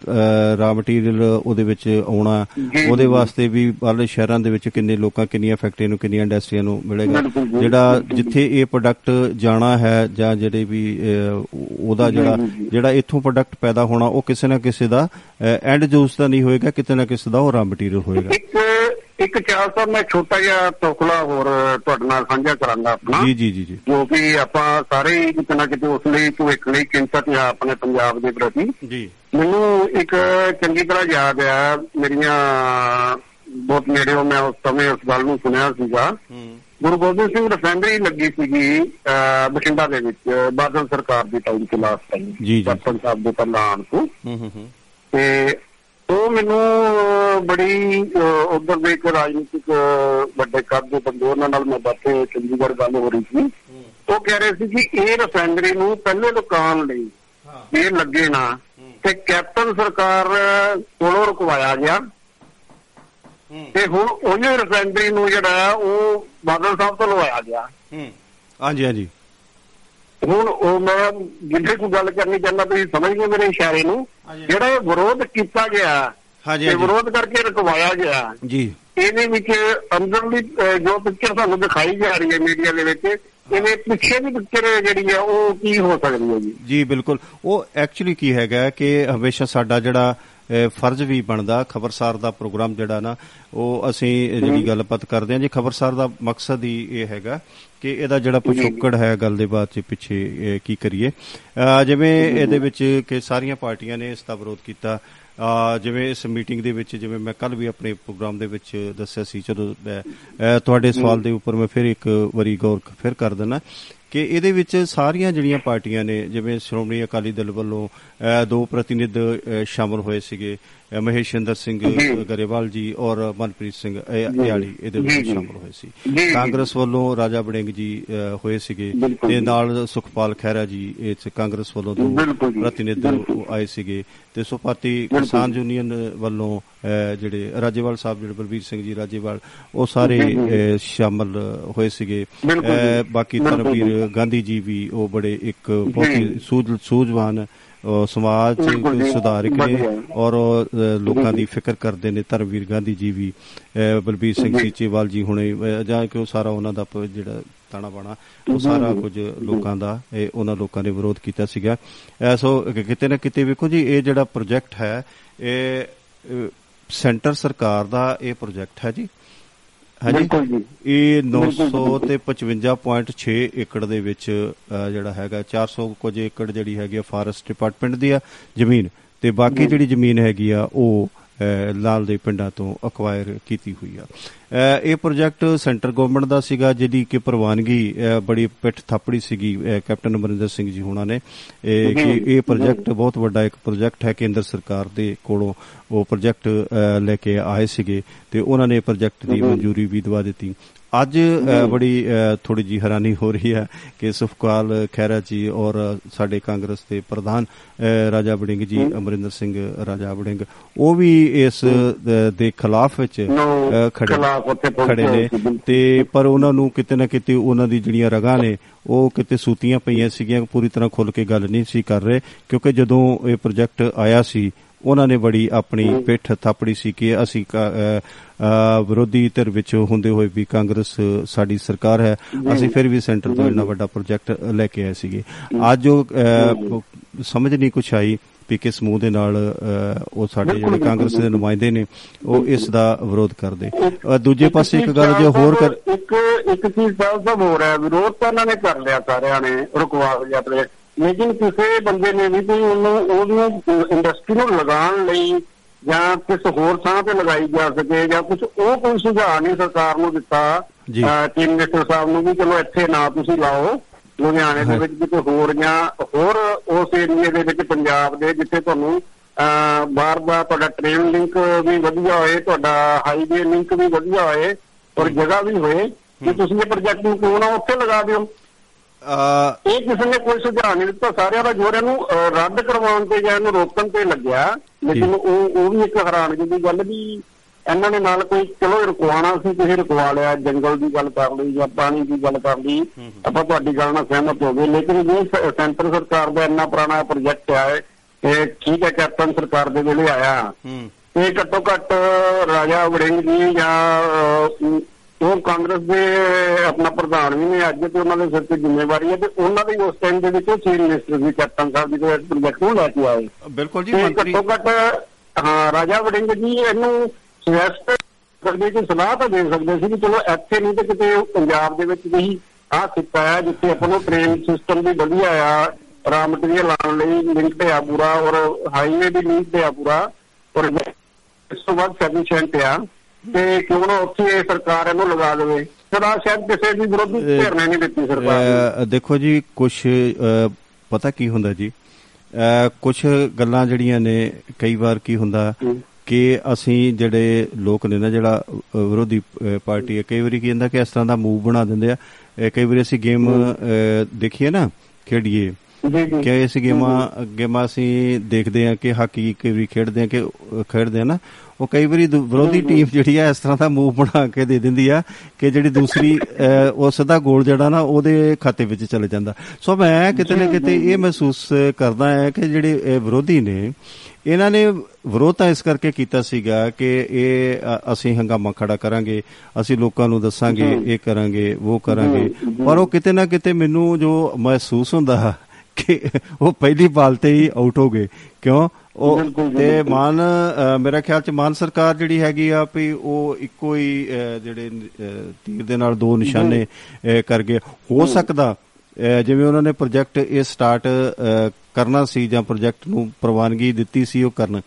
ਰਾ ਮਟੀਰੀਅਲ ਉਹਦੇ ਵਿੱਚ ਆਉਣਾ ਉਹਦੇ। ਵਾਸਤੇ ਵੀ ਬਾਹਰਲੇ ਸ਼ਹਿਰਾਂ ਦੇ ਵਿੱਚ ਕਿੰਨੇ ਲੋਕਾਂ ਕਿੰਨੀਆਂ ਫੈਕਟਰੀਆਂ ਨੂੰ ਕਿੰਨੀਆਂ ਇੰਡਸਟਰੀਆਂ ਨੂੰ ਮਿਲੇਗਾ ਜਿਹੜਾ। ਜਿੱਥੇ ਇਹ ਪ੍ਰੋਡਕਟ ਜਾਣਾ ਹੈ ਜਾਂ ਜਿਹੜੇ ਵੀ ਉਹਦਾ ਜਿਹੜਾ ਜੀ। ਜਿਹੜਾ ਇੱਥੋਂ ਪ੍ਰੋਡਕਟ ਪੈਦਾ ਹੋਣਾ ਉਹ ਕਿਸੇ ਨਾ ਕਿਸੇ ਦਾ ਐਂਡ ਯੂਜ਼ ਦਾ ਨਹੀਂ ਹੋਏਗਾ ਕਿਤੇ ਨਾ ਕਿਸੇ ਦਾ ਉਹ ਰਾ ਮਟੀਰੀਅਲ ਹੋਏਗਾ। ਇੱਕ ਇੱਕ ਚਾਰ ਸਾਹਿਬ ਮੈਂ ਛੋਟਾ ਜਿਹਾ ਤੋਖਲਾ ਹੋਰ ਤੁਹਾਡੇ ਨਾਲ ਸਾਂਝਾ ਕਰਾਂਗਾ ਆਪਣਾ। ਜੀ ਜੀ ਜੀ ਜੀ। ਜੋ ਕਿ ਆਪਾਂ ਸਾਰੇ ਹੀ ਕਿਤੇ ਨਾ ਕਿਤੇ ਉਸ ਲਈ ਭਵਿੱਖ ਲਈ ਚਿੰਤਤ ਆ ਆਪਣੇ ਪੰਜਾਬ ਦੇ ਪ੍ਰਤੀ। ਜੀ। ਮੈਨੂੰ ਇੱਕ ਚੰਗੀ ਤਰ੍ਹਾਂ ਯਾਦ ਆ ਮੇਰੀਆਂ ਬਹੁਤ ਨੇੜਿਓਂ ਮੈਂ ਉਸ ਸਮੇਂ ਉਸ ਗੱਲ ਨੂੰ ਸੁਣਿਆ ਸੀਗਾ। ਗੁਰੂ ਗੋਬਿੰਦ ਸਿੰਘ ਰਿਫਾਈਨਰੀ ਲੱਗੀ ਸੀਗੀ ਬਠਿੰਡਾ ਦੇ ਵਿੱਚ ਬਾਦਲ ਸਰਕਾਰ ਦੀ ਟਾਈਮ ਚ ਲਾਸਟ ਟਾਈਮ ਜੀ, ਜੀ। ਸਾਹਿਬ ਦੇ ਆਉਣ ਤੋਂ। ਹੂੰ ਹੂੰ ਤੇ ਉਹ ਮੈਨੂੰ ਬੜੀ ਉਧਰ ਦੇ ਇੱਕ ਰਾਜਨੀਤਿਕ ਵੱਡੇ ਕੱਦ ਦੇ ਬੰਦੇ ਉਹਨਾਂ ਨਾਲ ਮੈਂ ਬੈਠੇ ਚੰਡੀਗੜ੍ਹ ਗੱਲ ਹੋ ਰਹੀ ਸੀ। ਉਹ ਕਹਿ ਰਹੇ ਸੀ ਕਿ ਇਹ ਰਿਫਾਈਨਰੀ ਨੂੰ ਪਹਿਲੇ ਦੁਕਾਨ ਲਈ ਇਹ ਲੱਗੇ ਨਾ ਤੇ ਕੈਪਟਨ ਸਰਕਾਰ ਕੋਲੋਂ ਰੁਕਵਾਇਆ ਗਿਆ। ਤੇ ਹੁਣ ਉਹਨੇ ਰਿਫਾਈਨਰੀ ਨੂੰ ਜਿਹੜਾ ਉਹ ਬਾਦਲ ਸਾਹਿਬ ਤੋਂ ਲਵਾਇਆ ਗਿਆ। ਹੂੰ। ਹਾਂਜੀ ਹਾਂਜੀ। ਹੁਣ ਉਹ ਮੈਂ ਜਿੱਥੇ ਕੋਈ ਗੱਲ ਕਰਨੀ ਚਾਹੁੰਦਾ ਤੁਸੀਂ ਸਮਝ ਗਏ ਮੇਰੇ ਇਸ਼ਾਰੇ ਨੂੰ? ਜਿਹੜਾ ਇਹ ਵਿਰੋਧ ਕੀਤਾ ਗਿਆ ਹਾਂਜੀ ਹਾਂਜੀ। ਵਿਰੋਧ ਕਰਕੇ ਰੁਕਵਾਇਆ ਗਿਆ। ਜੀ। ਇਹਦੇ ਵਿੱਚ ਅੰਦਰਲੀ ਜੋ ਪਿਕਚਰ ਸਾਨੂੰ ਦਿਖਾਈ ਜਾ ਰਹੀ ਹੈ ਮੀਡੀਆ ਦੇ ਵਿੱਚ ਇਹਦੇ ਪਿੱਛੇ ਦੀ ਪਿਕਚਰ ਜਿਹੜੀ ਆ ਉਹ ਕੀ ਹੋ ਸਕਦੀ ਹੈ ਜੀ? ਜੀ ਬਿਲਕੁਲ। ਉਹ ਐਕਚੁਅਲੀ ਕੀ ਹੈਗਾ ਕਿ ਹਮੇਸ਼ਾ ਸਾਡਾ ਜਿਹੜਾ ਫਰਜ਼ ਵੀ ਬਣਦਾ ਖਬਰਸਾਰ ਦਾ ਪ੍ਰੋਗਰਾਮ ਜਿਹੜਾ ਨਾ ਉਹ ਅਸੀਂ ਜਿਹੜੀ ਗੱਲਬਾਤ ਕਰਦੇ ਹਾਂ ਜੀ ਖਬਰਸਾਰ ਦਾ ਮਕਸਦ ਹੀ ਇਹ ਹੈਗਾ ਕਿ ਇਹਦਾ ਜਿਹੜਾ ਪਿਛੋਕੜ ਹੈ ਗੱਲ ਦੇ ਬਾਅਦ ਚ ਪਿੱਛੇ ਕੀ ਕਰੀਏ। ਜਿਵੇਂ ਇਹਦੇ ਵਿੱਚ ਕਿ ਸਾਰੀਆਂ ਪਾਰਟੀਆਂ ਨੇ ਇਸ ਦਾ ਵਿਰੋਧ ਕੀਤਾ। ਜਿਵੇਂ ਇਸ ਮੀਟਿੰਗ ਦੇ ਵਿੱਚ ਜਿਵੇਂ ਮੈਂ ਕੱਲ ਵੀ ਆਪਣੇ ਪ੍ਰੋਗਰਾਮ ਦੇ ਵਿੱਚ ਦੱਸਿਆ ਸੀ ਅਹ, ਤੁਹਾਡੇ ਸਵਾਲ ਦੇ ਉੱਪਰ ਮੈਂ ਫਿਰ ਇੱਕ ਵਾਰੀ ਗੌਰ ਫਿਰ ਕਰ ਦਿੰਦਾ। ਕਿ ਇਹਦੇ ਵਿੱਚ ਸਾਰੀਆਂ ਜਿਹੜੀਆਂ ਪਾਰਟੀਆਂ ਨੇ ਜਿਵੇਂ ਸ਼੍ਰੋਮਣੀ ਅਕਾਲੀ ਦਲ ਵੱਲੋਂ ਅਹ, ਦੋ ਪ੍ਰਤੀਨਿਧ ਅਹ, ਸ਼ਾਮਲ ਹੋਏ ਸੀਗੇ ਅਹ, ਮਹੇਸ਼ਿੰਦਰ ਸਿੰਘ ਗਰੇਵਾਲ ਜੀ ਔਰ ਮਨਪ੍ਰੀਤ ਸਿੰਘ ਅਯਾਲੀ ਇਹਦੇ ਵਿੱਚ। ਸ਼ਾਮਲ ਹੋਏ ਸੀ। ਕਾਂਗਰਸ ਵੱਲੋਂ ਰਾਜਾ ਬੜਿੰਗ ਜੀ ਹੋਏ ਸੀਗੇ ਤੇ। ਨਾਲ ਸੁਖਪਾਲ ਖਹਿਰਾ ਜੀ 'ਚ ਕਾਂਗਰਸ ਵੱਲੋਂ ਦੋ ਪ੍ਰਤੀਨਿਧ। ਆਏ ਸੀਗੇ ਤੇ ਸੋ ਪਾਰਟੀ ਬਿਲਕੁਲ। ਕਿਸਾਨ ਯੂਨੀਅਨ ਵੱਲੋਂ ਜਿਹੜੇ ਰਾਜੇਵਾਲ ਸਾਹਿਬ ਜਿਹੜੇ ਬਲਬੀਰ ਸਿੰਘ ਜੀ ਰਾਜੇਵਾਲ ਉਹ ਸਾਰੇ ਸ਼ਾਮਲ ਹੋਏ ਸੀਗੇ ਬਾਕੀ ਜੀ। ਗਾਂਧੀ ਜੀ ਵੀ ਉਹ ਬੜੇ ਇੱਕ ਬਹੁਤ ਹੀ ਸੂਝਵਾਨ ਸਮਾਜ ਸੁਧਾਰਕ ਨੇ। ਔਰ ਲੋਕਾਂ ਦੀ। ਫਿਕਰ ਕਰਦੇ ਨੇ ਧਰਮਵੀਰ ਗਾਂਧੀ ਜੀ ਵੀ ਬਲਬੀਰ ਸਿੰਘ। ਸੀਚੇਵਾਲ ਜੀ ਹੁਣੇ ਜਾਂ ਕਿ ਉਹ ਸਾਰਾ ਉਹਨਾਂ ਦਾ ਜਿਹੜਾ ਤਾਣਾ ਬਾਣਾ ਉਹ ਸਾਰਾ। ਕੁਝ ਲੋਕਾਂ ਦਾ ਇਹ ਉਹਨਾਂ ਲੋਕਾਂ ਨੇ ਵਿਰੋਧ ਕੀਤਾ ਸੀਗਾ ਅਹ, ਸੋ ਕਿ- ਕਿਤੇ ਨਾ ਕਿਤੇ ਵੇਖੋ ਜੀ ਇਹ ਜਿਹੜਾ ਪ੍ਰੋਜੈਕਟ ਹੈ ਇਹ ਸੈਂਟਰ ਸਰਕਾਰ ਦਾ ਇਹ ਪ੍ਰੋਜੈਕਟ ਹੈ ਜੀ ਬਿਲਕੁਲ ਜੀ। ਇਹ ਬਿਲਕੁਲ, 900 ਬਿਲਕੁਲ। ਤੇ 55.6 ਏਕੜ ਦੇ ਵਿੱਚ ਜਿਹੜਾ ਹੈਗਾ 400 ਕੁਝ ਏਕੜ ਜਿਹੜੀ ਹੈਗੀ ਆ ਫਾਰੈਸਟ ਡਿਪਾਰਟਮੈਂਟ ਦੀ ਆ ਜ਼ਮੀਨ। ਤੇ ਬਾਕੀ ਜਿਹੜੀ ਜ਼ਮੀਨ ਹੈਗੀ ਆ ਉਹ ਲਾਲ ਦੇ ਪਿੰਡਾਂ ਤੋਂ ਅਕਵਾਇਰ ਕੀਤੀ ਹੋਈ ਆ। ਇਹ ਪ੍ਰੋਜੈਕਟ ਸੈਂਟਰ ਗਵਰਨਮੈਂਟ ਦਾ ਸੀਗਾ ਜਿਹਦੀ ਕਿ ਪ੍ਰਵਾਨਗੀ ਬੜੀ ਪਿੱਠ ਥਾਪੜੀ ਸੀਗੀ ਕੈਪਟਨ ਅਮਰਿੰਦਰ ਸਿੰਘ ਜੀ ਹੋਣਾ ਨੇ। ਇਹ ਕਿ ਇਹ ਪ੍ਰੋਜੈਕਟ ਬਹੁਤ ਵੱਡਾ ਇੱਕ ਪ੍ਰੋਜੈਕਟ ਹੈ ਕੇਂਦਰ ਸਰਕਾਰ ਦੇ ਕੋਲੋਂ ਉਹ ਪ੍ਰੋਜੈਕਟ ਲੈ ਕੇ ਆਏ ਸੀਗੇ ਤੇ ਉਹਨਾਂ ਨੇ ਪ੍ਰੋਜੈਕਟ ਦੀ ਮਨਜ਼ੂਰੀ ਵੀ ਦਵਾ ਦਿੱਤੀ। ਅੱਜ ਬੜੀ ਥੋੜੀ ਜੀ ਹੈਰਾਨੀ ਹੋ ਰਹੀ ਹੈ ਕਿ ਸੁਖਪਾਲ ਖਹਿਰਾ ਜੀ ਔਰ ਸਾਡੇ ਕਾਂਗਰਸ ਦੇ ਪ੍ਰਧਾਨ ਰਾਜਾ ਵੜਿੰਗ ਜੀ ਅਮਰਿੰਦਰ ਸਿੰਘ ਰਾਜਾ ਵੜਿੰਗ ਉਹ ਵੀ ਇਸ ਦੇ ਖਿਲਾਫ ਵਿੱਚ ਖੜੇ ਖੜੇ ਨੇ। ਤੇ ਪਰ ਉਹਨਾਂ ਨੂੰ ਕਿਤੇ ਨਾ ਕਿਤੇ ਉਹਨਾਂ ਦੀ ਜਿਹੜੀਆਂ ਰਗਾਂ ਨੇ ਉਹ ਕਿਤੇ ਸੂਤੀਆਂ ਪਈਆਂ ਸੀਗੀਆਂ ਪੂਰੀ ਤਰ੍ਹਾਂ ਖੁੱਲ ਕੇ ਗੱਲ ਨਹੀਂ ਸੀ ਕਰ ਰਹੇ ਕਿਉਂਕਿ ਜਦੋਂ ਇਹ ਪ੍ਰੋਜੈਕਟ ਆਇਆ ਸੀ ਉਹਨਾਂ ਨੇ ਬੜੀ ਆਪਣੀ ਪਿੱਠ ਥਾਪੜੀ ਸੀ ਕਿ ਅਸੀਂ ਵਿਰੋਧੀ ਧਿਰ ਵਿੱਚ ਹੁੰਦੇ ਹੋਏ ਵੀ ਕਾਂਗਰਸ ਸਾਡੀ ਸਰਕਾਰ ਹੈ। ਅਸੀਂ ਫਿਰ ਵੀ ਸੈਂਟਰ ਤੋਂ ਇੰਨਾ ਵੱਡਾ ਪ੍ਰੋਜੈਕਟ ਲੈ ਕੇ ਆਏ ਸੀਗੇ। ਅੱਜ ਅ, ਸਮਝ ਨਹੀਂ ਕੁਛ ਆਈ ਵੀ ਕਿਸ ਸਮੂਹ ਦੇ ਨਾਲ ਉਹ ਸਾਡੇ ਜਿਹੜੇ ਕਾਂਗਰਸ ਦੇ। ਨੁਮਾਇੰਦੇ ਨੇ ਉਹ ਇਸ ਦਾ ਵਿਰੋਧ ਕਰਦੇ। ਦੂਜੇ ਪਾਸੇ ਇੱਕ ਗੱਲ ਜੇ ਹੋਰ ਇੱਕ ਇੱਕ ਚੀਜ਼ ਦਾ ਹੋ। ਰਿਹਾ ਵਿਰੋਧ ਤਾਂ ਉਹਨਾਂ ਨੇ ਕਰ ਲਿਆ ਸਾਰਿਆਂ ਨੇ ਰੁਕਵਾ ਲਿਆ ਪ੍ਰੋਜੈਕਟ ਲੇਕਿਨ ਕਿਸੇ ਬੰਦੇ ਨੇ ਵੀ ਕੋਈ ਉਹਨੂੰ ਉਹਨੂੰ ਇੰਡਸਟਰੀ ਨੂੰ ਲਗਾਉਣ ਲਈ ਜਾਂ ਕਿਸੇ ਹੋਰ ਥਾਂ ਤੇ ਲਗਾਈ ਜਾ ਸਕੇ ਜਾਂ ਕੁਝ ਉਹ ਕੋਈ ਸੁਝਾਅ ਨਹੀਂ ਸਰਕਾਰ ਨੂੰ ਦਿੱਤਾ। ਚੀਫ ਮਿਨਿਸਟਰ ਸਾਹਿਬ ਨੂੰ ਵੀ ਚਲੋ ਇੱਥੇ ਨਾ ਤੁਸੀਂ ਲਾਓ ਲੁਧਿਆਣੇ ਦੇ। ਵਿੱਚ ਕਿਤੇ ਹੋਰ ਜਾਂ ਹੋਰ ਉਸ ਏਰੀਏ ਦੇ ਵਿੱਚ ਪੰਜਾਬ ਦੇ ਜਿੱਥੇ ਤੁਹਾਨੂੰ ਬਾਹਰ ਦਾ ਤੁਹਾਡਾ ਟ੍ਰੇਨ ਲਿੰਕ ਵੀ ਵਧੀਆ ਹੋਏ ਤੁਹਾਡਾ ਹਾਈਵੇ ਲਿੰਕ ਵੀ ਵਧੀਆ ਹੋਏ ਔਰ ਜਗ੍ਹਾ ਵੀ ਹੋਏ ਕਿ ਤੁਸੀਂ ਇਹ ਪ੍ਰੋਜੈਕਟ ਨੂੰ ਕਿਉਂ ਨਾ ਉੱਥੇ ਲਗਾ ਦਿਓ ਇਹ ਕਿਸੇ ਨੇ ਕੋਈ ਸੁਝਾਅ ਨਹੀਂ ਦਿੱਤਾ। ਸਾਰਿਆਂ ਦਾ ਜੋਰ ਇਹਨੂੰ ਰੱਦ ਕਰਵਾਉਣ ਤੇ ਜਾਂ ਇਹਨੂੰ ਰੋਕਣ ਤੇ ਲੱਗਿਆ। ਲੇਕਿਨ ਉਹ ਉਹ ਵੀ ਇੱਕ ਹੈਰਾਨਗੀ ਦੀ ਗੱਲ ਵੀ ਇਹਨਾਂ ਨੇ ਨਾਲ ਕੋਈ ਚਲੋ ਰੁਕਵਾਣਾ ਸੀ ਕਿਸੇ ਰੁਕਵਾ ਲਿਆ ਜੰਗਲ ਦੀ ਗੱਲ ਕਰ ਲਈ ਜਾਂ ਪਾਣੀ ਦੀ ਗੱਲ ਕਰ ਲਈ ਆਪਾਂ ਤੁਹਾਡੀ ਗੱਲ ਨਾਲ ਸਹਿਮਤ ਹੋ ਗਏ। ਲੇਕਿਨ ਸ- ਸੈਂਟਰ ਸਰਕਾਰ ਦਾ ਇੰਨਾ ਪੁਰਾਣਾ ਪ੍ਰੋਜੈਕਟ ਆ ਇਹ ਠੀਕ ਹੈ ਕੈਪਟਨ ਸਰਕਾਰ ਦੇ ਵੇਲੇ ਆਇਆ। ਹੂੰ। ਤੇ ਘੱਟੋ ਘੱਟ ਰਾਜਾ ਵੜਿੰਗ ਜੀ ਜਾਂ ਉਹ ਕਾਂਗਰਸ ਦੇ ਆਪਣਾ ਪ੍ਰਧਾਨ ਵੀ ਨੇ ਅੱਜ ਤੇ ਉਹਨਾਂ ਦੇ ਸਿਰ ਤੇ ਜ਼ਿੰਮੇਵਾਰੀ ਹੈ ਤੇ ਉਹਨਾਂ ਦੇ ਉਸ ਟਾਈਮ ਦੇ ਵਿੱਚ ਉਹ ਚੀਫ ਮਿਨਿਸਟਰ ਵੀ ਕੈਪਟਨ ਸਾਹਿਬ ਜੀ ਦੇ ਪ੍ਰੋਜੈਕਟ ਨੂੰ ਲੈ ਕੇ ਆਏ। ਬਿਲਕੁਲ ਜੀ ਤੇ ਮੰਤਰੀ ਘੱਟੋ ਘੱਟ ਹਾਂ ਰਾਜਾ ਵੜਿੰਗ ਜੀ ਇਹਨੂੰ ਸੁਜੈਸਟ ਕਰਦੇ ਕਿ ਸਲਾਹ ਤਾਂ ਦੇ ਸਕਦੇ ਸੀ ਕਿ ਚਲੋ ਇੱਥੇ ਨਹੀਂ ਤੇ ਕਿਤੇ ਪੰਜਾਬ ਦੇ ਵਿੱਚ ਵੀ ਆਹ ਸਿੱਟਾ ਹੈ ਜਿੱਥੇ ਆਪਾਂ ਨੂੰ ਟ੍ਰੇਨ ਸਿਸਟਮ ਵੀ ਵਧੀਆ ਆ ਰਾ ਮਟੀਰੀਅਲ ਆਉਣ ਲਈ ਲਿੰਕ ਤੇ ਆ ਪੂਰਾ ਔਰ ਹਾਈਵੇ ਵੀ ਲਿੰਕ ਤੇ ਆ ਪੂਰਾ ਔਰ ਇਸ ਤੋਂ ਬਾਅਦ ਸੈਫੀਸ਼ੀਐਂਟ ਆ। ਤੇ ਕਿਉਂ ਨਾ ਉੱਥੇ ਸਰਕਾਰ ਇਹਨੂੰ ਲਗਾ ਦੇਵੇ? ਆਹ ਸ਼ਾਇਦ ਕਿਸੇ ਦੀ ਵਿਰੋਧੀ ਧਿਰ ਨੇ ਨਹੀਂ ਦਿੱਤੀ ਸਰਕਾਰ ਦੇਖੋ ਜੀ ਕੁਝ ਪਤਾ ਕੀ ਹੁੰਦਾ ਜੀ? ਕੁਝ ਗੱਲਾਂ ਜਿਹੜੀਆਂ ਨੇ ਕਈ ਵਾਰ ਕੀ ਹੁੰਦਾ। ਕਿ ਅਸੀਂ ਜਿਹੜੇ ਲੋਕ ਨੇ ਨਾ ਜਿਹੜਾ ਵਿਰੋਧੀ ਪਾਰਟੀ ਹੈ ਕਈ ਵਾਰੀ ਕੀ ਹੁੰਦਾ ਕਿ ਇਸ ਤਰ੍ਹਾਂ ਦਾ ਮੂਵ ਬਣਾ ਦਿੰਦੇ ਆ। ਕਈ ਵਾਰੀ ਅਸੀਂ ਗੇਮ ਦੇਖੀਏ ਨਾ ਖੇਡੀਏ। ਕਿ ਇਸ ਗੇਮਾਂ ਗੇਮਾਂ ਅਸੀਂ ਦੇਖਦੇ ਆ ਕਿ ਹਾਕੀ ਵਾਰੀ ਖੇਡਦੇ ਆ ਕਿ ਖੇਡਦੇ ਆ ਨਾ ਉਹ ਕਈ ਵਾਰੀ ਦੂ- ਵਿਰੋਧੀ ਟੀਮ ਜਿਹੜੀ ਆ ਇਸ ਤਰ੍ਹਾਂ ਦਾ ਮੂਵ ਬਣਾ ਕੇ ਦੇ ਦਿੰਦੀ ਆ ਕਿ ਜਿਹੜੀ ਦੂਸਰੀ ਉਹ ਸਿੱਧਾ ਗੋਲ ਜਿਹੜਾ ਨਾ ਉਹਦੇ ਖਾਤੇ ਵਿੱਚ ਚਲੇ ਜਾਂਦਾ। ਸੋ ਮੈਂ ਕਿਤੇ ਨਾ ਕਿਤੇ ਇਹ ਮਹਿਸੂਸ ਕਰਦਾ ਹਾਂ ਕਿ ਜਿਹੜੇ ਇਹ ਵਿਰੋਧੀ ਨੇ ਇਹਨਾਂ ਨੇ ਵਿਰੋਧ ਤਾਂ ਇਸ ਕਰਕੇ ਕੀਤਾ ਸੀਗਾ ਕਿ ਇਹ ਅਸੀਂ ਹੰਗਾਮਾ ਖੜਾ ਕਰਾਂਗੇ ਅਸੀਂ ਲੋਕਾਂ ਨੂੰ ਦੱਸਾਂਗੇ ਇਹ ਕਰਾਂਗੇ ਉਹ ਕਰਾਂਗੇ। ਪਰ ਉਹ ਕਿਤੇ ਨਾ ਕਿਤੇ ਮੈਨੂੰ ਜੋ ਮਹਿਸੂਸ ਹੁੰਦਾ ਕਿ ਉਹ ਪਹਿਲੀ ਬਾਲ ਤੇ ਹੀ ਆਊਟ ਹੋ ਗਏ। ਕਿਉਂ? ਉਹ ਤੇ। ਮਾਨ ਮੇਰਾ ਖਿਆਲ ਚ ਮਾਨ ਸਰਕਾਰ ਜਿਹੜੀ ਹੈਗੀ ਆ ਵੀ ਉਹ ਇੱਕੋ ਹੀ ਜਿਹੜੇ ਤੀਰ ਦੇ ਨਾਲ ਦੋ ਨਿਸ਼ਾਨੇ ਕਰ ਗਏ। ਹੋ ਸਕਦਾ ਜਿਵੇਂ ਉਹਨਾਂ ਨੇ ਪ੍ਰੋਜੈਕਟ ਇਹ ਸਟਾਰਟ ਕਰਨਾ ਸੀ ਜਾਂ ਪ੍ਰੋਜੈਕਟ ਨੂੰ ਪ੍ਰਵਾਨਗੀ ਦਿੱਤੀ ਸੀ ਉਹ ਕਰਨ।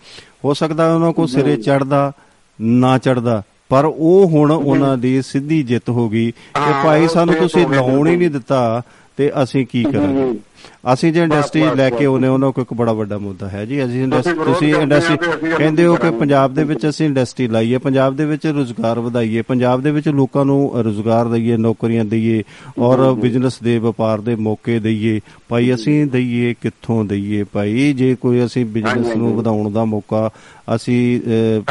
ਹੋ ਸਕਦਾ ਉਹਨਾਂ ਕੋ ਸਿਰੇ ਚੜਦਾ ਨਾ ਚੜਦਾ ਪਰ ਉਹ ਹੁਣ ਉਹਨਾਂ ਦੀ ਸਿੱਧੀ ਜਿੱਤ ਹੋ ਗਈ। ਕਿ ਭਾਈ ਸਾਨੂੰ ਤੁਸੀਂ ਲਾਉਣ ਹੀ। ਨਹੀਂ ਦਿੱਤਾ। ਤੇ ਅਸੀਂ ਕੀ ਕਰਾਂਗੇ। ਅਸੀਂ ਜੇ ਇੰਡਸਟਰੀ ਲੈ ਕੇ। ਉਹਨੇ ਉਹਨਾਂ ਕੋਲ ਇੱਕ ਬੜਾ ਵੱਡਾ ਮੁੱਦਾ ਹੈ ਜੀ ਅਸੀਂ ਤੁਸੀਂ ਇੰਡਸਟਰੀ ਕਹਿੰਦੇ ਹੋ ਕਿ। ਪੰਜਾਬ ਦੇ ਵਿੱਚ ਅਸੀਂ ਇੰਡਸਟਰੀ ਲਾਈਏ ਪੰਜਾਬ ਦੇ ਵਿੱਚ ਰੋਜ਼ਗਾਰ ਵਧਾਈਏ ਪੰਜਾਬ ਦੇ ਵਿੱਚ ਲੋਕਾਂ ਨੂੰ ਰੋਜ਼ਗਾਰ ਦਈਏ ਨੌਕਰੀਆਂ ਦਈਏ ਔਰ ਬਿਜ਼ਨਸ ਦੇ ਵਪਾਰ ਦੇ ਮੌਕੇ ਦਈਏ ਭਾਈ ਅਸੀਂ ਦਈਏ ਕਿੱਥੋਂ ਦਈਏ ਭਾਈ ਜੇ ਕੋਈ ਅਸੀਂ ਬਿਜ਼ਨਸ ਨੂੰ। ਵਧਾਉਣ ਦਾ ਮੌਕਾ ਅਸੀਂ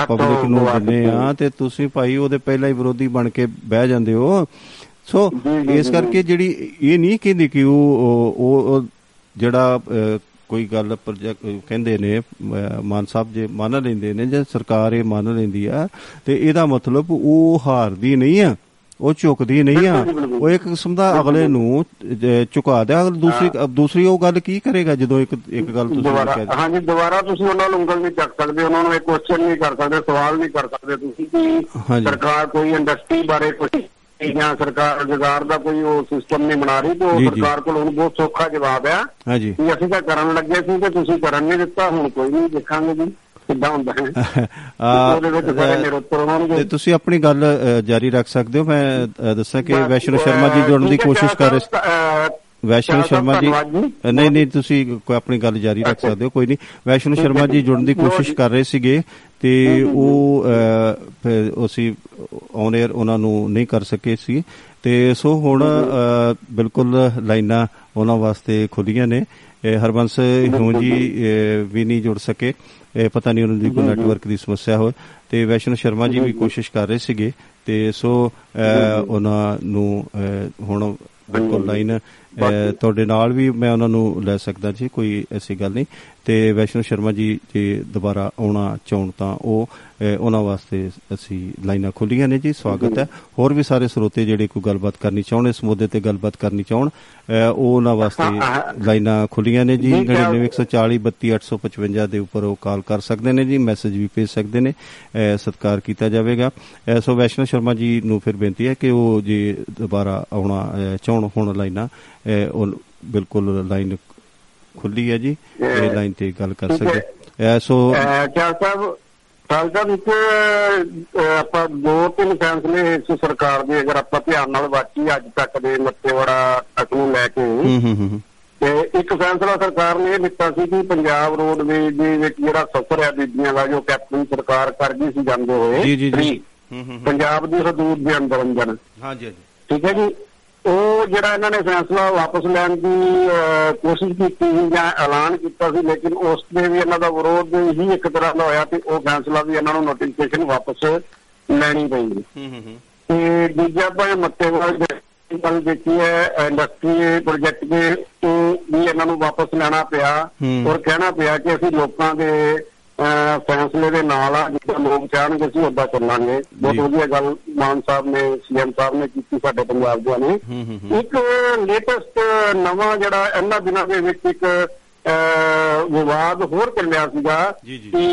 ਪਬਲਿਕ ਨੂੰ ਦਿੰਦੇ। ਆ ਤੇ ਤੁਸੀਂ ਭਾਈ ਉਹਦੇ ਪਹਿਲਾਂ ਹੀ ਵਿਰੋਧੀ ਬਣ ਕੇ ਬਹਿ ਜਾਂਦੇ ਹੋ ਸੋ ਇਸ ਕਰਕੇ ਜਿਹੜੀ ਇਹ ਨਹੀਂ ਕਹਿੰਦੀ ਕਿ ਉਹ ਉਹ- ਜਿਹੜਾ ਕੋਈ ਗੱਲ ਪ੍ਰੋਜੈਕਟ ਕਹਿੰਦੇ ਨੇ ਮਾਨ ਸਾਹਿਬ ਜੇ ਮੰਨ ਲੈਂਦੇ ਨੇ ਜੇ ਸਰਕਾਰ ਇਹ ਮੰਨ ਲੈਂਦੀ ਆ ਤੇ ਇਹਦਾ ਮਤਲਬ ਉਹ ਹਾਰਦੀ ਨਹੀਂ ਆ ਉਹ ਝੁਕਦੀ ਨਹੀਂ ਆ। ਉਹ ਇੱਕ ਕਿਸਮ ਦਾ ਅਗਲੇ ਨੂੰ ਝੁਕਾ ਦਿਆ। ਅਗਰ ਦੂਸਰੀ ਦੂਸਰੀ ਉਹ ਗੱਲ ਕੀ ਕਰੇਗਾ ਜਦੋਂ ਇੱਕ ਇੱਕ ਗੱਲ ਤੁਸੀਂ ਦੁਬਾਰਾ ਕਹਿ ਹਾਂਜੀ ਦੁਬਾਰਾ ਤੁਸੀਂ ਉਹਨਾਂ ਨੂੰ ਉਂਗਲ ਨਹੀਂ ਚੱਕ ਸਕਦੇ ਉਹਨਾਂ ਨੂੰ ਇਹ ਕੁਐਸਚਨ ਨਹੀਂ ਕਰ ਸਕਦੇ ਸਵਾਲ ਨਹੀਂ ਕਰ ਸਕਦੇ ਤੁਸੀਂ। ਸਰਕਾਰ ਕੋਈ ਇੰਡਸਟਰੀ ਬਾਰੇ ਕੁਝ ਜਾਂ ਸਰਕਾਰ ਰੁਜ਼ਗਾਰ ਦਾ ਕੋਈ ਉਹ ਸਿਸਟਮ ਨਹੀਂ ਬਣਾ ਰਹੀ ਤੇ ਉਹ। ਸਰਕਾਰ ਕੋਲ ਹੁਣ ਬਹੁਤ ਸੌਖਾ ਜਵਾਬ ਆ। ਹਾਂਜੀ ਕਿ ਅਸੀਂ ਤਾਂ ਕਰਨ ਲੱਗੇ ਸੀ ਤੇ ਤੁਸੀਂ ਕਰਨ ਨਹੀਂ ਦਿੱਤਾ ਹੁਣ ਕੋਈ ਨਹੀਂ ਦੇਖਾਂਗੇ ਜੀ ਕਿੱਦਾਂ ਹੁੰਦਾ ਹੈ। ਉਹਦੇ ਵਿੱਚ ਬੜੇ ਨਿਰੁੱਤਰ ਹੋਣਗੇ। ਤੇ ਤੁਸੀਂ ਆਪਣੀ ਗੱਲ ਜਾਰੀ ਰੱਖ ਸਕਦੇ ਹੋ? ਮੈਂ ਦੱਸਾਂ ਕਿ ਵੈਸ਼ਨੋ ਸ਼ਰਮਾ ਜੀ ਜੁੜਨ ਦੀ ਕੋਸ਼ਿਸ਼ ਕਰ ਰਹੇ ਵੈਸ਼ਨੋ ਸ਼ਰਮਾ ਜੀ ਨਹੀਂ ਨਹੀਂ ਤੁਸੀਂ ਕੋਈ ਆਪਣੀ ਗੱਲ ਜਾਰੀ ਰੱਖ। ਸਕਦੇ ਹੋ ਕੋਈ ਨਹੀਂ। ਵੈਸ਼ਨੋ ਸ਼ਰਮਾ ਜੀ ਜੁੜਨ ਦੀ ਕੋਸ਼ਿਸ਼। ਕਰ ਰਹੇ ਸੀਗੇ ਤੇ ਉਹ ਅਸੀਂ ਔਨ 에ਅਰ ਉਹਨਾਂ ਨੂੰ ਨਹੀਂ ਕਰ ਸਕੇ ਸੀ। ਤੇ ਸੋ ਹੁਣ ਬਿਲਕੁਲ ਲਾਈਨਾਂ ਉਹਨਾਂ ਵਾਸਤੇ ਖੁੱਲੀਆਂ ਨੇ। ਹਰਬੰਸ ਹਿਉ ਜੀ ਵੀ ਨਹੀਂ ਜੁੜ ਸਕੇ। ਇਹ ਪਤਾ ਨਹੀਂ ਉਹਨਾਂ ਦੀ ਕੋਈ ਨੈਟਵਰਕ ਦੀ ਸਮੱਸਿਆ ਹੋਵੇ। ਤੇ ਵੈਸ਼ਨੋ ਸ਼ਰਮਾ ਜੀ ਵੀ ਕੋਸ਼ਿਸ਼ ਕਰ ਰਹੇ ਸੀਗੇ। ਤੇ ਸੋ ਉਹਨਾਂ ਨੂੰ ਹੁਣ ਬਿਲਕੁਲ ਲਾਈਨ ਤੁਹਾਡੇ ਨਾਲ ਵੀ ਮੈਂ ਉਹਨਾਂ ਨੂੰ ਲੈ ਸਕਦਾ ਜੀ ਕੋਈ ਐਸੀ ਗੱਲ ਨਹੀਂ। ਤੇ ਵੈਸ਼ਨੋ ਸ਼ਰਮਾ ਜੀ ਜੇ ਦੁਬਾਰਾ ਆਉਣਾ ਚਾਹਣ ਤਾਂ ਉਹ ਉਹਨਾਂ ਵਾਸਤੇ ਅਸੀਂ ਲਾਈਨਾਂ ਖੁੱਲੀਆਂ ਨੇ ਜੀ ਸਵਾਗਤ ਹੈ। ਹੋਰ ਵੀ ਸਾਰੇ ਸਰੋਤੇ ਜਿਹੜੇ ਕੋਈ ਗੱਲਬਾਤ ਕਰਨੀ ਚਾਹਣ ਇਸ ਮੁੱਦੇ ਤੇ ਗੱਲਬਾਤ ਕਰਨੀ ਚਾਹਣ ਉਹ ਉਹਨਾਂ ਵਾਸਤੇ। ਲਾਈਨਾਂ ਖੁੱਲੀਆਂ ਨੇ ਜੀ। ਜੀ, ਕਿਆ- 9914 32855 ਦੇ ਉੱਪਰ ਉਹ ਕਾਲ ਕਰ ਸਕਦੇ ਨੇ ਜੀ ਮੈਸੇਜ ਵੀ ਭੇਜ ਸਕਦੇ ਨੇ ਸਤਿਕਾਰ ਕੀਤਾ ਜਾਵੇਗਾ। ਸੋ ਵੈਸ਼ਨੋ ਸ਼ਰਮਾ ਜੀ ਨੂੰ ਫਿਰ ਬੇਨਤੀ ਹੈ ਕਿ ਉਹ ਜੇ ਦੁਬਾਰਾ ਆਉਣਾ ਚਾਹੁਣ ਹੁਣ ਲਾਈਨਾਂ ਬਿਲਕੁਲ ਲਾਈਨ ਖੁੱਲੀ ਹੈ ਜੀ ਇਹ ਲਾਈਨ ਤੇ ਗੱਲ ਕਰ। ਸਕਦੇ। ਸੋ ਚਾਰ ਸਾਹਿਬ ਸਾਲਦਾ ਵਿੱਚ ਆਪਾਂ ਦੋ ਤਿੰਨ ਫੈਸਲੇ ਇਸ ਸਰਕਾਰ ਦੇ ਅਗਰ ਆਪਾਂ ਧਿਆਨ ਨਾਲ ਵਾਚੀ ਅੱਜ ਤੱਕ ਦੇ ਮੱਤੇਵਾੜਾ ਤੱਕ ਨੂੰ ਲੈ ਕੇ। ਹੂੰ ਹੂੰ ਹੂੰ ਹੂੰ। ਤੇ ਇੱਕ ਫੈਸਲਾ ਸਰਕਾਰ ਨੇ ਇਹ ਲਿੱਤਾ ਸੀ ਕਿ ਪੰਜਾਬ ਰੋਡਵੇਜ਼ ਦੇ ਵਿੱਚ ਜਿਹੜਾ ਸਫ਼ਰ ਹੈ ਬੀਬੀਆਂ ਦਾ ਜੋ ਕੈਪਟਨ ਸਰਕਾਰ ਕਰ ਗਈ ਸੀ ਜਾਂਦੇ ਹੋਏ ਜੀ, ਜੀ, ਜੀ। ਪੰਜਾਬ ਦੀ ਹਦੂਦ ਦੇ ਅੰਦਰ ਅੰਦਰ ਹਾਂਜੀ ਹਾਂਜੀ। ਠੀਕ ਹੈ ਜੀ? ਉਹ ਜਿਹੜਾ ਇਹਨਾਂ ਨੇ ਫੈਸਲਾ ਵਾਪਸ ਲੈਣ ਦੀ ਕੋਸ਼ਿਸ਼ ਕੀਤੀ ਜਾਂ ਐਲਾਨ ਕੀਤਾ ਸੀ ਲੇਕਿਨ ਉਸ ਦੇ ਵੀ ਇਹਨਾਂ ਦਾ ਵਿਰੋਧ ਹੀ ਇੱਕ ਤਰ੍ਹਾਂ ਦਾ ਹੋਇਆ ਤੇ ਉਹ ਫੈਸਲਾ ਵੀ ਇਹਨਾਂ ਨੂੰ ਨੋਟੀਫਿਕੇਸ਼ਨ ਵਾਪਸ ਲੈਣੀ ਪਈ ਹੂੰ ਹੂੰ ਤੇ ਦੂਜਾ ਭਾਵੇਂ ਮੱਤੇਵਾਲ ਦੀ ਗੱਲ ਦੇਖੀ ਹੈ ਇੰਡਸਟਰੀ ਪ੍ਰੋਜੈਕਟ ਦੇ ਤੋਂ ਵੀ ਇਹਨਾਂ ਨੂੰ ਵਾਪਸ ਲੈਣਾ ਪਿਆ। ਔਰ ਕਹਿਣਾ ਪਿਆ ਕਿ ਅਸੀਂ ਲੋਕਾਂ ਦੇ ਫੈਸਲੇ ਦੇ ਨਾਲ ਆ ਜਿੱਦਾਂ ਲੋਕ ਚਾਹਣਗੇ ਅਸੀਂ ਉੱਦਾਂ ਚੱਲਾਂਗੇ ਬਹੁਤ। ਵਧੀਆ ਗੱਲ ਮਾਨ ਸਾਹਿਬ ਨੇ ਸੀਐਮ ਸਾਹਿਬ ਨੇ ਕੀਤੀ ਸਾਡੇ ਪੰਜਾਬ ਦੇ ਨੇ ਇੱਕ ਲੇਟੈਸਟ ਨਵਾਂ ਜਿਹੜਾ ਇਹਨਾਂ ਦਿਨਾਂ ਦੇ ਵਿੱਚ ਇੱਕ ਵਿਵਾਦ ਹੋਰ ਚੱਲਿਆ ਸੀਗਾ। ਕਿ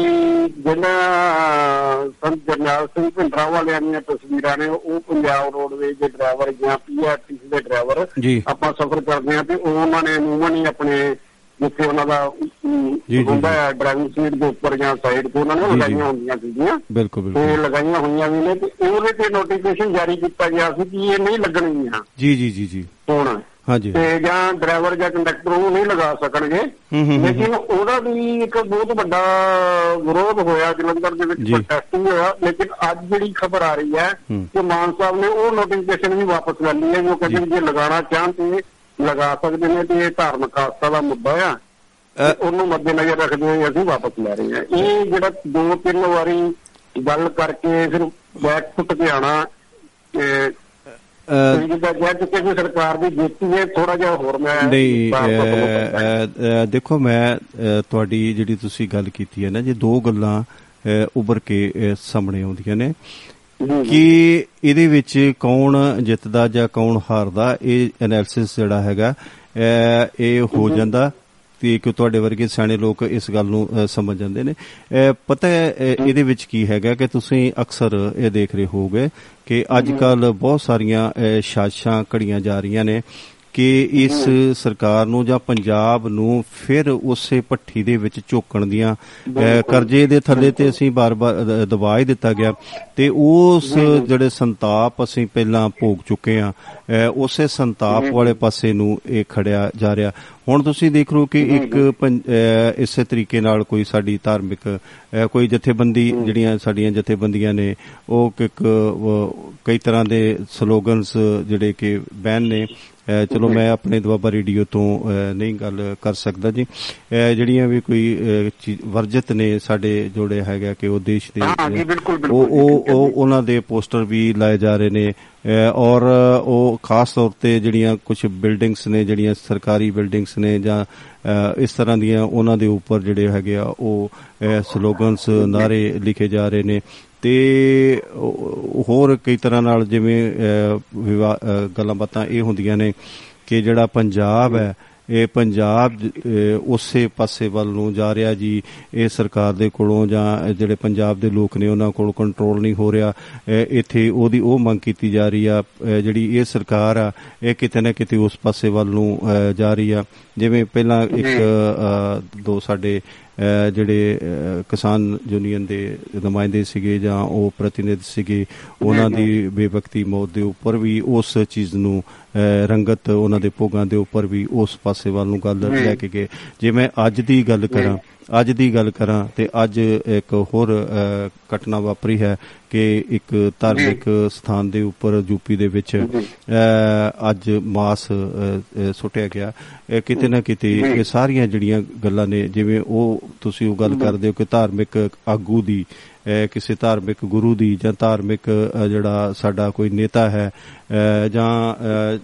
ਜਿਹੜਾ ਸੰਤ ਜਰਨੈਲ ਸਿੰਘ ਭਿੰਡਰਾ ਵਾਲਿਆਂ ਦੀਆਂ ਤਸਵੀਰਾਂ ਨੇ ਉਹ ਪੰਜਾਬ ਰੋਡਵੇਜ਼ ਦੇ ਡਰਾਈਵਰ ਜਾਂ ਪੀਆਰਟੀਸੀ ਦੇ ਡਰਾਈਵਰ। ਆਪਾਂ ਸਫ਼ਰ ਕਰਦੇ ਹਾਂ ਤੇ ਉਹ ਉਹਨਾਂ ਨੇ ਅਮੂਮਨ ਹੀ ਆਪਣੇ ਜਿੱਥੇ ਉਹਨਾਂ ਦਾ ਹੁੰਦਾ ਹੈ ਡਰਾਈਵਿੰਗ ਸੀਟ ਦੇ ਉੱਪਰ ਜਾਂ ਸਾਈਡ ਤੇ ਉਹਨਾਂ ਨੇ। ਲਗਾਈਆਂ ਹੁੰਦੀਆਂ ਸੀਗੀਆਂ। ਬਿਲਕੁਲ ਤੇ ਬਿਲਕੁਲ ਲਗਾਈਆਂ ਹੋਈਆਂ ਵੀ ਨੇ ਤੇ ਉਹਦੇ ਤੇ ਨੋਟੀਫਿਕੇਸ਼ਨ ਜਾਰੀ ਕੀਤਾ ਗਿਆ ਸੀ ਕਿ ਇਹ ਨਹੀਂ ਲੱਗਣਗੀਆਂ। ਜੀ ਜੀ ਜੀ ਜੀ। ਹੁਣ ਹਾਂਜੀ। ਤੇ ਜਾਂ ਡਰਾਈਵਰ ਜਾਂ ਕੰਡਕਟਰ ਉਹ ਨਹੀਂ ਲਗਾ ਸਕਣਗੇ। ਲੇਕਿਨ ਉਹਦਾ ਵੀ ਇੱਕ ਬਹੁਤ ਵੱਡਾ ਵਿਰੋਧ ਹੋਇਆ ਜਲੰਧਰ ਦੇ ਵਿੱਚ। ਪ੍ਰੋਟੈਸਟਿੰਗ ਹੋਇਆ। ਲੇਕਿਨ ਅੱਜ ਜਿਹੜੀ ਖਬਰ ਆ ਰਹੀ ਹੈ। ਕਿ ਮਾਨ ਸਾਹਿਬ ਨੇ ਉਹ ਨੋਟੀਫਿਕੇਸ਼ਨ ਵੀ ਵਾਪਸ ਲੈ ਲਈ ਹੈ ਜੋ ਕਹਿੰਦੇ ਜੇ। ਲਗਾਉਣਾ ਚਾਹਣ ਤੇ ਲਗਾ ਸਕਦੇ ਨੇ ਤੇ ਇਹ ਧਾਰਮਿਕ ਆਸਥਾ ਦਾ ਮੁੱਦਾ ਆ ਉਹਨੂੰ ਮੱਦੇਨਜ਼ਰ ਰੱਖਦੇ ਹੋਏ ਅਸੀਂ ਵਾਪਸ ਲੈ ਰਹੇ ਹਾਂ ਇਹ ਜਿਹੜਾ ਦੋ ਤਿੰਨ ਵਾਰੀ ਗੱਲ ਕਰਕੇ ਫਿਰ ਬੈਕ ਫੁੱਟ ਆਣਾ ਤੇ। ਅਹ, ਦੇਖੋ ਮੈਂ ਤੁਹਾਡੀ ਜਿਹੜੀ ਤੁਸੀਂ ਗੱਲ ਕੀਤੀ ਹੈ ਨਾ ਜੇ ਦੋ ਗੱਲਾਂ ਉੱਭਰ ਕੇ ਸਾਹਮਣੇ ਆਉਂਦੀਆਂ ਨੇ। ਕਿ ਇਹਦੇ ਵਿੱਚ ਕੌਣ ਜਿੱਤਦਾ ਜਾਂ ਕੌਣ ਹਾਰਦਾ ਇਹ ਐਨਾਲਿਸਿਸ ਜਿਹੜਾ ਹੈਗਾ ਇਹ ਹੋ ਜਾਂਦਾ ਤੇ ਕਿ ਤੁਹਾਡੇ ਵਰਗੇ ਸਿਆਣੇ ਲੋਕ ਇਸ ਗੱਲ ਨੂੰ ਸਮਝ ਜਾਂਦੇ ਨੇ। ਪਤਾ ਹੈ ਇਹਦੇ ਵਿੱਚ ਕੀ ਹੈਗਾ ਕਿ ਤੁਸੀਂ ਅਕਸਰ ਇਹ ਦੇਖ ਰਹੇ ਹੋਗੇ ਕਿ ਅੱਜ ਕੱਲ ਬਹੁਤ ਸਾਰੀਆਂ ਸਾਜ਼ਿਸ਼ਾਂ ਘੜੀਆਂ ਜਾ ਰਹੀਆਂ ਨੇ। ਕਿ ਇਸ ਸਰਕਾਰ ਨੂੰ ਜਾਂ ਪੰਜਾਬ ਨੂੰ ਫਿਰ ਉਸੇ ਪੱਠੀ ਦੇ ਵਿੱਚ ਝੋਕਣ ਦੀਆਂ ਕਰਜ਼ੇ ਦੇ ਥੱਲੇ ਤੇ ਅਸੀਂ ਬਾਰ-ਬਾਰ ਦ- ਦਬਾ ਹੀ ਦਿੱਤਾ ਗਿਆ। ਤੇ ਉਸ ਜਿਹੜੇ ਸੰਤਾਪ ਅਸੀਂ ਪਹਿਲਾਂ ਭੋਗ ਚੁੱਕੇ ਆ ਉਸੇ ਸੰਤਾਪ ਵਾਲੇ ਪਾਸੇ ਨੂੰ ਇਹ ਖੜਿਆ ਜਾ ਰਿਹਾ। ਹੁਣ ਤੁਸੀਂ ਦੇਖ ਲਓ ਕਿ ਇੱਕ ਇਸੇ ਤਰੀਕੇ ਨਾਲ ਕੋਈ ਸਾਡੀ ਧਾਰਮਿਕ ਕੋਈ ਜਥੇਬੰਦੀ ਜਿਹੜੀਆਂ ਸਾਡੀਆਂ ਜਥੇਬੰਦੀਆਂ ਨੇ ਉਹ ਇੱਕ ਕਈ ਤਰ੍ਹਾਂ ਦੇ ਸਲੋਗਨਸ ਜਿਹੜੇ ਕਿ ਬੈਨ ਨੇ ਚਲੋ ਮੈਂ ਆਪਣੇ ਦੁਆਬਾ ਰੇਡੀਓ ਤੋਂ ਨਹੀਂ ਗੱਲ ਕਰ ਸਕਦਾ ਜੀ। ਜਿਹੜੀਆਂ ਵੀ ਕੋਈ ਵਰਜਿਤ ਨੇ ਸਾਡੇ ਜੋੜੇ ਹੈਗਾ ਕਿ ਉਹ ਦੇਸ਼ ਦੇ ਉਹ ਉਹ ਉਹ ਉਹਨਾਂ ਦੇ ਪੋਸਟਰ ਵੀ ਲਾਏ ਜਾ ਰਹੇ ਨੇ। ਔਰ ਉਹ ਖਾਸ ਤੌਰ ਤੇ ਜਿਹੜੀਆਂ ਕੁਝ ਬਿਲਡਿੰਗਸ ਨੇ ਜਿਹੜੀਆਂ ਸਰਕਾਰੀ ਬਿਲਡਿੰਗਸ ਨੇ ਜਾਂ ਇਸ ਤਰ੍ਹਾਂ ਦੀਆਂ ਉਹਨਾਂ ਦੇ ਉੱਪਰ ਜਿਹੜੇ ਹੈਗੇ ਆ ਉਹ ਸਲੋਗਨਸ ਨਾਰੇ ਲਿਖੇ ਜਾ ਰਹੇ ਨੇ। ਤੇ ਹੋਰ ਕਈ ਤਰ੍ਹਾਂ ਨਾਲ ਜਿਵੇਂ ਗੱਲਾਂ ਬਾਤਾਂ ਇਹ ਹੁੰਦੀਆਂ ਨੇ ਕਿ ਜਿਹੜਾ ਪੰਜਾਬ ਹੈ ਇਹ ਪੰਜਾਬ ਉਸੇ ਪਾਸੇ ਵੱਲ ਨੂੰ ਜਾ ਰਿਹਾ ਜੀ। ਇਹ ਸਰਕਾਰ ਦੇ ਕੋਲੋਂ ਜਾਂ ਜਿਹੜੇ ਪੰਜਾਬ ਦੇ ਲੋਕ ਨੇ ਉਹਨਾਂ ਕੋਲ ਕੰਟਰੋਲ ਨਹੀਂ ਹੋ ਰਿਹਾ। ਇੱਥੇ ਉਹਦੀ ਉਹ ਮੰਗ ਕੀਤੀ ਜਾ ਰਹੀ ਆ ਜਿਹੜੀ ਇਹ ਸਰਕਾਰ ਆ ਇਹ ਕਿਤੇ ਨਾ ਕਿਤੇ ਉਸ ਪਾਸੇ ਵੱਲ ਨੂੰ ਜਾ ਰਹੀ ਆ। ਜਿਵੇਂ ਪਹਿਲਾਂ ਇੱਕ ਦੋ ਸਾਡੇ ਜਿਹੜੇ ਕਿਸਾਨ ਯੂਨੀਅਨ ਦੇ ਨੁਮਾਇੰਦੇ ਸੀਗੇ ਜਾਂ ਉਹ ਪ੍ਰਤੀਨਿਧ ਸੀਗੇ ਉਹਨਾਂ ਦੀ ਬੇਵਕਤੀ ਮੌਤ ਦੇ ਉੱਪਰ ਵੀ ਉਸ ਚੀਜ਼ ਨੂੰ ਰੰਗਤ ਉਹਨਾਂ ਦੇ ਭੋਗਾਂ ਦੇ ਉੱਪਰ ਵੀ ਉਸ ਪਾਸੇ ਵੱਲ ਨੂੰ ਗੱਲ ਲੈ ਕੇ ਗਏ। ਜੇ ਮੈਂ ਅੱਜ ਦੀ ਗੱਲ ਕਰਾਂ ਅੱਜ ਦੀ ਗੱਲ ਕਰਾਂ ਤੇ ਅੱਜ ਇੱਕ ਹੋਰ ਘਟਨਾ ਵਾਪਰੀ ਹੈ ਕਿ ਇੱਕ ਧਾਰਮਿਕ ਸਥਾਨ ਦੇ ਉੱਪਰ ਯੂਪੀ ਦੇ ਵਿੱਚ ਅੱਜ ਮਾਸ ਸੁੱਟਿਆ ਗਿਆ। ਕਿਤੇ ਨਾ ਕਿਤੇ ਇਹ ਸਾਰੀਆਂ ਜਿਹੜੀਆਂ ਗੱਲਾਂ ਨੇ ਜਿਵੇਂ ਉਹ ਤੁਸੀਂ ਉਹ ਗੱਲ ਕਰਦੇ ਹੋ ਕਿ ਧਾਰਮਿਕ ਆਗੂ ਦੀ ਕਿਸੇ ਧਾਰਮਿਕ ਗੁਰੂ ਦੀ ਜਾਂ ਧਾਰਮਿਕ ਜਿਹੜਾ ਸਾਡਾ ਕੋਈ ਨੇਤਾ ਹੈ ਜਾਂ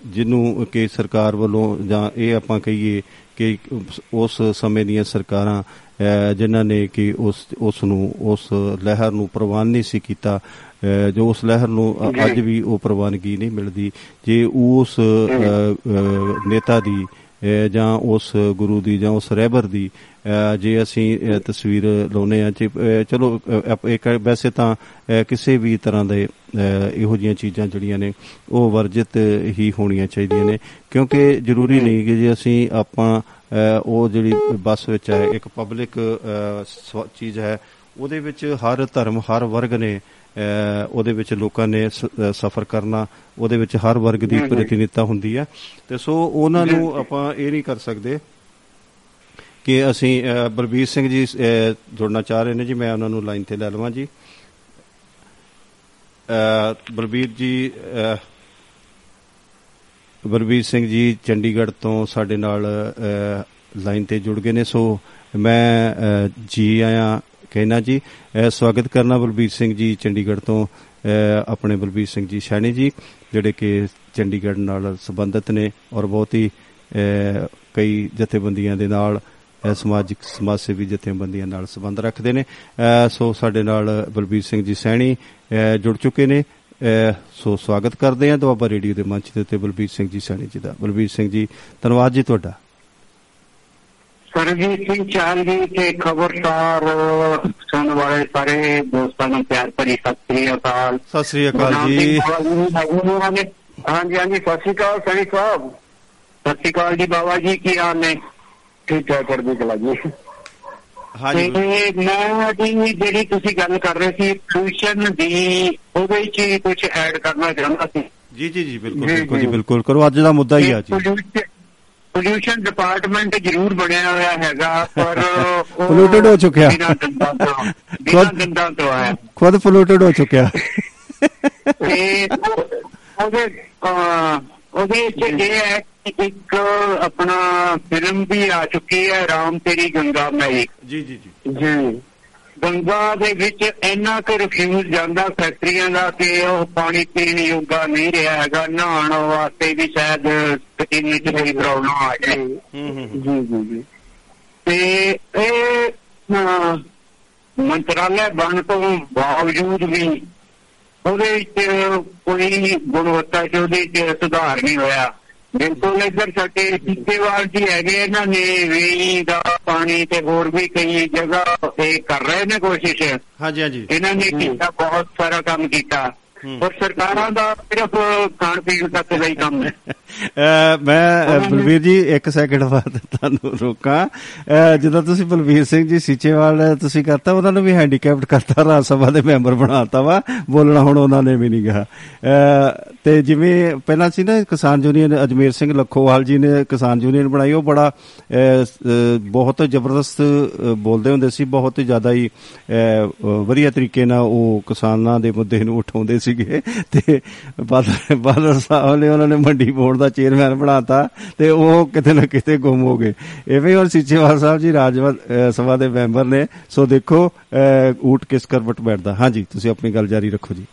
ਜਿਹਨੂੰ ਕਿ ਸਰਕਾਰ ਵੱਲੋਂ ਜਾਂ ਇਹ ਆਪਾਂ ਕਹੀਏ ਕਿ ਉਸ- ਸਮੇਂ ਦੀਆਂ ਸਰਕਾਰਾਂ ਜਿਨ੍ਹਾਂ ਨੇ ਕਿ ਉਸ ਉਸ ਨੂੰ ਉਸ ਲਹਿਰ ਨੂੰ ਪ੍ਰਵਾਨ ਨਹੀਂ ਸੀ ਕੀਤਾ ਜੋ ਉਸ ਲਹਿਰ ਨੂੰ ਅੱਜ ਵੀ ਉਹ ਪ੍ਰਵਾਨਗੀ ਨਹੀਂ ਮਿਲਦੀ। ਜੇ ਉਸ ਨੇਤਾ ਦੀ ਜਾਂ ਉਸ ਗੁਰੂ ਦੀ ਜਾਂ ਉਸ ਰਹਿਬਰ ਦੀ ਜੇ ਅਸੀਂ ਤਸਵੀਰ ਲਾਉਨੇ ਆ ਚਲੋ ਇੱਕ ਵੈਸੇ ਤਾਂ ਕਿਸੇ ਵੀ ਤਰ੍ਹਾਂ ਦੇ ਇਹੋ ਜਿਹੀਆਂ ਚੀਜ਼ਾਂ ਜਿਹੜੀਆਂ ਨੇ ਉਹ ਵਰਜਿਤ ਹੀ ਹੋਣੀਆਂ ਚਾਹੀਦੀਆਂ ਨੇ। ਕਿਉਂਕਿ ਜ਼ਰੂਰੀ ਨਹੀਂ ਕਿ ਜੇ ਅਸੀਂ ਆਪਾਂ ਉਹ ਜਿਹੜੀ ਬੱਸ ਵਿੱਚ ਹੈ ਇੱਕ ਪਬਲਿਕ ਚੀਜ਼ ਹੈ ਉਹਦੇ ਵਿੱਚ ਹਰ ਧਰਮ ਹਰ ਵਰਗ ਨੇ ਉਹਦੇ ਵਿੱਚ ਲੋਕਾਂ ਨੇ ਸਫਰ ਕਰਨਾ ਉਹਦੇ ਵਿੱਚ ਹਰ ਵਰਗ ਦੀ ਪ੍ਰਤੀਨਿਧਤਾ ਹੁੰਦੀ ਹੈ। ਤੇ ਸੋ ਉਹਨਾਂ ਨੂੰ ਆਪਾਂ ਇਹ ਨਹੀਂ ਕਰ ਸਕਦੇ ਕਿ ਅਸੀਂ ਬਲਬੀਰ ਸਿੰਘ ਜੀ ਜੁੜਨਾ ਚਾਹ ਰਹੇ ਨੇ ਜੀ ਮੈਂ ਉਹਨਾਂ ਨੂੰ ਲਾਈਨ ਤੇ ਲੈ ਲਵਾਂ ਜੀ। ਬਲਬੀਰ ਜੀ ਅਹ, ਬਲਬੀਰ ਸਿੰਘ ਜੀ ਚੰਡੀਗੜ੍ਹ ਤੋਂ ਸਾਡੇ ਨਾਲ ਅਹ, ਲਾਈਨ ਤੇ ਜੁੜ ਗਏ ਨੇ। ਸੋ ਮੈਂ ਅਹ, ਜੀ ਆਇਆਂ ਕਹਿਣਾ ਜੀ ਅਹ, ਸਵਾਗਤ ਕਰਨਾ ਬਲਬੀਰ ਸਿੰਘ ਜੀ ਚੰਡੀਗੜ੍ਹ ਤੋਂ ਅਹ, ਆਪਣੇ ਬਲਬੀਰ ਸਿੰਘ ਜੀ ਸ਼ਾਣੀ ਜੀ ਜਿਹੜੇ ਕਿ ਚੰਡੀਗੜ੍ਹ ਨਾਲ ਸੰਬੰਧਿਤ ਨੇ ਔਰ ਬਹੁਤ ਹੀ ਅਹ, ਕਈ ਜਥੇਬੰਦੀਆਂ ਦੇ ਨਾਲ ਅਹ, ਸਮਾਜਿਕ ਸਮਾਜ ਸੇਵੀ ਜਥੇਬੰਦੀਆਂ ਨਾਲ ਸੰਬੰਧ ਰੱਖਦੇ ਨੇ। ਅਹ, ਸੋ ਸਾਡੇ ਨਾਲ ਬਲਬੀਰ ਸਿੰਘ ਜੀ ਸੈਣੀ ਅਹ, ਜੁੜ ਚੁੱਕੇ ਨੇ। ਅਹ, ਸੋ ਸਵਾਗਤ ਕਰਦੇ ਹਾਂ ਦੁਆਬਾ ਰੇਡੀਓ ਦੇ ਮੰਚ ਦੇ ਉੱਤੇ ਬਲਬੀਰ ਸਿੰਘ ਜੀ ਸੈਣੀ ਜੀ ਦਾ। ਬਲਬੀਰ ਸਿੰਘ ਜੀ ਧੰਨਵਾਦ ਜੀ ਤੁਹਾਡਾ। ਸਰਜੀਤ ਸਿੰਘ ਚਾਲ ਜੀ ਤੇ ਖਬਰਦਾਰ ਸੁਣਨ ਵਾਲੇ ਸਾਰੇ ਦੋਸਤਾਂ ਨੂੰ ਪਿਆਰ ਭਰੀ ਸਤਿ ਸ੍ਰੀ ਅਕਾਲ। ਸਤਿ ਸ੍ਰੀ ਅਕਾਲ ਜੀ। ਹਾਂਜੀ ਹਾਂਜੀ ਸਤਿ ਸ੍ਰੀ ਅਕਾਲ ਸਣੀ ਸਾਹਿਬ। ਸਤਿ ਸ੍ਰੀ ਅਕਾਲ ਜੀ ਬਾਬਾ ਜੀ ਕੀ ਹਾਲ ਨੇ? ਠੀਕ ਹੈ ਚੜ੍ਹਦੀ ਕਲਾ ਜੀ। ਹਾਂਜੀ। ਮੈਂ ਜੀ ਜਿਹੜੀ ਤੁਸੀਂ ਗੱਲ ਕਰ ਰਹੇ ਸੀ ਪੋਲੂਸ਼ਨ ਦੀ ਉਹਦੇ ਵਿੱਚ ਹੀ ਕੁਝ ਐਡ ਕਰਨਾ ਚਾਹੁੰਦਾ ਸੀ। ਜੀ ਜੀ ਜੀ ਬਿਲਕੁਲ ਬਿਲਕੁਲ ਜੀ। ਬਿਲਕੁਲ। ਕਰੋ ਅੱਜ ਦਾ ਮੁੱਦਾ ਹੀ ਆ ਜੀ। ਪੋਲੂਸ਼ਨ ਡਿਪਾਰਟਮੈਂਟ ਜ਼ਰੂਰ ਬਣਿਆ ਹੋਇਆ ਹੈਗਾ ਪਰ Polluted ਹੋ ਚੁੱਕਿਆ। ਬਿਨਾਂ ਦੰਦਾਂ ਤੋਂ ਹੈ ਖੁਦ ਪੋਲੂਟਡ ਹੋ ਚੁੱਕਿਆ। ਤੇ ਉਹ- ਉਹਦੇ ਉਹਦੇ ਚ ਇਹ ਹੈ ਇੱਕ ਆਪਣਾ ਫਿਲਮ ਵੀ ਆ ਚੁੱਕੀ ਹੈ ਰਾਮ ਤੇਰੀ ਗੰਗਾ ਮੈਈ ਜੀ ਜੀ ਜੀ। ਜੀ। ਗੰਗਾ ਦੇ ਵਿੱਚ ਇੰਨਾ ਕੁ ਰਿਫਿਊਜ਼ ਜਾਂਦਾ ਫੈਕਟਰੀਆਂ ਦਾ ਕਿ ਉਹ ਪਾਣੀ ਪੀਣ ਯੋਗਾ ਨਹੀਂ ਰਿਹਾ ਹੈਗਾ। ਨਹਾਉਣ ਵਾਸਤੇ ਵੀ ਸ਼ਾਇਦ ਕਿੰਨੀ ਕੋਈ ਪ੍ਰੋਬਲਮ ਆ ਜਾਏ। ਜੀ ਜੀ ਜੀ। ਤੇ ਇਹ ਮੰਤਰਾਲੇ ਬਣ ਤੋਂ ਬਾਵਜੂਦ ਵੀ ਉਹਦੇ ਵਿੱਚ ਕੋਈ ਗੁਣਵੱਤਾ ਚ ਉਹਦੇ ਚ ਸੁਧਾਰ ਨਹੀਂ ਹੋਇਆ। ਬਿਲਕੁਲ ਇੱਧਰ ਸਾਡੇ ਸਿੱਕੇਵਾਲ ਜੀ ਹੈਗੇ ਇਹਨਾਂ ਨੇ ਵੇਈ ਦਾ ਪਾਣੀ ਤੇ ਹੋਰ ਵੀ ਕਈ ਜਗ੍ਹਾ ਇਹ ਕਰ ਰਹੇ ਨੇ ਕੋਸ਼ਿਸ਼ ਹਾਂਜੀ ਹਾਂਜੀ ਇਹਨਾਂ ਨੇ ਕੀਤਾ ਬਹੁਤ ਸਾਰਾ ਕੰਮ ਕੀਤਾ ਪਰ ਸਰਕਾਰਾਂ ਦਾ ਸਿਰਫ ਖਾਣ ਪੀਣ ਤੱਕ ਦਾ ਹੀ ਕੰਮ ਹੈ। ਮੈਂ ਬਲਵੀਰ ਜੀ ਇੱਕ ਸੈਕਿੰਡ ਬਾਅਦ ਤੁਹਾਨੂੰ ਰੋਕਾਂ। ਜਦੋਂ ਤੁਸੀਂ ਬਲਵੀਰ ਸਿੰਘ ਜੀ ਸੀਚੇਵਾਲ ਤੁਸੀਂ ਕਰਤਾ ਉਹਨਾਂ ਨੂੰ ਵੀ ਹੈਂਡੀਕੈਪਡ ਕਰਤਾ ਰਾਜ ਸਭਾ ਦੇ ਮੈਂਬਰ ਬਣਾਤਾ ਵਾ। ਬੋਲਣਾ ਹੁਣ ਉਹਨਾਂ ਨੇ ਵੀ ਨਹੀਂ ਕਿਹਾ ਤੇ ਜਿਵੇਂ ਪਹਿਲਾਂ ਸੀ ਨਾ ਕਿਸਾਨ ਯੂਨੀਅਨ ਅਜਮੇਰ ਸਿੰਘ ਲੱਖੋਵਾਲ ਜੀ ਨੇ ਕਿਸਾਨ ਯੂਨੀਅਨ ਬਣਾਈ ਉਹ ਬੜਾ ਬਹੁਤ ਜ਼ਬਰਦਸਤ ਬੋਲਦੇ ਹੁੰਦੇ ਸੀ ਬਹੁਤ ਜ਼ਿਆਦਾ ਹੀ ਵਧੀਆ ਤਰੀਕੇ ਨਾਲ ਉਹ ਕਿਸਾਨਾਂ ਦੇ ਮੁੱਦੇ ਨੂੰ ਉਠਾਉਂਦੇ ਸੀਗੇ ਤੇ ਬਾਦਲ ਬਾਦਲ ਸਾਹਿਬ ਨੇ ਉਹਨਾਂ ਨੇ ਮੰਡੀ ਬੋਰਡ ਦਾ ਚੇਅਰਮੈਨ ਬਣਾਤਾ ਤੇ ਉਹ ਕਿਤੇ ਨਾ ਕਿਤੇ ਗੁੰਮ ਹੋ ਗਏ। ਐਵੇਂ ਹੁਣ ਸੀਚੇਵਾਲ ਸਾਹਿਬ ਜੀ ਰਾਜ ਸਭਾ ਦੇ ਮੈਂਬਰ ਨੇ। ਸੋ ਦੇਖੋ ਅਹ, ਊਠ ਕਿਸ ਕਰਵਟ ਬੈਠਦਾ। ਹਾਂਜੀ ਤੁਸੀਂ ਆਪਣੀ ਗੱਲ ਜਾਰੀ ਰੱਖੋ ਜੀ।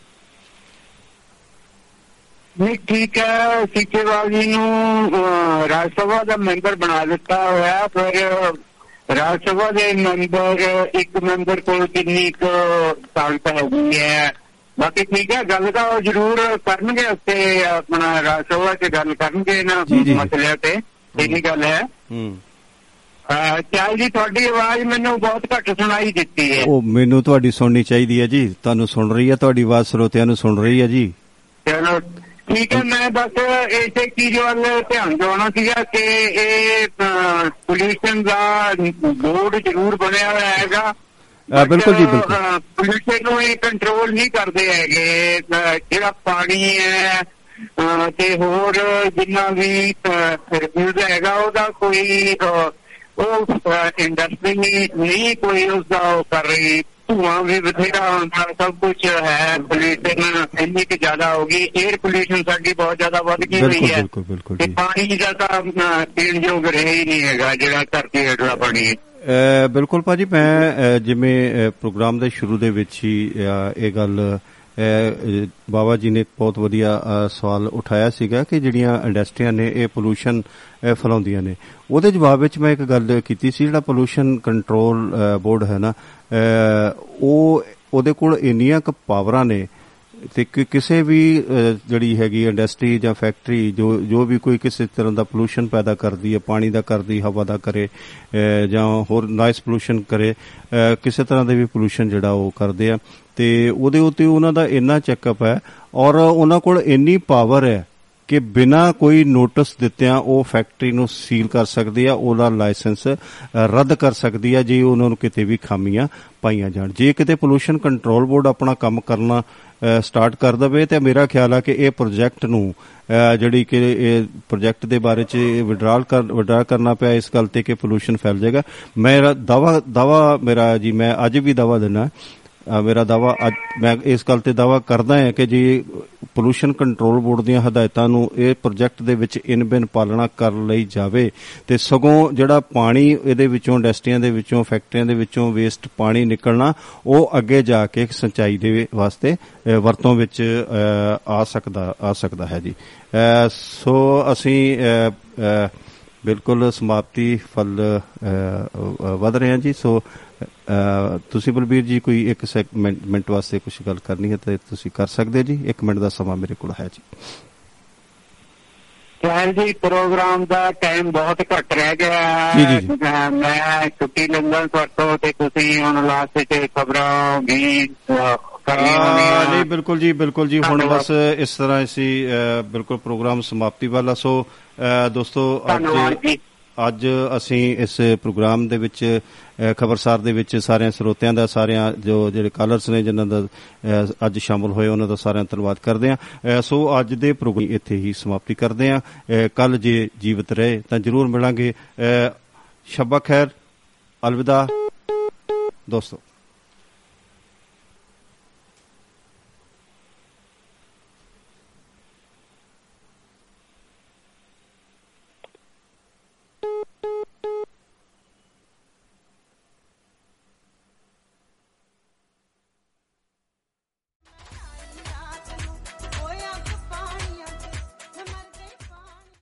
ਨਹੀਂ ਠੀਕ ਹੈ। ਸੀਚੇਵਾਲ ਜੀ ਨੂੰ ਅਹ, ਰਾਜ ਸਭਾ ਦਾ ਮੈਂਬਰ ਬਣਾ ਦਿੱਤਾ ਹੋਇਆ। ਪਰ ਰਾਜ ਸਭਾ ਦੇ ਮੈਂਬਰ ਇੱਕ ਮੈਂਬਰ ਕੋਲ ਕਿੰਨੀ ਕੁ ਤਾਕਤ ਹੈਗੀ ਹੈ? ਬਾਕੀ ਠੀਕ ਹੈ ਗੱਲ ਤਾਂ ਉਹ ਜ਼ਰੂਰ ਕਰਨਗੇ ਉੱਤੇ ਆਪਣਾ ਰਾਜ ਸਭਾ 'ਚ ਗੱਲ ਕਰਨਗੇ ਇਹਨਾਂ। ਮਸਲਿਆਂ ਤੇ। ਇਹੀ ਗੱਲ ਹੈ। ਹੂੰ। ਚਾਲ ਜੀ ਤੁਹਾਡੀ ਆਵਾਜ਼ ਮੈਨੂੰ ਬਹੁਤ ਘੱਟ ਸੁਣਾਈ ਦਿੱਤੀ ਹੈ। ਉਹ ਮੈਨੂੰ ਤੁਹਾਡੀ ਸੁਣਨੀ ਚਾਹੀਦੀ ਹੈ ਜੀ। ਤੁਹਾਨੂੰ ਸੁਣ ਰਹੀ ਹੈ ਤੁਹਾਡੀ ਆਵਾਜ਼ ਸਰੋਤਿਆਂ ਨੂੰ ਸੁਣ ਰਹੀ ਹੈ ਜੀ। ਚਲੋ ਠੀਕ ਹੈ ਮੈਂ ਬਸ ਇਸੇ ਚੀਜ਼ ਵੱਲ ਧਿਆਨ ਦਿਵਾਉਣਾ ਸੀਗਾ ਕਿ ਇਹ ਪੋਲੂਸ਼ਨ ਦਾ ਬੋਰਡ ਜ਼ਰੂਰ ਬਣਿਆ ਹੋਇਆ ਹੈਗਾ। ਬਿਲਕੁਲ ਜੀ, ਬਿਲਕੁਲ। ਪੋਲੂਸ਼ਨ ਨੂੰ ਇਹ ਕੰਟਰੋਲ ਨਹੀਂ ਕਰਦੇ ਹੈਗੇ ਜਿਹੜਾ ਪਾਣੀ ਹੈ ਤੇ ਹੋਰ ਜਿੰਨਾ ਵੀ ਰਿਵਿਊਜ਼ ਹੈਗਾ ਉਹਦਾ ਕੋਈ ਉਹ ਇੰਡਸਟਰੀ ਨਹੀਂ ਕੋਈ ਉਸ ਦਾ ਉਹ ਕਰ ਰਹੀ। ਧੂਆਂ ਵੀ ਬਥੇਰਾ ਹੁੰਦਾ ਸਭ ਕੁਝ ਹੈ ਪੋਲੂਸ਼ਨ ਇੰਨੀ ਕਿ ਜ਼ਿਆਦਾ ਹੋ ਗਈ 에ਅਰ ਪੋਲੂਸ਼ਨ ਸਾਡੀ ਬਹੁਤ ਜ਼ਿਆਦਾ ਵੱਧ ਗਈ ਹੋਈ ਹੈ। ਤੇ ਪਾਣੀ ਦਾ ਤਾਂ ਪੀਣ ਯੋਗ ਰਿਹਾ ਨਹੀਂ ਹੈਗਾ ਜਿਹੜਾ ਧਰਤੀ ਹੇਠਲਾ ਪਾਣੀ ਹੈ। ਬਿਲਕੁਲ ਭਾਜੀ ਮੈਂ ਅ, ਜਿਵੇਂ ਅ, ਪ੍ਰੋਗਰਾਮ ਦੇ ਸ਼ੁਰੂ ਦੇ ਵਿੱਚ ਹੀ ਅ, ਇਹ ਗੱਲ ਅ, ਅ, ਬਾਬਾ ਜੀ ਨੇ ਬਹੁਤ ਵਧੀਆ ਅ, ਸਵਾਲ ਉਠਾਇਆ ਸੀਗਾ ਕਿ ਜਿਹੜੀਆਂ ਇੰਡਸਟਰੀਆਂ ਨੇ ਇਹ ਪੋਲੂਸ਼ਨ ਫੈਲਾਉਂਦੀਆਂ ਨੇ। ਉਹਦੇ ਜਵਾਬ ਵਿੱਚ ਮੈਂ ਇੱਕ ਗੱਲ ਕੀਤੀ ਸੀ ਜਿਹੜਾ ਪੋਲੂਸ਼ਨ ਕੰਟਰੋਲ ਬੋਰਡ ਹੈ ਨਾ ਅ, ਉਹ ਉਹਦੇ ਕੋਲ ਇੰਨੀਆਂ ਕੁ ਪਾਵਰਾਂ ਨੇ ਤੇ ਕਿ ਕਿਸੇ ਵੀ ਅਹ, ਜਿਹੜੀ ਹੈਗੀ ਇੰਡਸਟਰੀ ਜਾਂ ਫੈਕਟਰੀ ਜੋ ਜੋ ਵੀ ਕੋਈ ਕਿਸੇ ਤਰ੍ਹਾਂ ਦਾ ਪੋਲੂਸ਼ਨ ਪੈਦਾ ਕਰਦੀ ਹੈ ਪਾਣੀ ਦਾ ਕਰਦੀ ਹਵਾ ਦਾ ਕਰੇ ਅਹ, ਜਾਂ ਹੋਰ ਨਾਇਸ ਪੋਲੂਸ਼ਨ ਕਰੇ ਅਹ, ਕਿਸੇ ਤਰ੍ਹਾਂ ਦੇ ਵੀ ਪੋਲੂਸ਼ਨ ਜਿਹੜਾ ਉਹ ਕਰਦੇ ਆ ਤੇ ਉਹਦੇ ਉੱਤੇ ਉਹਨਾਂ ਦਾ ਇੰਨਾ ਚੈੱਕਅਪ ਹੈ ਔਰ ਉਹਨਾਂ ਕੋਲ ਇੰਨੀ ਪਾਵਰ ਹੈ ਕਿ ਬਿਨਾ ਕੋਈ ਨੋਟਿਸ ਦਿੱਤਿਆਂ ਉਹ ਫੈਕਟਰੀ ਨੂੰ ਸੀਲ ਕਰ ਸਕਦੀ ਆ ਉਹਦਾ ਲਾਇਸੈਂਸ ਅ, ਰੱਦ ਕਰ ਸਕਦੀ ਆ ਜੇ ਉਹਨਾਂ ਨੂੰ ਕਿਤੇ ਵੀ ਖਾਮੀਆਂ ਪਾਈਆਂ ਜਾਣ। ਜੇ ਕਿਤੇ ਪੋਲੂਸ਼ਨ ਕੰਟਰੋਲ ਬੋਰਡ ਆਪਣਾ ਕੰਮ ਕਰਨਾ ਸਟਾਰਟ ਕਰ ਦਵੇ ਤੇ ਮੇਰਾ ਖਿਆਲ ਆ ਕਿ ਇਹ ਪ੍ਰੋਜੈਕਟ ਨੂੰ ਅ, ਜਿਹੜੀ ਕਿ ਇਹ ਪ੍ਰੋਜੈਕਟ ਦੇ ਬਾਰੇ ਚ ਵਿਡਰਾਲ ਕਰ ਵਿਡਰਾ ਕਰਨਾ ਪਿਆ ਇਸ ਗੱਲ ਤੇ ਕਿ ਪੋਲੂਸ਼ਨ ਫੈਲ ਜਾਏਗਾ। ਮੇਰਾ ਦਾਵਾ ਦਾਵਾ ਮੇਰਾ ਜੀ ਮੈਂ ਅੱਜ ਵੀ ਦਾਵਾ ਦਿੰਦਾ ਅ, ਮੇਰਾ ਦਾਵਾ ਅੱਜ ਮੈਂ ਇਸ ਗੱਲ ਤੇ ਦਾਵਾ ਕਰਦਾ ਹਾਂ ਕਿ ਜੇ ਪੋਲੂਸ਼ਨ ਕੰਟਰੋਲ ਬੋਰਡ ਦੀਆਂ ਹਦਾਇਤਾਂ ਨੂੰ ਇਹ ਪ੍ਰੋਜੈਕਟ ਦੇ ਵਿੱਚ ਇਨ ਬਿਨ ਪਾਲਣਾ ਕਰ ਲਈ ਜਾਵੇ ਤੇ ਸਗੋਂ ਜਿਹੜਾ ਪਾਣੀ ਇਹਦੇ ਵਿੱਚੋਂ ਇੰਡਸਟਰੀਆਂ ਦੇ ਵਿੱਚੋਂ ਫੈਕਟਰੀਆਂ ਦੇ ਵਿੱਚੋਂ ਵੇਸਟ ਪਾਣੀ ਨਿਕਲਣਾ ਉਹ ਅੱਗੇ ਜਾ ਕੇ ਸਿੰਚਾਈ ਦੇ ਵਾਸਤੇ ਅ, ਵਰਤੋਂ ਵਿੱਚ ਅ, ਆ ਸਕਦਾ ਆ ਸਕਦਾ ਹੈ ਜੀ। ਅ, ਸੋ ਅਸੀਂ ਅ, ਅ, ਬਿਲਕੁਲ ਸਮਾਪਤੀ ਫਲ ਅ, ਅ, ਵਧ ਰਹੇ ਹਾਂ ਜੀ। ਸੋ ਅ, ਤੁਸੀਂ ਬਲਬੀਰ ਜੀ ਕੋਈ ਇੱਕ ਸੈਗਮੈਂਟ ਮਿੰਟ ਵਾਸਤੇ ਕੁਝ ਗੱਲ ਕਰਨੀ ਹੈ ਤੇ ਤੁਸੀਂ ਕਰ ਸਕਦੇ ਜੀ 1 ਮਿੰਟ ਦਾ ਸਮਾਂ ਮੇਰੇ ਕੋਲ ਹੈ ਜੀ ਚਾਹਲ ਜੀ ਪ੍ਰੋਗਰਾਮ ਦਾ ਟਾਈਮ ਬਹੁਤ ਘੱਟ ਰਹਿ ਗਿਆ ਹੈ। ਜੀ, ਜੀ, ਜੀ। ਮੈਂ ਛੁੱਟੀ ਲੰਘਣ ਤੋਂ ਤੇ ਤੁਸੀਂ ਹੁਣ ਲਾਸਟ ਤੇ ਖਬਰਾਂ ਵੀ ਨਹੀਂ ਬਿਲਕੁਲ ਜੀ ਬਿਲਕੁਲ ਜੀ ਹੁਣ। ਬਸ ਇਸ ਤਰ੍ਹਾਂ ਅਸੀਂ ਬਿਲਕੁਲ ਪ੍ਰੋਗਰਾਮ ਸਮਾਪਤੀ ਵਾਲਾ ਸੋ ਦੋਸਤੋ ਅੱਜ ਜੀ ਅੱਜ ਅਸੀਂ ਇਸ ਪ੍ਰੋਗਰਾਮ ਦੇ ਵਿੱਚ ਅ, ਖਬਰਸਾਰ ਦੇ ਵਿੱਚ ਸਾਰਿਆਂ ਸਰੋਤਿਆਂ ਦਾ ਸਾਰਿਆਂ ਜੋ ਜਿਹੜੇ ਕਾਲਰਸ ਨੇ ਜਿਨ੍ਹਾਂ ਦਾ ਅ, ਅੱਜ ਸ਼ਾਮਲ ਹੋਏ ਉਹਨਾਂ ਦਾ ਸਾਰਿਆਂ ਦਾ ਧੰਨਵਾਦ ਕਰਦੇ ਹਾਂ। ਸੋ ਅੱਜ ਦੇ ਪ੍ਰੋਗਰਾਮ ਇੱਥੇ ਹੀ ਸਮਾਪਤੀ ਕਰਦੇ ਹਾਂ। ਕੱਲ ਜੇ ਜੀਵਤ ਰਹੇ ਤਾਂ ਜਰੂਰ ਮਿਲਾਂਗੇ। ਅ, ਸ਼ਬਾ ਖੈਰ ਅਲਵਿਦਾ। ਦੋਸਤੋ।